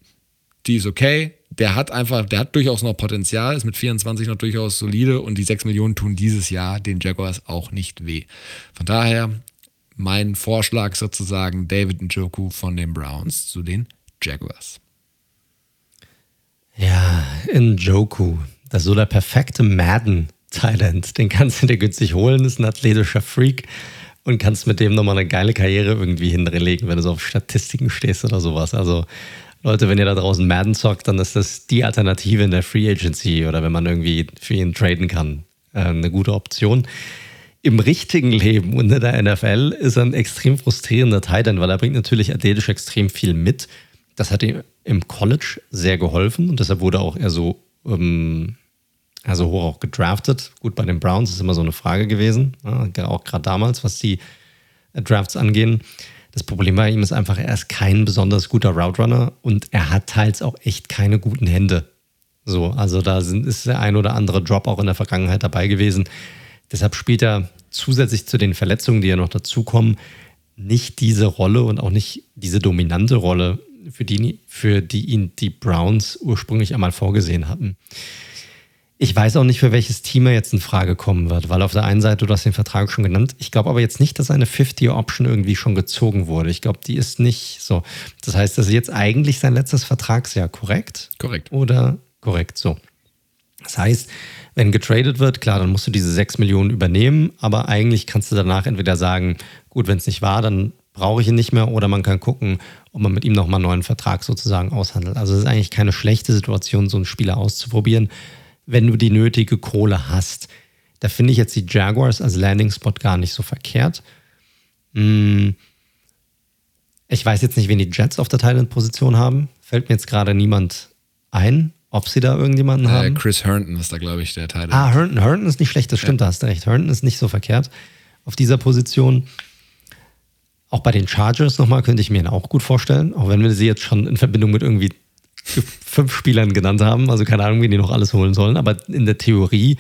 die ist okay. Der hat einfach, der hat durchaus noch Potenzial, ist mit 24 noch durchaus solide und die 6 Millionen tun dieses Jahr den Jaguars auch nicht weh. Von daher mein Vorschlag sozusagen David Njoku von den Browns zu den Jaguars. Ja, Njoku, das ist so der perfekte Madden-Talent. Den kannst du dir günstig holen, ist ein athletischer Freak und kannst mit dem nochmal eine geile Karriere irgendwie hinlegen, wenn du so auf Statistiken stehst oder sowas. Also Leute, wenn ihr da draußen Madden zockt, dann ist das die Alternative in der Free Agency oder wenn man irgendwie für ihn traden kann. Äh, eine gute Option. Im richtigen Leben und in der NFL ist er ein extrem frustrierender Titan, weil er bringt natürlich athletisch extrem viel mit. Das hat ihm im College sehr geholfen und deshalb wurde auch er so, ähm, also hoch auch gedraftet. Gut, bei den Browns ist immer so eine Frage gewesen, ja, auch gerade damals, was die Drafts angehen. Das Problem bei ihm ist einfach, er ist kein besonders guter Route und er hat teils auch echt keine guten Hände. So, also da sind, ist der ein oder andere Drop auch in der Vergangenheit dabei gewesen. Deshalb spielt er zusätzlich zu den Verletzungen, die ja noch dazukommen, nicht diese Rolle und auch nicht diese dominante Rolle, für die, für die ihn die Browns ursprünglich einmal vorgesehen hatten. Ich weiß auch nicht, für welches Team er jetzt in Frage kommen wird, weil auf der einen Seite, du hast den Vertrag schon genannt, ich glaube aber jetzt nicht, dass eine 50-Option irgendwie schon gezogen wurde. Ich glaube, die ist nicht so. Das heißt, das ist jetzt eigentlich sein letztes Vertragsjahr, korrekt? Korrekt. Oder korrekt, so. Das heißt, wenn getradet wird, klar, dann musst du diese 6 Millionen übernehmen, aber eigentlich kannst du danach entweder sagen, gut, wenn es nicht war, dann brauche ich ihn nicht mehr oder man kann gucken, ob man mit ihm nochmal einen neuen Vertrag sozusagen aushandelt. Also es ist eigentlich keine schlechte Situation, so einen Spieler auszuprobieren wenn du die nötige Kohle hast. Da finde ich jetzt die Jaguars als Landing-Spot gar nicht so verkehrt. Hm. Ich weiß jetzt nicht, wen die Jets auf der Thailand-Position haben. Fällt mir jetzt gerade niemand ein, ob sie da irgendjemanden äh, haben. Chris Herndon ist da, glaube ich, der Thailand. Ah, Herndon, Herndon ist nicht schlecht, das stimmt, ja. da hast du recht. Herndon ist nicht so verkehrt auf dieser Position. Auch bei den Chargers nochmal könnte ich mir ihn auch gut vorstellen, auch wenn wir sie jetzt schon in Verbindung mit irgendwie fünf Spielern genannt haben. Also keine Ahnung, wie die noch alles holen sollen. Aber in der Theorie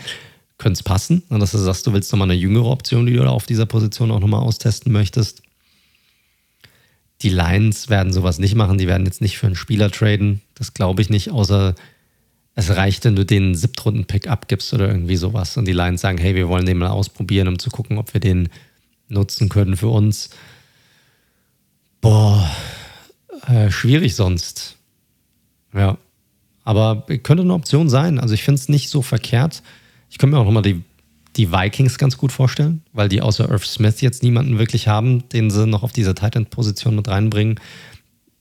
könnte es passen, ne, dass du sagst, du willst nochmal eine jüngere Option, die du auf dieser Position auch nochmal austesten möchtest. Die Lions werden sowas nicht machen, die werden jetzt nicht für einen Spieler traden, das glaube ich nicht, außer es reicht, wenn du den Siebtrunden-Pick abgibst oder irgendwie sowas und die Lions sagen, hey, wir wollen den mal ausprobieren, um zu gucken, ob wir den nutzen können für uns. Boah, äh, schwierig sonst. Ja. Aber könnte eine Option sein. Also ich finde es nicht so verkehrt. Ich könnte mir auch nochmal die, die Vikings ganz gut vorstellen, weil die außer Irv Smith jetzt niemanden wirklich haben, den sie noch auf dieser Titan-Position mit reinbringen.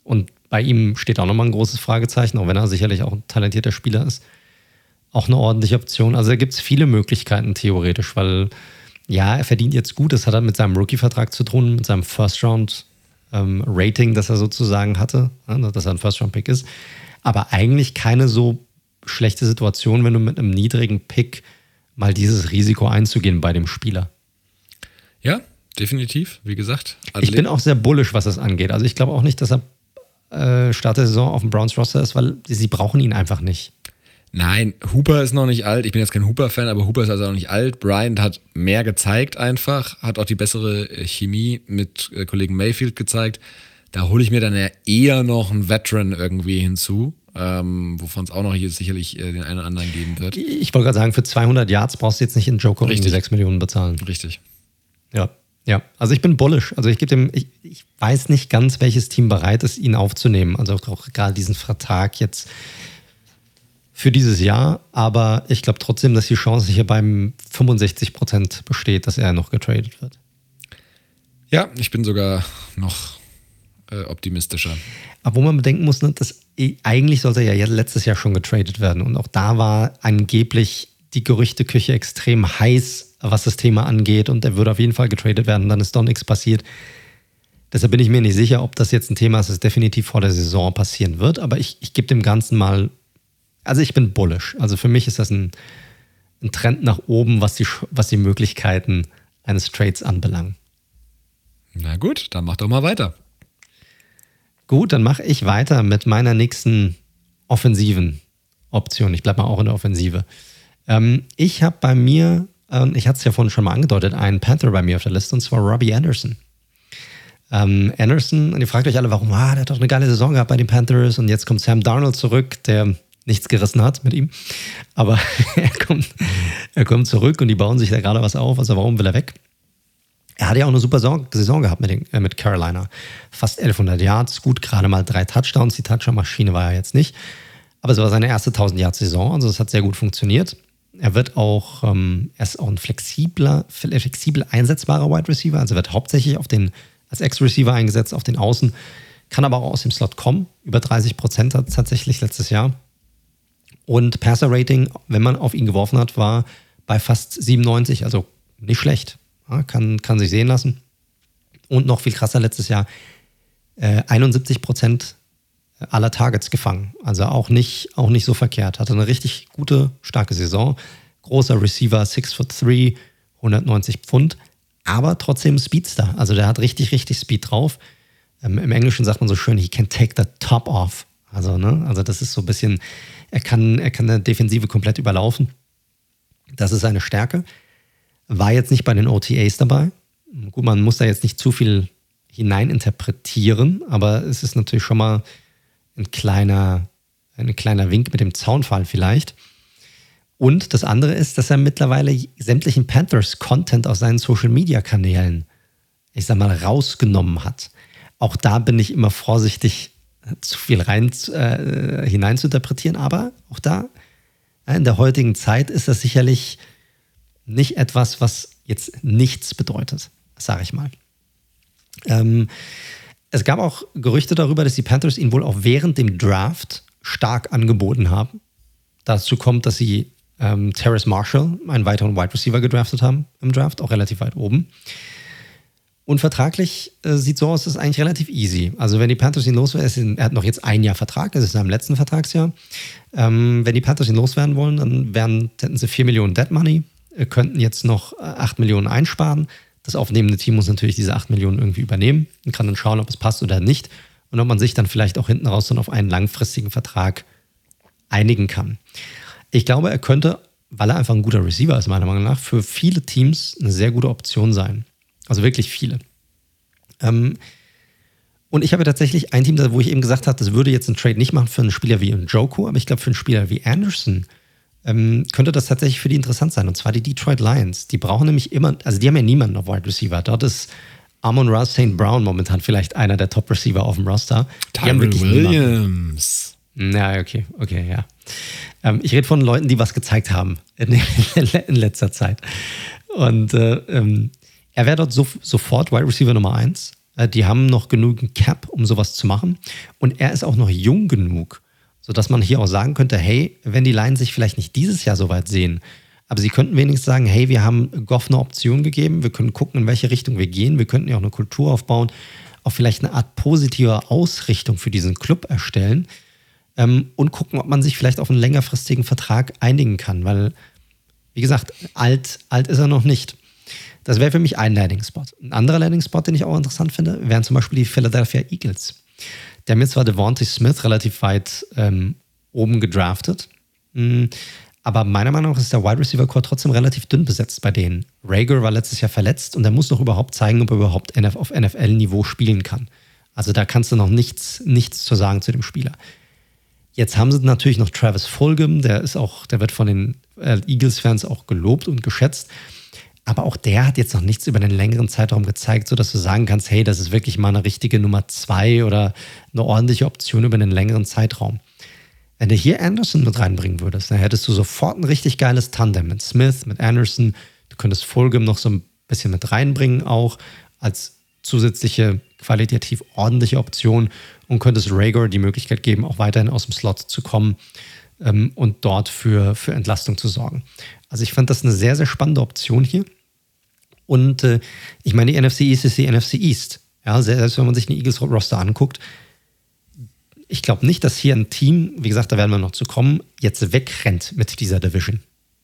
Und bei ihm steht auch nochmal ein großes Fragezeichen, auch wenn er sicherlich auch ein talentierter Spieler ist. Auch eine ordentliche Option. Also da gibt es viele Möglichkeiten theoretisch, weil ja, er verdient jetzt gut. Das hat er mit seinem Rookie-Vertrag zu tun, mit seinem First-Round-Rating, ähm, das er sozusagen hatte, ne, dass er ein First-Round-Pick ist. Aber eigentlich keine so schlechte Situation, wenn du mit einem niedrigen Pick mal dieses Risiko einzugehen bei dem Spieler. Ja, definitiv, wie gesagt. Athlet. Ich bin auch sehr bullisch, was das angeht. Also ich glaube auch nicht, dass er äh, Start der Saison auf dem Browns Roster ist, weil sie brauchen ihn einfach nicht. Nein, Hooper ist noch nicht alt. Ich bin jetzt kein Hooper-Fan, aber Hooper ist also noch nicht alt. Bryant hat mehr gezeigt einfach, hat auch die bessere äh, Chemie mit äh, Kollegen Mayfield gezeigt. Da hole ich mir dann ja eher noch einen Veteran irgendwie hinzu, ähm, wovon es auch noch hier sicherlich äh, den einen oder anderen geben wird. Ich wollte gerade sagen, für 200 Yards brauchst du jetzt nicht in Joker Richtig. 6 Millionen bezahlen. Richtig. Ja, ja. Also ich bin bullish. Also ich gebe dem, ich, ich weiß nicht ganz, welches Team bereit ist, ihn aufzunehmen. Also auch gerade diesen Vertrag jetzt für dieses Jahr, aber ich glaube trotzdem, dass die Chance hier beim 65 Prozent besteht, dass er noch getradet wird. Ja, ich bin sogar noch äh, optimistischer. Aber wo man bedenken muss, ne, dass eigentlich sollte er ja letztes Jahr schon getradet werden und auch da war angeblich die Gerüchteküche extrem heiß, was das Thema angeht und er würde auf jeden Fall getradet werden, dann ist doch nichts passiert. Deshalb bin ich mir nicht sicher, ob das jetzt ein Thema ist, das definitiv vor der Saison passieren wird, aber ich, ich gebe dem Ganzen mal also ich bin bullish. Also für mich ist das ein, ein Trend nach oben, was die, was die Möglichkeiten eines Trades anbelangt. Na gut, dann mach doch mal weiter. Gut, dann mache ich weiter mit meiner nächsten offensiven Option. Ich bleibe mal auch in der Offensive. Ähm, ich habe bei mir, äh, ich hatte es ja vorhin schon mal angedeutet, einen Panther bei mir auf der Liste und zwar Robbie Anderson. Ähm, Anderson, und ihr fragt euch alle, warum, ah, der hat doch eine geile Saison gehabt bei den Panthers und jetzt kommt Sam Darnold zurück, der nichts gerissen hat mit ihm. Aber [laughs] er kommt, er kommt zurück und die bauen sich da gerade was auf. Also warum will er weg? Er hat ja auch eine super Saison gehabt mit, den, äh, mit Carolina. Fast 1100 Yards, gut, gerade mal drei Touchdowns. Die Touchdown-Maschine war er jetzt nicht. Aber es war seine erste 1000 Yards Saison, also das hat sehr gut funktioniert. Er wird auch, ähm, er ist auch ein flexibler, flexibel einsetzbarer Wide Receiver. Also wird hauptsächlich auf den, als Ex-Receiver eingesetzt, auf den Außen, kann aber auch aus dem Slot kommen. Über 30 Prozent hat tatsächlich letztes Jahr. Und Passer-Rating, wenn man auf ihn geworfen hat, war bei fast 97, also nicht schlecht. Ja, kann, kann sich sehen lassen. Und noch viel krasser letztes Jahr, äh, 71 Prozent aller Targets gefangen. Also auch nicht, auch nicht so verkehrt. Hatte eine richtig gute, starke Saison. Großer Receiver, 6 foot 3, 190 Pfund, aber trotzdem Speedster. Also der hat richtig, richtig Speed drauf. Ähm, Im Englischen sagt man so schön, he can take the top off. Also, ne, also das ist so ein bisschen, er kann, er kann eine Defensive komplett überlaufen. Das ist seine Stärke. War jetzt nicht bei den OTAs dabei. Gut, man muss da jetzt nicht zu viel hineininterpretieren, aber es ist natürlich schon mal ein kleiner, ein kleiner Wink mit dem Zaunfall vielleicht. Und das andere ist, dass er mittlerweile sämtlichen Panthers-Content aus seinen Social-Media-Kanälen, ich sag mal, rausgenommen hat. Auch da bin ich immer vorsichtig, zu viel rein äh, hineinzuinterpretieren, aber auch da, in der heutigen Zeit ist das sicherlich nicht etwas, was jetzt nichts bedeutet, sage ich mal. Ähm, es gab auch Gerüchte darüber, dass die Panthers ihn wohl auch während dem Draft stark angeboten haben. Dazu kommt, dass sie ähm, Terrace Marshall, einen weiteren Wide Receiver, gedraftet haben im Draft, auch relativ weit oben. Und vertraglich äh, sieht so aus, dass es eigentlich relativ easy. Also wenn die Panthers ihn loswerden, er hat noch jetzt ein Jahr Vertrag, das ist in seinem letzten Vertragsjahr. Ähm, wenn die Panthers ihn loswerden wollen, dann wären, hätten sie 4 Millionen Dead Money, könnten jetzt noch 8 äh, Millionen einsparen. Das aufnehmende Team muss natürlich diese 8 Millionen irgendwie übernehmen und kann dann schauen, ob es passt oder nicht. Und ob man sich dann vielleicht auch hinten raus dann auf einen langfristigen Vertrag einigen kann. Ich glaube, er könnte weil er einfach ein guter Receiver ist, meiner Meinung nach, für viele Teams eine sehr gute Option sein. Also wirklich viele. Ähm, und ich habe tatsächlich ein Team, wo ich eben gesagt habe, das würde jetzt einen Trade nicht machen für einen Spieler wie Joku, aber ich glaube, für einen Spieler wie Anderson ähm, könnte das tatsächlich für die interessant sein. Und zwar die Detroit Lions. Die brauchen nämlich immer, also die haben ja niemanden auf Wide Receiver. Dort ist Amon Ross St. Brown momentan vielleicht einer der Top-Receiver auf dem Roster. Tyrell Williams. Ja, okay, okay, ja. Ähm, ich rede von Leuten, die was gezeigt haben [laughs] in, in letzter Zeit. Und äh, ähm, er wäre dort so, sofort Wide Receiver Nummer 1. Äh, die haben noch genügend Cap, um sowas zu machen. Und er ist auch noch jung genug, sodass man hier auch sagen könnte, hey, wenn die Lions sich vielleicht nicht dieses Jahr so weit sehen, aber sie könnten wenigstens sagen, hey, wir haben Goff eine Option gegeben, wir können gucken, in welche Richtung wir gehen, wir könnten ja auch eine Kultur aufbauen, auch vielleicht eine Art positiver Ausrichtung für diesen Club erstellen ähm, und gucken, ob man sich vielleicht auf einen längerfristigen Vertrag einigen kann, weil, wie gesagt, alt, alt ist er noch nicht. Das wäre für mich ein Landing-Spot. Ein anderer Landing-Spot, den ich auch interessant finde, wären zum Beispiel die Philadelphia Eagles. Der haben jetzt zwar Devontae Smith relativ weit ähm, oben gedraftet, mm, aber meiner Meinung nach ist der Wide Receiver Core trotzdem relativ dünn besetzt bei denen. Rager war letztes Jahr verletzt und er muss noch überhaupt zeigen, ob er überhaupt auf NFL-Niveau spielen kann. Also da kannst du noch nichts, nichts zu sagen zu dem Spieler. Jetzt haben sie natürlich noch Travis Fulgham, der ist auch, der wird von den äh, Eagles-Fans auch gelobt und geschätzt. Aber auch der hat jetzt noch nichts über einen längeren Zeitraum gezeigt, sodass du sagen kannst, hey, das ist wirklich mal eine richtige Nummer zwei oder eine ordentliche Option über einen längeren Zeitraum. Wenn du hier Anderson mit reinbringen würdest, dann hättest du sofort ein richtig geiles Tandem mit Smith, mit Anderson. Du könntest Fulgham noch so ein bisschen mit reinbringen, auch als zusätzliche qualitativ ordentliche Option und könntest Rager die Möglichkeit geben, auch weiterhin aus dem Slot zu kommen ähm, und dort für, für Entlastung zu sorgen. Also ich fand das eine sehr, sehr spannende Option hier. Und äh, ich meine, die NFC East ist die NFC East. Ja, selbst wenn man sich den Eagles-Roster anguckt, ich glaube nicht, dass hier ein Team, wie gesagt, da werden wir noch zu kommen, jetzt wegrennt mit dieser Division.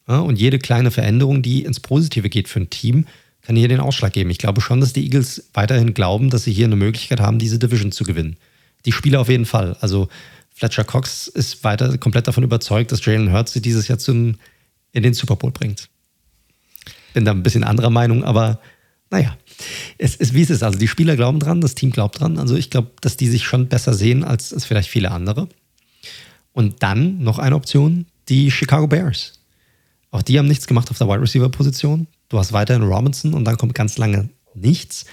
Ja, und jede kleine Veränderung, die ins Positive geht für ein Team, kann hier den Ausschlag geben. Ich glaube schon, dass die Eagles weiterhin glauben, dass sie hier eine Möglichkeit haben, diese Division zu gewinnen. Die Spieler auf jeden Fall. Also Fletcher Cox ist weiter komplett davon überzeugt, dass Jalen Hurts sie dieses Jahr zum, in den Super Bowl bringt. Bin da ein bisschen anderer Meinung, aber naja, es ist wie es ist. Also die Spieler glauben dran, das Team glaubt dran. Also ich glaube, dass die sich schon besser sehen als, als vielleicht viele andere. Und dann noch eine Option, die Chicago Bears. Auch die haben nichts gemacht auf der Wide Receiver Position. Du hast weiterhin Robinson und dann kommt ganz lange nichts.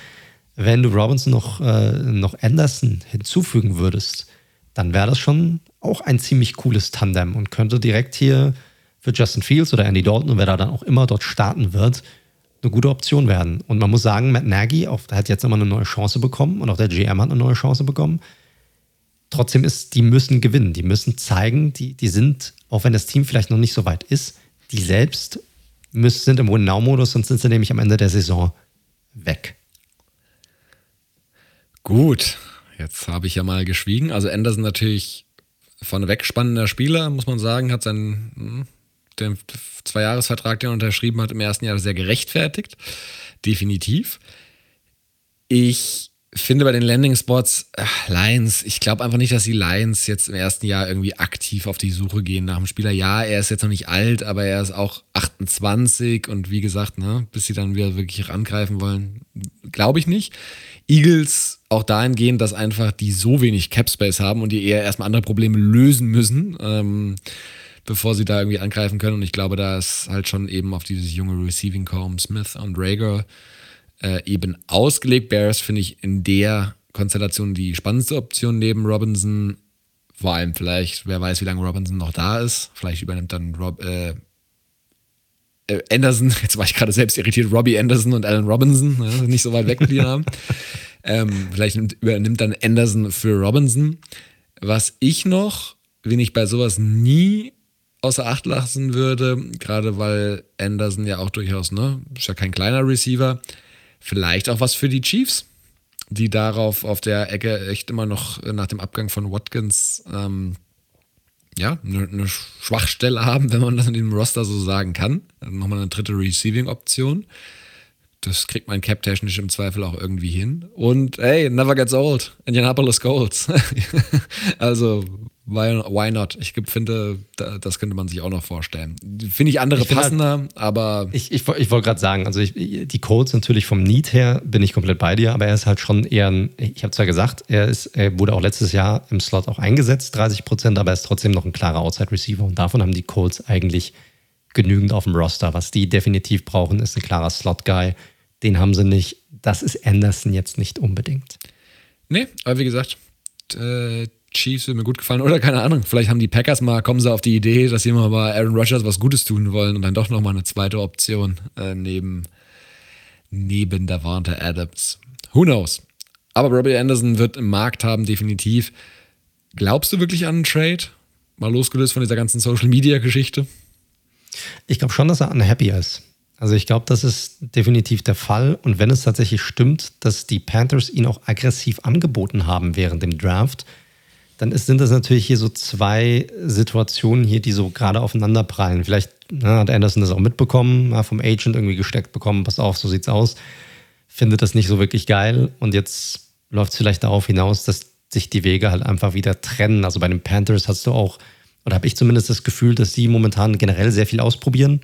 Wenn du Robinson noch, äh, noch Anderson hinzufügen würdest, dann wäre das schon auch ein ziemlich cooles Tandem und könnte direkt hier für Justin Fields oder Andy Dalton und wer da dann auch immer dort starten wird, eine gute Option werden. Und man muss sagen, Matt Nagy auch, hat jetzt nochmal eine neue Chance bekommen und auch der GM hat eine neue Chance bekommen. Trotzdem ist, die müssen gewinnen, die müssen zeigen, die, die sind, auch wenn das Team vielleicht noch nicht so weit ist, die selbst müssen, sind im Win-Now-Modus, sonst sind sie nämlich am Ende der Saison weg. Gut, jetzt habe ich ja mal geschwiegen. Also Anderson natürlich vorneweg spannender Spieler, muss man sagen, hat seinen hm, den Zweijahresvertrag, den er unterschrieben hat, im ersten Jahr sehr gerechtfertigt. Definitiv. Ich finde bei den Landing Spots äh, Lions, ich glaube einfach nicht, dass die Lions jetzt im ersten Jahr irgendwie aktiv auf die Suche gehen nach dem Spieler. Ja, er ist jetzt noch nicht alt, aber er ist auch 28 und wie gesagt, ne, bis sie dann wieder wirklich angreifen wollen, glaube ich nicht. Eagles auch dahingehend, dass einfach die so wenig Cap Space haben und die eher erstmal andere Probleme lösen müssen. Ähm, bevor sie da irgendwie angreifen können. Und ich glaube, da ist halt schon eben auf dieses junge Receiving Core Smith und Rager äh, eben ausgelegt. Bears finde ich in der Konstellation die spannendste Option neben Robinson. Vor allem vielleicht, wer weiß, wie lange Robinson noch da ist. Vielleicht übernimmt dann Rob, äh, äh Anderson, [laughs] jetzt war ich gerade selbst irritiert, Robbie Anderson und Allen Robinson, ja, nicht so weit weg mit die Namen. ähm, vielleicht übernimmt dann Anderson für Robinson. Was ich noch, wen ich bei sowas nie außer Acht lassen würde, gerade weil Anderson ja auch durchaus, ne, ist ja kein kleiner Receiver, vielleicht auch was für die Chiefs, die darauf auf der Ecke echt immer noch nach dem Abgang von Watkins ähm, ja, eine, eine Schwachstelle haben, [laughs] wenn man das in dem Roster so sagen kann. Nochmal eine dritte Receiving-Option. das kriegt man cap-technisch im Zweifel auch irgendwie hin. Und hey, never gets old. Indianapolis Colts. [laughs] also, why, why not? Ich finde, das könnte man sich auch noch vorstellen. Finde ich andere ich halt passender, halt, aber. Ich, ich, ich wollte gerade sagen, also ich, die Colts natürlich vom Need her bin ich komplett bei dir, aber er ist halt schon eher ein, ich habe zwar gesagt, er, ist, er wurde auch letztes Jahr im Slot auch eingesetzt, 30 Prozent, aber er ist trotzdem noch ein klarer Outside-Receiver und davon haben die Colts eigentlich genügend auf dem Roster. Was die definitiv brauchen, ist ein klarer Slot-Guy den haben sie nicht. Das ist Anderson jetzt nicht unbedingt. Nee, aber wie gesagt, äh, Chiefs würde mir gut gefallen. Oder keine Ahnung, vielleicht haben die Packers mal, kommen sie auf die Idee, dass sie mal bei Aaron Rodgers was Gutes tun wollen und dann doch nochmal eine zweite Option äh, neben, neben Davante Adams. Who knows? Aber Robbie Anderson wird im Markt haben, definitiv. Glaubst du wirklich an einen Trade? Mal losgelöst von dieser ganzen Social Media Geschichte? Ich glaube schon, dass er unhappy ist. Also ich glaube, das ist definitiv der Fall. Und wenn es tatsächlich stimmt, dass die Panthers ihn auch aggressiv angeboten haben während dem Draft, dann ist, sind das natürlich hier so zwei Situationen hier, die so gerade aufeinander prallen. Vielleicht na, hat Anderson das auch mitbekommen, ja, vom Agent irgendwie gesteckt bekommen, pass auf, so sieht's aus. Findet das nicht so wirklich geil. Und jetzt läuft es vielleicht darauf hinaus, dass sich die Wege halt einfach wieder trennen. Also bei den Panthers hast du auch, oder habe ich zumindest das Gefühl, dass die momentan generell sehr viel ausprobieren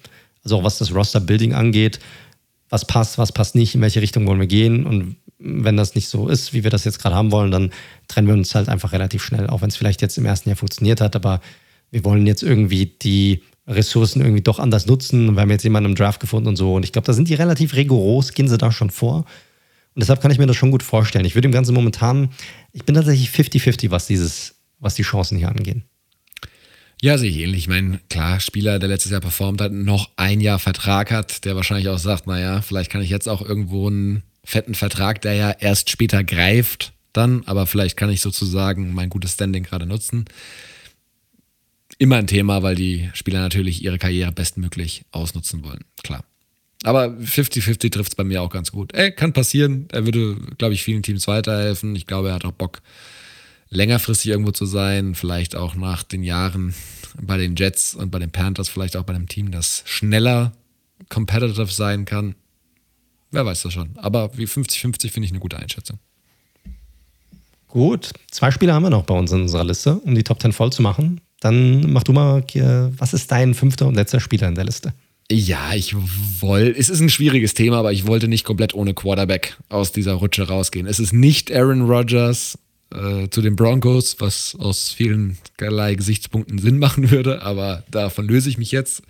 also auch was das Roster-Building angeht, was passt, was passt nicht, in welche Richtung wollen wir gehen. Und wenn das nicht so ist, wie wir das jetzt gerade haben wollen, dann trennen wir uns halt einfach relativ schnell, auch wenn es vielleicht jetzt im ersten Jahr funktioniert hat, aber wir wollen jetzt irgendwie die Ressourcen irgendwie doch anders nutzen. Wir haben jetzt jemanden im Draft gefunden und so. Und ich glaube, da sind die relativ rigoros, gehen sie da schon vor. Und deshalb kann ich mir das schon gut vorstellen. Ich würde im Ganzen momentan, ich bin tatsächlich 50-50, was dieses, was die Chancen hier angehen. Ja, sehe ich ähnlich. Ich meine, klar, Spieler, der letztes Jahr performt hat, noch ein Jahr Vertrag hat, der wahrscheinlich auch sagt, naja, vielleicht kann ich jetzt auch irgendwo einen fetten Vertrag, der ja erst später greift, dann, aber vielleicht kann ich sozusagen mein gutes Standing gerade nutzen. Immer ein Thema, weil die Spieler natürlich ihre Karriere bestmöglich ausnutzen wollen, klar. Aber 50-50 trifft es bei mir auch ganz gut. Ey, kann passieren. Er würde, glaube ich, vielen Teams weiterhelfen. Ich glaube, er hat auch Bock, längerfristig irgendwo zu sein, vielleicht auch nach den Jahren bei den Jets und bei den Panthers, vielleicht auch bei einem Team, das schneller competitive sein kann. Wer weiß das schon. Aber wie 50-50 finde ich eine gute Einschätzung. Gut, zwei Spieler haben wir noch bei uns in unserer Liste, um die Top 10 voll zu machen. Dann mach du mal, was ist dein fünfter und letzter Spieler in der Liste? Ja, ich wollte, es ist ein schwieriges Thema, aber ich wollte nicht komplett ohne Quarterback aus dieser Rutsche rausgehen. Es ist nicht Aaron Rodgers, äh, zu den Broncos, was aus vielen Gesichtspunkten Sinn machen würde, aber davon löse ich mich jetzt.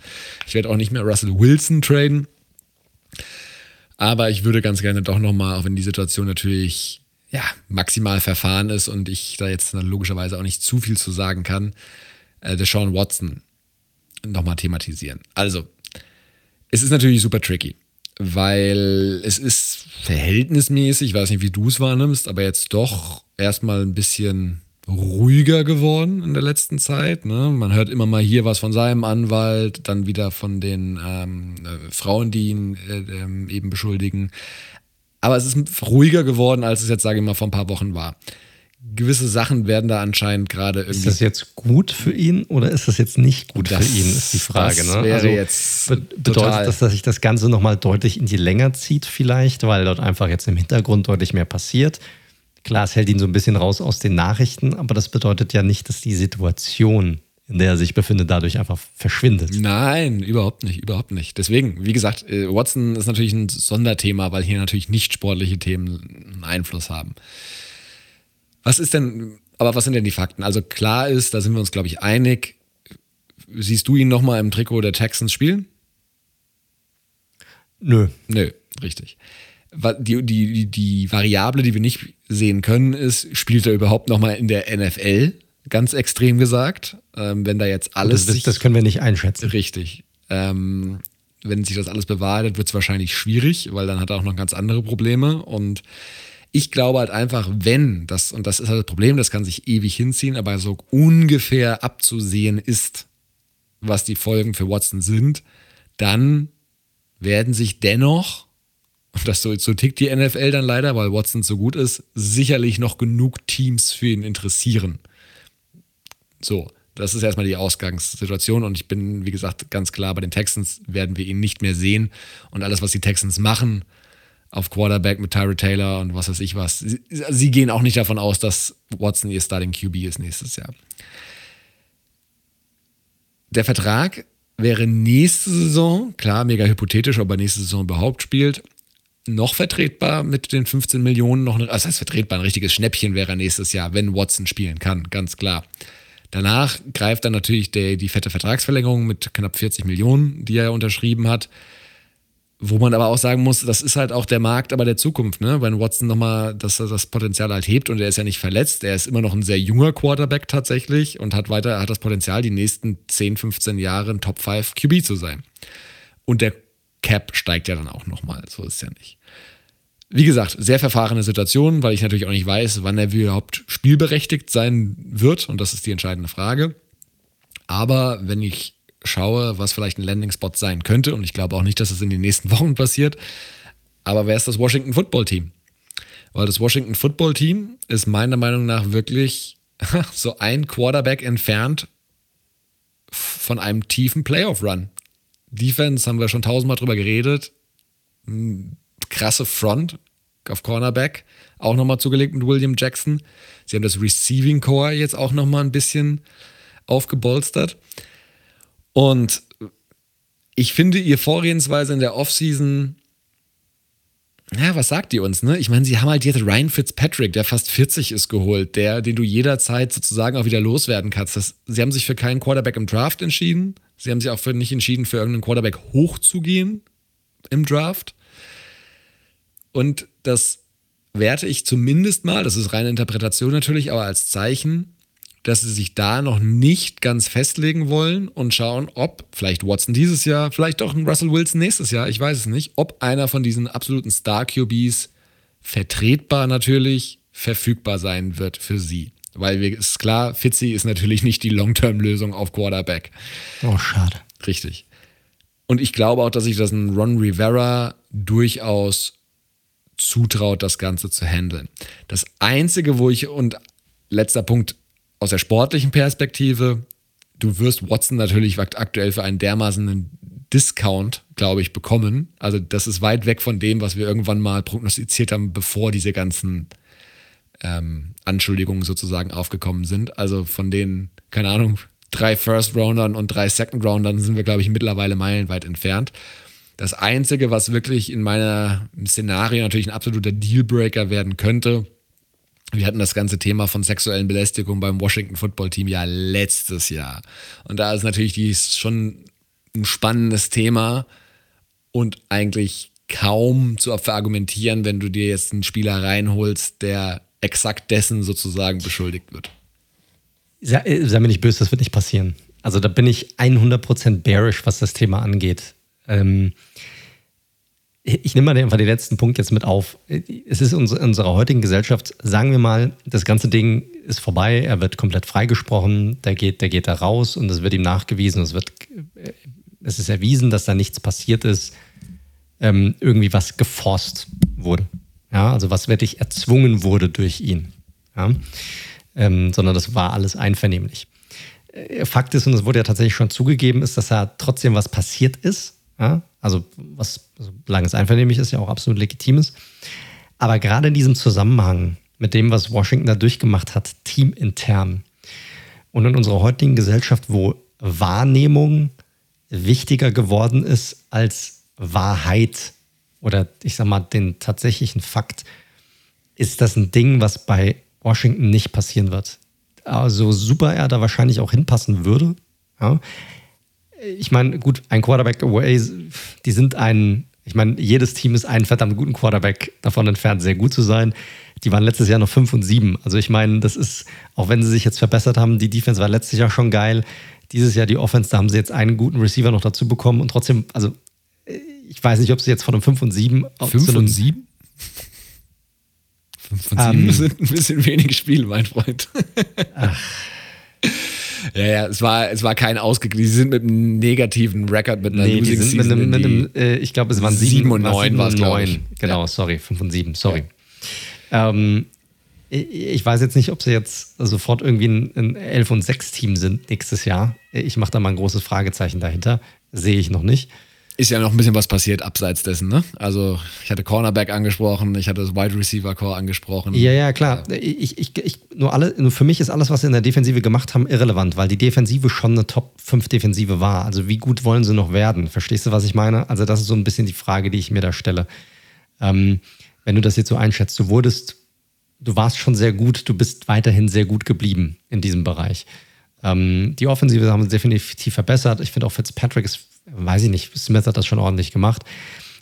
Ich werde auch nicht mehr Russell Wilson traden. Aber ich würde ganz gerne doch nochmal, auch wenn die Situation natürlich ja, maximal verfahren ist und ich da jetzt logischerweise auch nicht zu viel zu sagen kann, äh, Deshaun Watson nochmal thematisieren. Also, es ist natürlich super tricky weil es ist verhältnismäßig, ich weiß nicht, wie du es wahrnimmst, aber jetzt doch erstmal ein bisschen ruhiger geworden in der letzten Zeit. Ne? Man hört immer mal hier was von seinem Anwalt, dann wieder von den ähm, äh, Frauen, die ihn äh, äh, eben beschuldigen. Aber es ist ruhiger geworden, als es jetzt, sage ich mal, vor ein paar Wochen war gewisse Sachen werden da anscheinend gerade irgendwie. Ist das jetzt gut für ihn oder ist das jetzt nicht gut das, für ihn, ist die Frage. Das ne? wäre also jetzt bedeutet das, dass sich das Ganze nochmal deutlich in die Länge zieht, vielleicht, weil dort einfach jetzt im Hintergrund deutlich mehr passiert. Klar, es hält ihn so ein bisschen raus aus den Nachrichten, aber das bedeutet ja nicht, dass die Situation, in der er sich befindet, dadurch einfach verschwindet. Nein, überhaupt nicht, überhaupt nicht. Deswegen, wie gesagt, äh, Watson ist natürlich ein Sonderthema, weil hier natürlich nicht sportliche Themen einen Einfluss haben. Was ist denn, aber was sind denn die Fakten? Also klar ist, da sind wir uns, glaube ich, einig. Siehst du ihn nochmal im Trikot der Texans spielen? Nö. Nö, richtig. Die, die, die Variable, die wir nicht sehen können, ist, spielt er überhaupt nochmal in der NFL? Ganz extrem gesagt. Ähm, wenn da jetzt alles. Das, das, können wir nicht einschätzen. Richtig. Ähm, wenn sich das alles bewahrheitet, wird es wahrscheinlich schwierig, weil dann hat er auch noch ganz andere Probleme. Und ich glaube halt einfach, wenn das, und das ist halt das Problem, das kann sich ewig hinziehen, aber so ungefähr abzusehen ist, was die Folgen für Watson sind, dann werden sich dennoch, und das so, so tickt die NFL dann leider, weil Watson so gut ist, sicherlich noch genug Teams für ihn interessieren. So, das ist erstmal die Ausgangssituation und ich bin, wie gesagt, ganz klar, bei den Texans werden wir ihn nicht mehr sehen und alles, was die Texans machen, auf Quarterback mit Tyra Taylor und was weiß ich was. Sie, sie gehen auch nicht davon aus, dass Watson ihr Starting QB ist nächstes Jahr. Der Vertrag wäre nächste Saison, klar, mega hypothetisch, ob er nächste Saison überhaupt spielt, noch vertretbar mit den 15 Millionen. Noch, also das heißt vertretbar, ein richtiges Schnäppchen wäre nächstes Jahr, wenn Watson spielen kann, ganz klar. Danach greift dann natürlich der, die fette Vertragsverlängerung mit knapp 40 Millionen, die er unterschrieben hat. Wo man aber auch sagen muss, das ist halt auch der Markt aber der Zukunft, ne? Wenn Watson nochmal das, das Potenzial halt hebt und er ist ja nicht verletzt, er ist immer noch ein sehr junger Quarterback tatsächlich und hat weiter, hat das Potenzial, die nächsten 10, 15 Jahre ein Top 5 QB zu sein. Und der Cap steigt ja dann auch nochmal, so ist es ja nicht. Wie gesagt, sehr verfahrene Situation, weil ich natürlich auch nicht weiß, wann er überhaupt spielberechtigt sein wird und das ist die entscheidende Frage. Aber wenn ich schaue, was vielleicht ein Landing-Spot sein könnte, und ich glaube auch nicht, dass es in den nächsten [laughs] Wochen passiert, aber wer ist das Washington Football Team? Weil das Washington Football Team ist meiner Meinung nach wirklich [laughs] so ein Quarterback entfernt von einem tiefen Playoff-Run. Defense haben wir schon tausendmal drüber geredet. Krasse Front auf Cornerback, auch nochmal zugelegt mit William Jackson. Sie haben das Receiving Core jetzt auch nochmal ein bisschen aufgebolstert. Und ich finde ihr Vorgehensweise in der Offseason, ja, was sagt die uns, ne? Ich meine, sie haben halt jetzt Ryan Fitzpatrick, der fast 40 ist, geholt, der, den du jederzeit sozusagen auch wieder loswerden kannst. Das, sie haben sich für keinen Quarterback im Draft entschieden. Sie haben sich auch für, nicht entschieden, für irgendeinen Quarterback hochzugehen im Draft. Und das werte ich zumindest mal, das ist reine Interpretation natürlich, aber als Zeichen, dass sie sich da noch nicht ganz festlegen wollen und schauen, ob vielleicht Watson dieses Jahr, vielleicht doch ein Russell Wilson nächstes Jahr, ich weiß es nicht, ob einer von diesen absoluten Star-QBs vertretbar natürlich verfügbar sein wird für sie. Weil es ist klar, Fitzy ist natürlich nicht die Long-Term-Lösung auf Quarterback. Oh, schade. Richtig. Und ich glaube auch, dass sich das ein Ron Rivera durchaus zutraut, das Ganze zu handeln. Das Einzige, wo ich, und letzter Punkt, aus der sportlichen Perspektive, du wirst Watson natürlich aktuell für einen dermaßen Discount, glaube ich, bekommen. Also das ist weit weg von dem, was wir irgendwann mal prognostiziert haben, bevor diese ganzen ähm, Anschuldigungen sozusagen aufgekommen sind. Also von den, keine Ahnung, drei First-Roundern und drei Second-Roundern sind wir, glaube ich, mittlerweile meilenweit entfernt. Das Einzige, was wirklich in meiner Szenario natürlich ein absoluter Dealbreaker werden könnte, wir hatten das ganze Thema von sexuellen Belästigungen beim Washington Football Team ja letztes Jahr. Und da ist natürlich die schon ein spannendes Thema und eigentlich kaum zu verargumentieren, wenn du dir jetzt einen Spieler reinholst, der exakt dessen sozusagen beschuldigt wird. Sei, äh, sei mir nicht böse, das wird nicht passieren. Also da bin ich 100% bearish, was das Thema angeht. Ähm, ich nehme mal einfach den letzten Punkt jetzt mit auf. Es ist in unserer heutigen Gesellschaft, sagen wir mal, das ganze Ding ist vorbei, er wird komplett freigesprochen, der geht, der geht da raus und es wird ihm nachgewiesen, es wird, es ist erwiesen, dass da nichts passiert ist, ähm, irgendwie was geforst wurde. Ja, also was wirklich erzwungen wurde durch ihn. Ja? Ähm, sondern das war alles einvernehmlich. Äh, Fakt ist, und es wurde ja tatsächlich schon zugegeben, ist, dass da trotzdem was passiert ist. Ja? Also, was, solange es einvernehmlich ist, ja auch absolut legitim ist. Aber gerade in diesem Zusammenhang mit dem, was Washington da durchgemacht hat, teamintern und in unserer heutigen Gesellschaft, wo Wahrnehmung wichtiger geworden ist als Wahrheit oder ich sag mal den tatsächlichen Fakt, ist das ein Ding, was bei Washington nicht passieren wird. Also super er da wahrscheinlich auch hinpassen würde. Ja ich meine, gut, ein Quarterback away, die sind ein, ich meine, jedes Team ist einen verdammt guten Quarterback davon entfernt, sehr gut zu sein. Die waren letztes Jahr noch 5 und 7. Also ich meine, das ist, auch wenn sie sich jetzt verbessert haben, die Defense war letztes Jahr schon geil. Dieses Jahr die Offense, da haben sie jetzt einen guten Receiver noch dazu bekommen und trotzdem, also ich weiß nicht, ob sie jetzt von einem 5 und 7 5 und 7? 5 und 7 ähm, sind ein bisschen wenig Spiele, mein Freund. Ach. Ja, ja, es war, es war kein ausgeglichen. Sie sind mit einem negativen Record, mit einer nee, Losing Season. Mit einem, mit einem, äh, ich glaube, es waren 7 und 9 war es. Genau, ja. sorry, 5 und 7, sorry. Ja. Ähm, ich weiß jetzt nicht, ob sie jetzt sofort irgendwie ein, ein 11 und 6 Team sind nächstes Jahr. Ich mache da mal ein großes Fragezeichen dahinter. Sehe ich noch nicht. Ist ja noch ein bisschen was passiert abseits dessen, ne? Also ich hatte Cornerback angesprochen, ich hatte das Wide Receiver Core angesprochen. Ja, ja, klar. Ich, ich, ich, nur, alle, nur für mich ist alles, was sie in der Defensive gemacht haben, irrelevant, weil die Defensive schon eine Top 5 Defensive war. Also wie gut wollen sie noch werden? Verstehst du, was ich meine? Also das ist so ein bisschen die Frage, die ich mir da stelle. Ähm, wenn du das jetzt so einschätzt, du wurdest, du warst schon sehr gut, du bist weiterhin sehr gut geblieben in diesem Bereich. Ähm, die Offensive haben sie definitiv verbessert. Ich finde auch Fitzpatrick ist weiß ich nicht, Smith hat das schon ordentlich gemacht.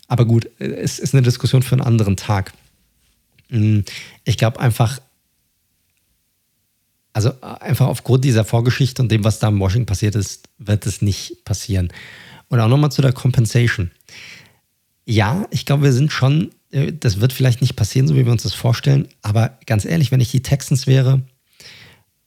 Aber gut, es ist eine Diskussion für einen anderen Tag. Hm, ich glaube einfach, also einfach aufgrund dieser Vorgeschichte und dem, was da in Washington passiert ist, wird es nicht passieren. Und auch nochmal zu der Compensation. Ja, ich glaube, wir sind schon, äh, das wird vielleicht nicht passieren, so wie wir uns das vorstellen, aber ganz ehrlich, wenn ich die Texans wäre,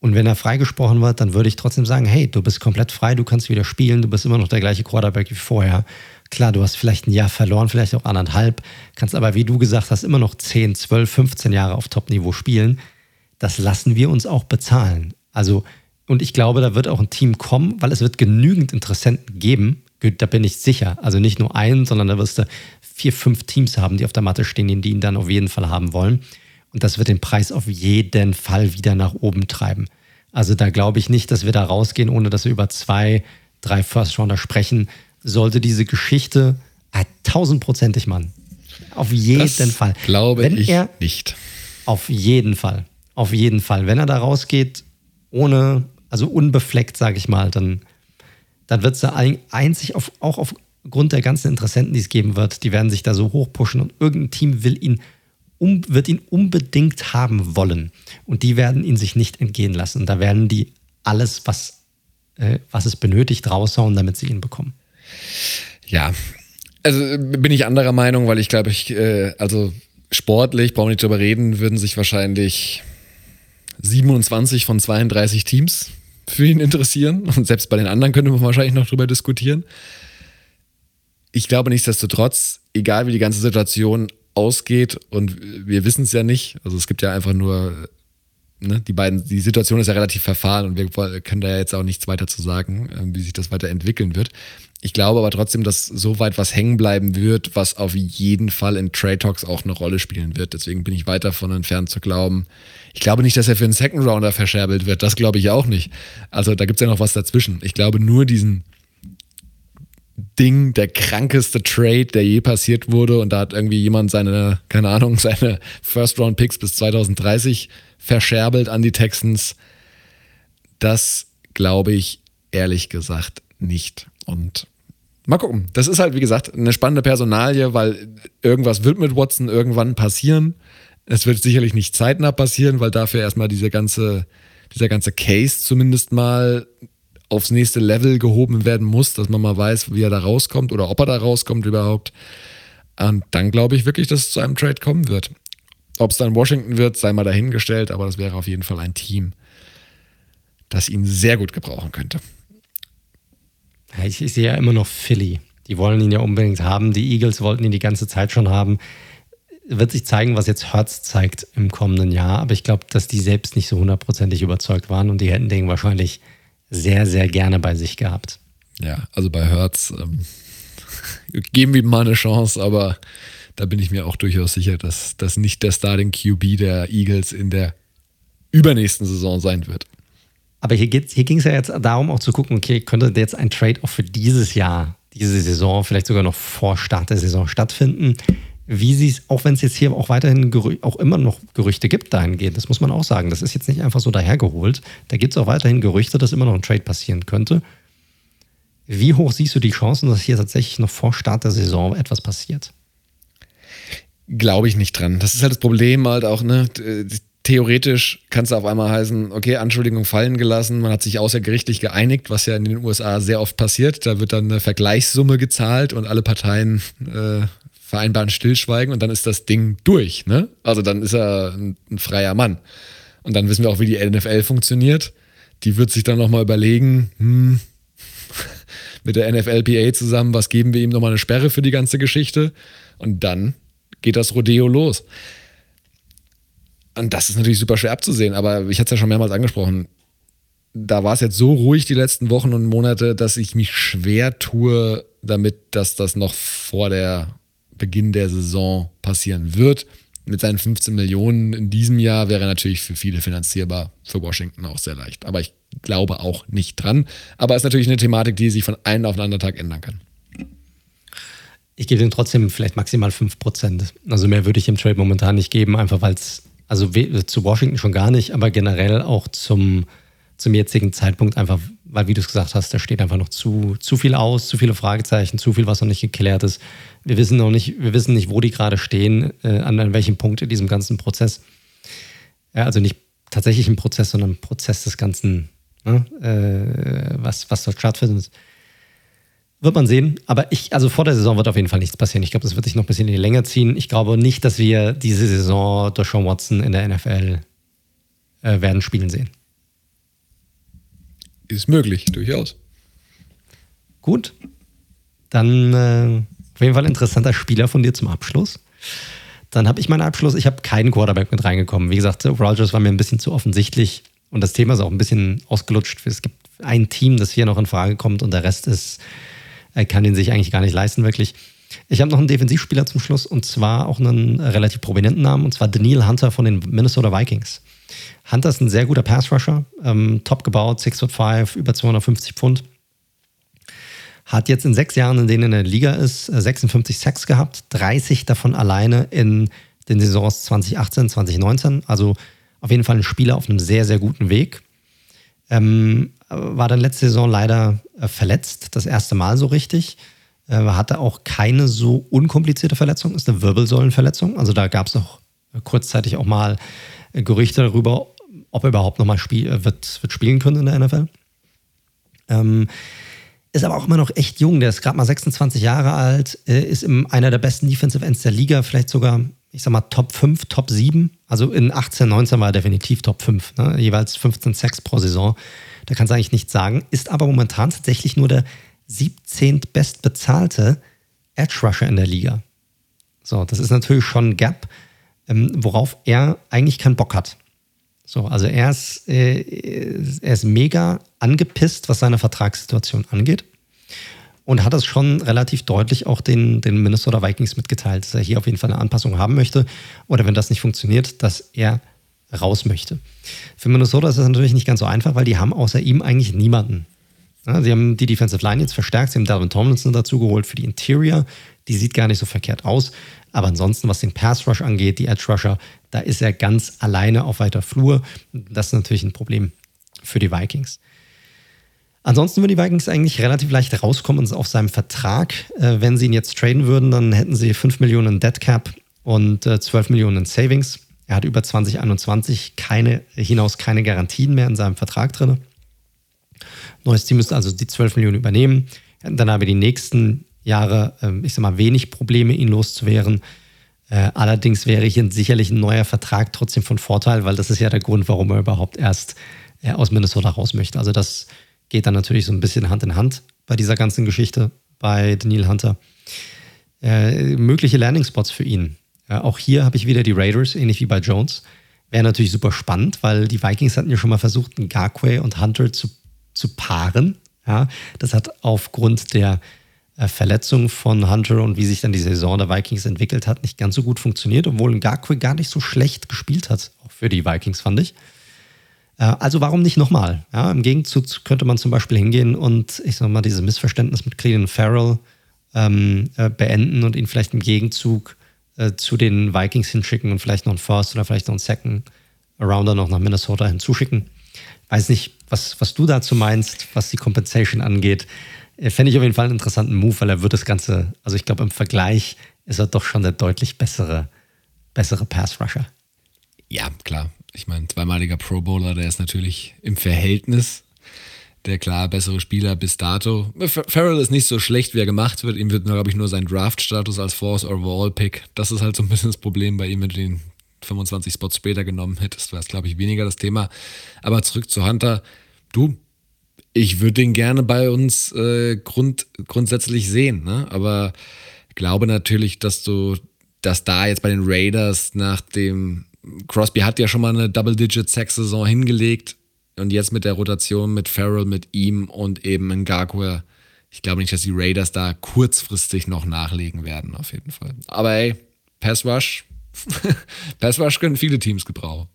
und wenn er freigesprochen wird, dann würde ich trotzdem sagen, hey, du bist komplett frei, du kannst wieder spielen, du bist immer noch der gleiche Quarterback wie vorher. Klar, du hast vielleicht ein Jahr verloren, vielleicht auch anderthalb, kannst aber, wie du gesagt hast, immer noch 10, 12, 15 Jahre auf Top-Niveau spielen. Das lassen wir uns auch bezahlen. Also, und ich glaube, da wird auch ein Team kommen, weil es wird genügend Interessenten geben. Da bin ich sicher. Also nicht nur einen, sondern da wirst du vier, fünf Teams haben, die auf der Matte stehen, die ihn dann auf jeden Fall haben wollen. Und das wird den Preis auf jeden Fall wieder nach oben treiben. Also da glaube ich nicht, dass wir da rausgehen, ohne dass wir über zwei, drei First Rounder sprechen. Sollte diese Geschichte äh, tausendprozentig, Mann. Auf jeden das Fall. Glaube Wenn ich er, nicht. Auf jeden Fall. Auf jeden Fall. Wenn er da rausgeht, ohne, also unbefleckt, sage ich mal, dann, dann wird es da einzig auf, auch aufgrund der ganzen Interessenten, die es geben wird, die werden sich da so hochpushen und irgendein Team will ihn um, wird ihn unbedingt haben wollen. Und die werden ihn sich nicht entgehen lassen. Da werden die alles, was, äh, was es benötigt, raushauen, damit sie ihn bekommen. Ja, also bin ich anderer Meinung, weil ich glaube, ich, äh, also sportlich, brauchen wir nicht drüber reden, würden sich wahrscheinlich 27 von 32 Teams für ihn interessieren. [laughs] Und selbst bei den anderen könnte man wahrscheinlich noch drüber diskutieren. Ich glaube nichtsdestotrotz, egal wie die ganze Situation ausgeht und wir wissen es ja nicht. Also es gibt ja einfach nur, ne, die beiden, die Situation ist ja relativ verfahren und wir können da ja jetzt auch nichts weiter zu sagen, ähm, wie sich das weiterentwickeln wird. Ich glaube aber trotzdem, dass so weit was hängen bleiben wird, was auf jeden Fall in Trade Talks auch eine Rolle spielen wird. Deswegen bin ich weit davon entfernt zu glauben. Ich glaube nicht, dass er für einen Second Rounder verscherbelt wird. Das glaube ich auch nicht. Also da gibt es ja noch was dazwischen. Ich glaube nur diesen Ding, der krankeste Trade, der je passiert wurde. Und da hat irgendwie jemand seine, keine Ahnung, [laughs] seine First-Round-Picks bis 2030 verscherbelt an die Texans. Das glaube ich ehrlich gesagt nicht. Und mal gucken. Das ist halt, wie gesagt, eine spannende Personalie, weil irgendwas wird mit Watson irgendwann passieren. Es wird sicherlich nicht zeitnah passieren, weil dafür erstmal diese ganze, dieser ganze Case zumindest mal aufs nächste Level gehoben werden muss, dass man mal weiß, wie er da rauskommt oder ob er da rauskommt überhaupt. Und dann glaube ich wirklich, dass es zu einem Trade kommen wird. Ob es dann Washington wird, sei mal dahingestellt, aber das wäre auf jeden Fall ein Team, das ihn sehr gut gebrauchen könnte. Ich, ich sehe ja immer noch Philly. Die wollen ihn ja unbedingt haben. Die Eagles wollten ihn die ganze Zeit schon haben. Wird sich zeigen, was jetzt Hertz zeigt im kommenden Jahr. Aber ich glaube, dass die selbst nicht so hundertprozentig überzeugt waren und die hätten den wahrscheinlich sehr, sehr gerne bei sich gehabt. Ja, also bei Hertz ähm, [laughs] geben wir ihm mal eine Chance, aber da bin ich mir auch durchaus sicher, dass das nicht der Starting QB der Eagles in der übernächsten Saison sein wird. Aber hier, hier ging es ja jetzt darum, auch zu gucken, okay, könnte jetzt ein Trade auch für dieses Jahr, diese Saison, vielleicht sogar noch vor Start der Saison stattfinden? Wie sie es, auch wenn es jetzt hier auch weiterhin auch immer noch Gerüchte gibt dahingehend, das muss man auch sagen. Das ist jetzt nicht einfach so dahergeholt. Da gibt es auch weiterhin Gerüchte, dass immer noch ein Trade passieren könnte. Wie hoch siehst du die Chancen, dass hier tatsächlich noch vor Start der Saison etwas passiert? Glaube ich nicht dran. Das ist halt das Problem halt auch, ne? Theoretisch kann es auf einmal heißen, okay, Anschuldigung fallen gelassen, man hat sich außergerichtlich geeinigt, was ja in den USA sehr oft passiert. Da wird dann eine Vergleichssumme gezahlt und alle Parteien äh, vereinbaren Stillschweigen und dann ist das Ding durch. Ne? Also dann ist er ein, ein freier Mann. Und dann wissen wir auch, wie die NFL funktioniert. Die wird sich dann nochmal überlegen, hm, [laughs] mit der NFLPA zusammen, was geben wir ihm nochmal eine Sperre für die ganze Geschichte? Und dann geht das Rodeo los. Und das ist natürlich super schwer abzusehen, aber ich hatte es ja schon mehrmals angesprochen. da war es jetzt so ruhig die letzten Wochen und Monate, dass ich mich schwer tue damit, dass das noch vor der Beginn der Saison passieren wird. Mit seinen 15 Millionen in diesem Jahr wäre natürlich für viele finanzierbar, für Washington auch sehr leicht. Aber ich glaube auch nicht dran. Aber es ist natürlich eine Thematik, die sich von einem auf den anderen Tag ändern kann. Ich gebe ihm trotzdem vielleicht maximal 5%. Also mehr würde ich im Trade momentan nicht geben, einfach weil es, also zu Washington schon gar nicht, aber generell auch zum, zum jetzigen Zeitpunkt einfach, weil wie du es gesagt hast, da steht einfach noch zu, zu viel aus, zu viele Fragezeichen, zu viel, was noch nicht geklärt ist. Wir wissen noch nicht, wir wissen nicht, wo die gerade stehen, äh, an, an welchem Punkt in diesem ganzen Prozess. Ja, also nicht tatsächlich ein Prozess, sondern ein Prozess des Ganzen, ne? äh, was, was dort stattfindet. Wird man sehen. Aber ich, also vor der Saison wird auf jeden Fall nichts passieren. Ich glaube, das wird sich noch ein bisschen in die Länge ziehen. Ich glaube nicht, dass wir diese Saison durch Sean Watson in der NFL äh, werden spielen sehen. Ist möglich, durchaus. Gut. Dann äh, auf jeden Fall interessanter Spieler von dir zum Abschluss. Dann habe ich meinen Abschluss. Ich habe keinen Quarterback mit reingekommen. Wie gesagt, Rogers war mir ein bisschen zu offensichtlich und das Thema ist auch ein bisschen ausgelutscht. Es gibt ein Team, das hier noch in Frage kommt und der Rest ist, er kann ihn sich eigentlich gar nicht leisten, wirklich. Ich habe noch einen Defensivspieler zum Schluss und zwar auch einen relativ prominenten Namen und zwar Daniel Hunter von den Minnesota Vikings. Hunter ist ein sehr guter Pass-Rusher, ähm, top gebaut, 6 foot 5, über 250 Pfund. Hat jetzt in sechs Jahren, in denen er in der Liga ist, 56 äh, Sacks gehabt, 30 davon alleine in den Saisons 2018, 2019. Also auf jeden Fall ein Spieler auf einem sehr, sehr guten Weg. Ähm, war dann letzte Saison leider äh, verletzt, das erste Mal so richtig. Äh, hatte auch keine so unkomplizierte Verletzung, ist eine Wirbelsäulenverletzung. Also da gab es noch kurzzeitig auch mal Gerüchte darüber, ob er überhaupt nochmal spiel, äh, wird, wird spielen können in der NFL. Ähm, ist aber auch immer noch echt jung. Der ist gerade mal 26 Jahre alt, äh, ist im, einer der besten Defensive Ends der Liga, vielleicht sogar, ich sag mal, Top 5, Top 7. Also in 18, 19 war er definitiv Top 5, ne? jeweils 15 Sacks pro Saison. Da kannst du eigentlich nichts sagen. Ist aber momentan tatsächlich nur der 17. bestbezahlte Edge Rusher in der Liga. So, das ist natürlich schon ein Gap, ähm, worauf er eigentlich keinen Bock hat. So, also er ist, äh, er ist mega angepisst, was seine Vertragssituation angeht. Und hat das schon relativ deutlich auch den, den Minnesota Vikings mitgeteilt, dass er hier auf jeden Fall eine Anpassung haben möchte. Oder wenn das nicht funktioniert, dass er raus möchte. Für Minnesota ist das natürlich nicht ganz so einfach, weil die haben außer ihm eigentlich niemanden. Ja, sie haben die Defensive Line jetzt verstärkt, sie haben Dalvin Tomlinson dazu geholt für die Interior. Die sieht gar nicht so verkehrt aus. Aber ansonsten, was den Pass Rush angeht, die Edge Rusher, da ist er ganz alleine auf weiter Flur. Das ist natürlich ein Problem für die Vikings. Ansonsten würden die Vikings eigentlich relativ leicht rauskommen auf seinem Vertrag. Äh, wenn sie ihn jetzt traden würden, dann hätten sie 5 Millionen Dead Cap und 12 äh, Millionen Savings. Er hat über 2021 keine, hinaus keine Garantien mehr in seinem Vertrag drin. Neues Team müsste also die 12 Millionen übernehmen. Dann haben wir die nächsten Jahre, ähm, ich sag mal, wenig Probleme, ihn loszuwerden. Äh, allerdings wäre hier sicherlich ein neuer Vertrag trotzdem von Vorteil, weil das ist ja der Grund, warum er überhaupt erst äh, aus Minnesota raus möchte. Also das geht dann natürlich so ein bisschen Hand in Hand bei dieser ganzen Geschichte bei Daniel Hunter. Äh, mögliche Landing-Spots für ihn. Auch hier habe ich wieder die Raiders, ähnlich wie bei Jones. Wäre natürlich super spannend, weil die Vikings hatten ja schon mal versucht, Garquay und Hunter zu, zu paaren. Ja, das hat aufgrund der äh, Verletzung von Hunter und wie sich dann die Saison der Vikings entwickelt hat, nicht ganz so gut funktioniert, obwohl Ngakwe gar nicht so schlecht gespielt hat, auch für die Vikings, fand ich. Äh, also warum nicht nochmal? Ja, Im Gegenzug könnte man zum Beispiel hingehen und ich sag mal, dieses Missverständnis mit Cleveland Farrell ähm, äh, beenden und ihn vielleicht im Gegenzug äh, zu den Vikings hinschicken und vielleicht noch einen First oder vielleicht noch einen Second Rounder noch nach Minnesota hinzuschicken. Weiß nicht, was, was du dazu meinst, was die Compensation angeht. Äh, fände ich auf jeden Fall einen interessanten Move, weil er wird das Ganze, also ich glaube, im Vergleich ist er doch schon der deutlich bessere, bessere Pass-Rusher. Ja, klar. Ich meine, zweimaliger Pro Bowler, der ist natürlich im Verhältnis der klar bessere Spieler bis dato. Farrell ist nicht so schlecht, wie er gemacht wird. Ihm wird, glaube ich, nur sein Draft-Status als Force Overall Pick. Das ist halt so ein bisschen das Problem bei ihm, wenn du den 25 Spots später genommen hättest, wäre es, glaube ich, weniger das Thema. Aber zurück zu Hunter. Du, ich würde den gerne bei uns äh, grund, grundsätzlich sehen, ne? aber glaube natürlich, dass du, dass da jetzt bei den Raiders nach dem Crosby hat ja schon mal eine Double-Digit-Sack-Saison hingelegt. Und jetzt mit der Rotation mit Farrell, mit ihm und eben Ngakwe, ich glaube nicht, dass die Raiders da kurzfristig noch nachlegen werden, auf jeden Fall. Aber ey, Pass Rush, Pass Rush können viele Teams gebrauchen.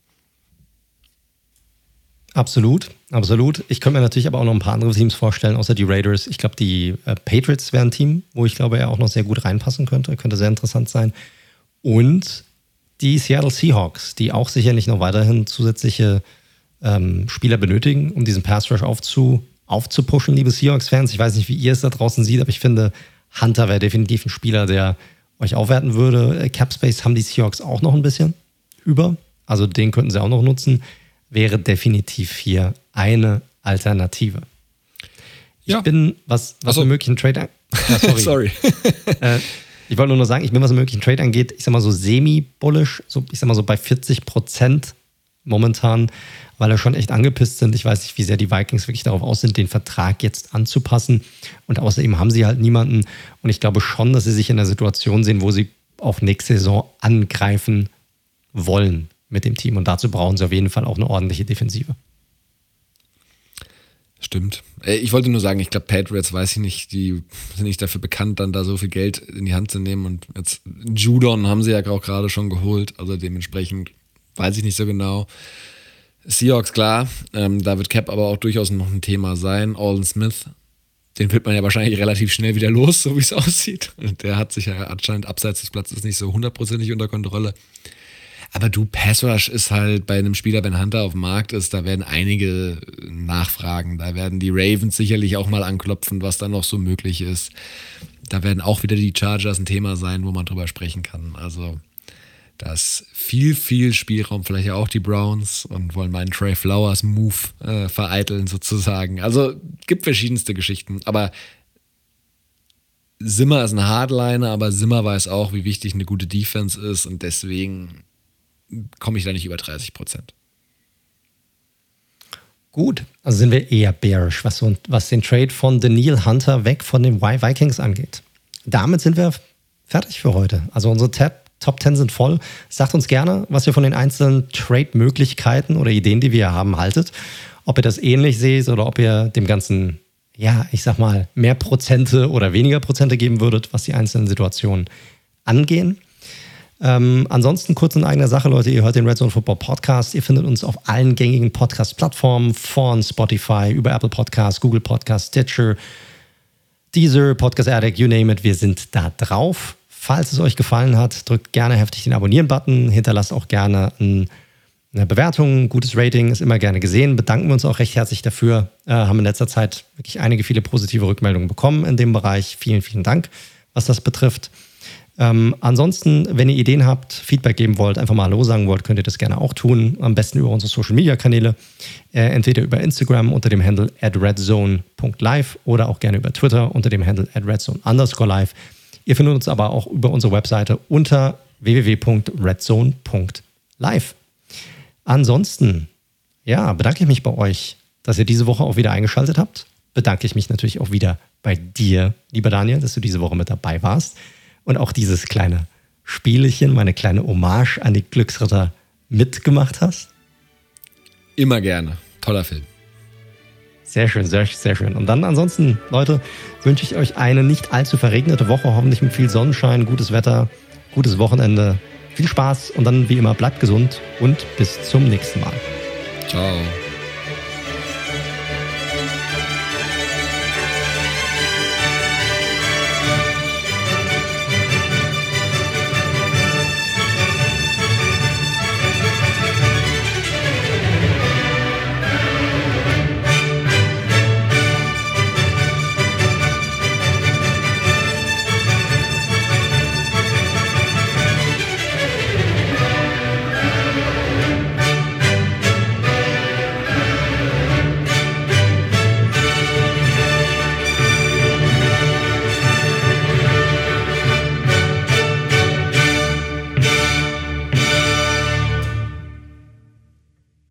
Absolut, absolut. Ich könnte mir natürlich aber auch noch ein paar andere Teams vorstellen, außer die Raiders. Ich glaube, die äh, Patriots wären ein Team, wo ich glaube, er auch noch sehr gut reinpassen könnte. Könnte sehr interessant sein. Und die Seattle Seahawks, die auch sicherlich noch weiterhin zusätzliche ähm, Spieler benötigen, um diesen Pass Rush aufzu, aufzupushen, liebe Seahawks-Fans. Ich weiß nicht, wie ihr es da draußen seht, aber ich finde, Hunter wäre definitiv ein Spieler, der euch aufwerten würde. Äh, Capspace haben die Seahawks auch noch ein bisschen über. Also den könnten sie auch noch nutzen wäre definitiv hier eine Alternative. Ich ja. bin, was, was so. möglichen Trade angeht. [laughs] Ja, sorry. [laughs] sorry. [laughs] äh, ich wollte nur noch sagen, ich bin, was möglichen Trade angeht, ich sag mal so semi-bullish, so, ich sag mal so bei 40 Prozent momentan, weil er schon echt angepisst sind. Ich weiß nicht, wie sehr die Vikings wirklich darauf aus sind, den Vertrag jetzt anzupassen. Und außerdem haben sie halt niemanden. Und ich glaube schon, dass sie sich in einer Situation sehen, wo sie auf nächste Saison angreifen wollen mit dem Team. Und dazu brauchen sie auf jeden Fall auch eine ordentliche Defensive. Stimmt. Äh, ich wollte nur sagen, ich glaube, Patriots, weiß ich nicht, die sind nicht dafür bekannt, dann da so viel Geld in die Hand zu nehmen. Und jetzt Judon haben sie ja auch gerade schon geholt. Also dementsprechend weiß ich nicht so genau. Seahawks, klar. Ähm, da wird Cap aber auch durchaus noch ein Thema sein. Alden Smith, den wird man ja wahrscheinlich relativ schnell wieder los, [laughs] so wie es aussieht. Der hat sich ja anscheinend abseits des Platzes nicht so hundertprozentig unter Kontrolle. Aber du, Passrush ist halt bei einem Spieler, wenn Hunter auf dem Markt ist, da werden einige nachfragen. Da werden die Ravens sicherlich auch mal anklopfen, was da noch so möglich ist. Da werden auch wieder die Chargers ein Thema sein, wo man drüber sprechen kann. Also da ist viel, viel Spielraum, vielleicht auch die Browns und wollen meinen Trey Flowers Move äh, vereiteln sozusagen. Also gibt verschiedenste Geschichten, aber Simmer ist ein Hardliner, aber Simmer weiß auch, wie wichtig eine gute Defense ist und deswegen komme ich da nicht über 30 Prozent. Gut, also sind wir eher bearish, was, was den Trade von Daniel Hunter weg von den Vikings angeht. Damit sind wir fertig für heute. Also unsere Tab Top 10 sind voll. Sagt uns gerne, was ihr von den einzelnen Trade-Möglichkeiten oder Ideen, die wir haben, haltet. Ob ihr das ähnlich seht oder ob ihr dem Ganzen, ja, ich sag mal, mehr Prozente oder weniger Prozente geben würdet, was die einzelnen Situationen angehen. Ähm, ansonsten kurz in eigener Sache, Leute, ihr hört den Red Zone Football Podcast. Ihr findet uns auf allen gängigen Podcast-Plattformen von Spotify, über Apple Podcasts, Google Podcasts, Stitcher, Deezer, Podcast Addict, you name it. Wir sind da drauf. Falls es euch gefallen hat, drückt gerne heftig den Abonnieren-Button, hinterlasst auch gerne ein, eine Bewertung, gutes Rating ist immer gerne gesehen. Bedanken wir uns auch recht herzlich dafür. Äh, haben in letzter Zeit wirklich einige viele positive Rückmeldungen bekommen in dem Bereich. Vielen, vielen Dank, was das betrifft. Ähm, ansonsten, wenn ihr Ideen habt, Feedback geben wollt, einfach mal Hallo sagen wollt, könnt ihr das gerne auch tun. Am besten über unsere Social Media Kanäle. Äh, entweder über Instagram unter dem Handle at redzone.live oder auch gerne über Twitter unter dem Handle at redzone underscore live. Ihr findet uns aber auch über unsere Webseite unter www.redzone.live. Ansonsten, ja, bedanke ich mich bei euch, dass ihr diese Woche auch wieder eingeschaltet habt. Bedanke ich mich natürlich auch wieder bei dir, lieber Daniel, dass du diese Woche mit dabei warst und auch dieses kleine Spielchen, meine kleine Hommage an die Glücksritter mitgemacht hast? Immer gerne. Toller Film. Sehr schön, sehr, sehr schön. Und dann ansonsten, Leute, wünsche ich euch eine nicht allzu verregnete Woche, hoffentlich mit viel Sonnenschein, gutes Wetter, gutes Wochenende. Viel Spaß und dann wie immer bleibt gesund und bis zum nächsten Mal. Ciao.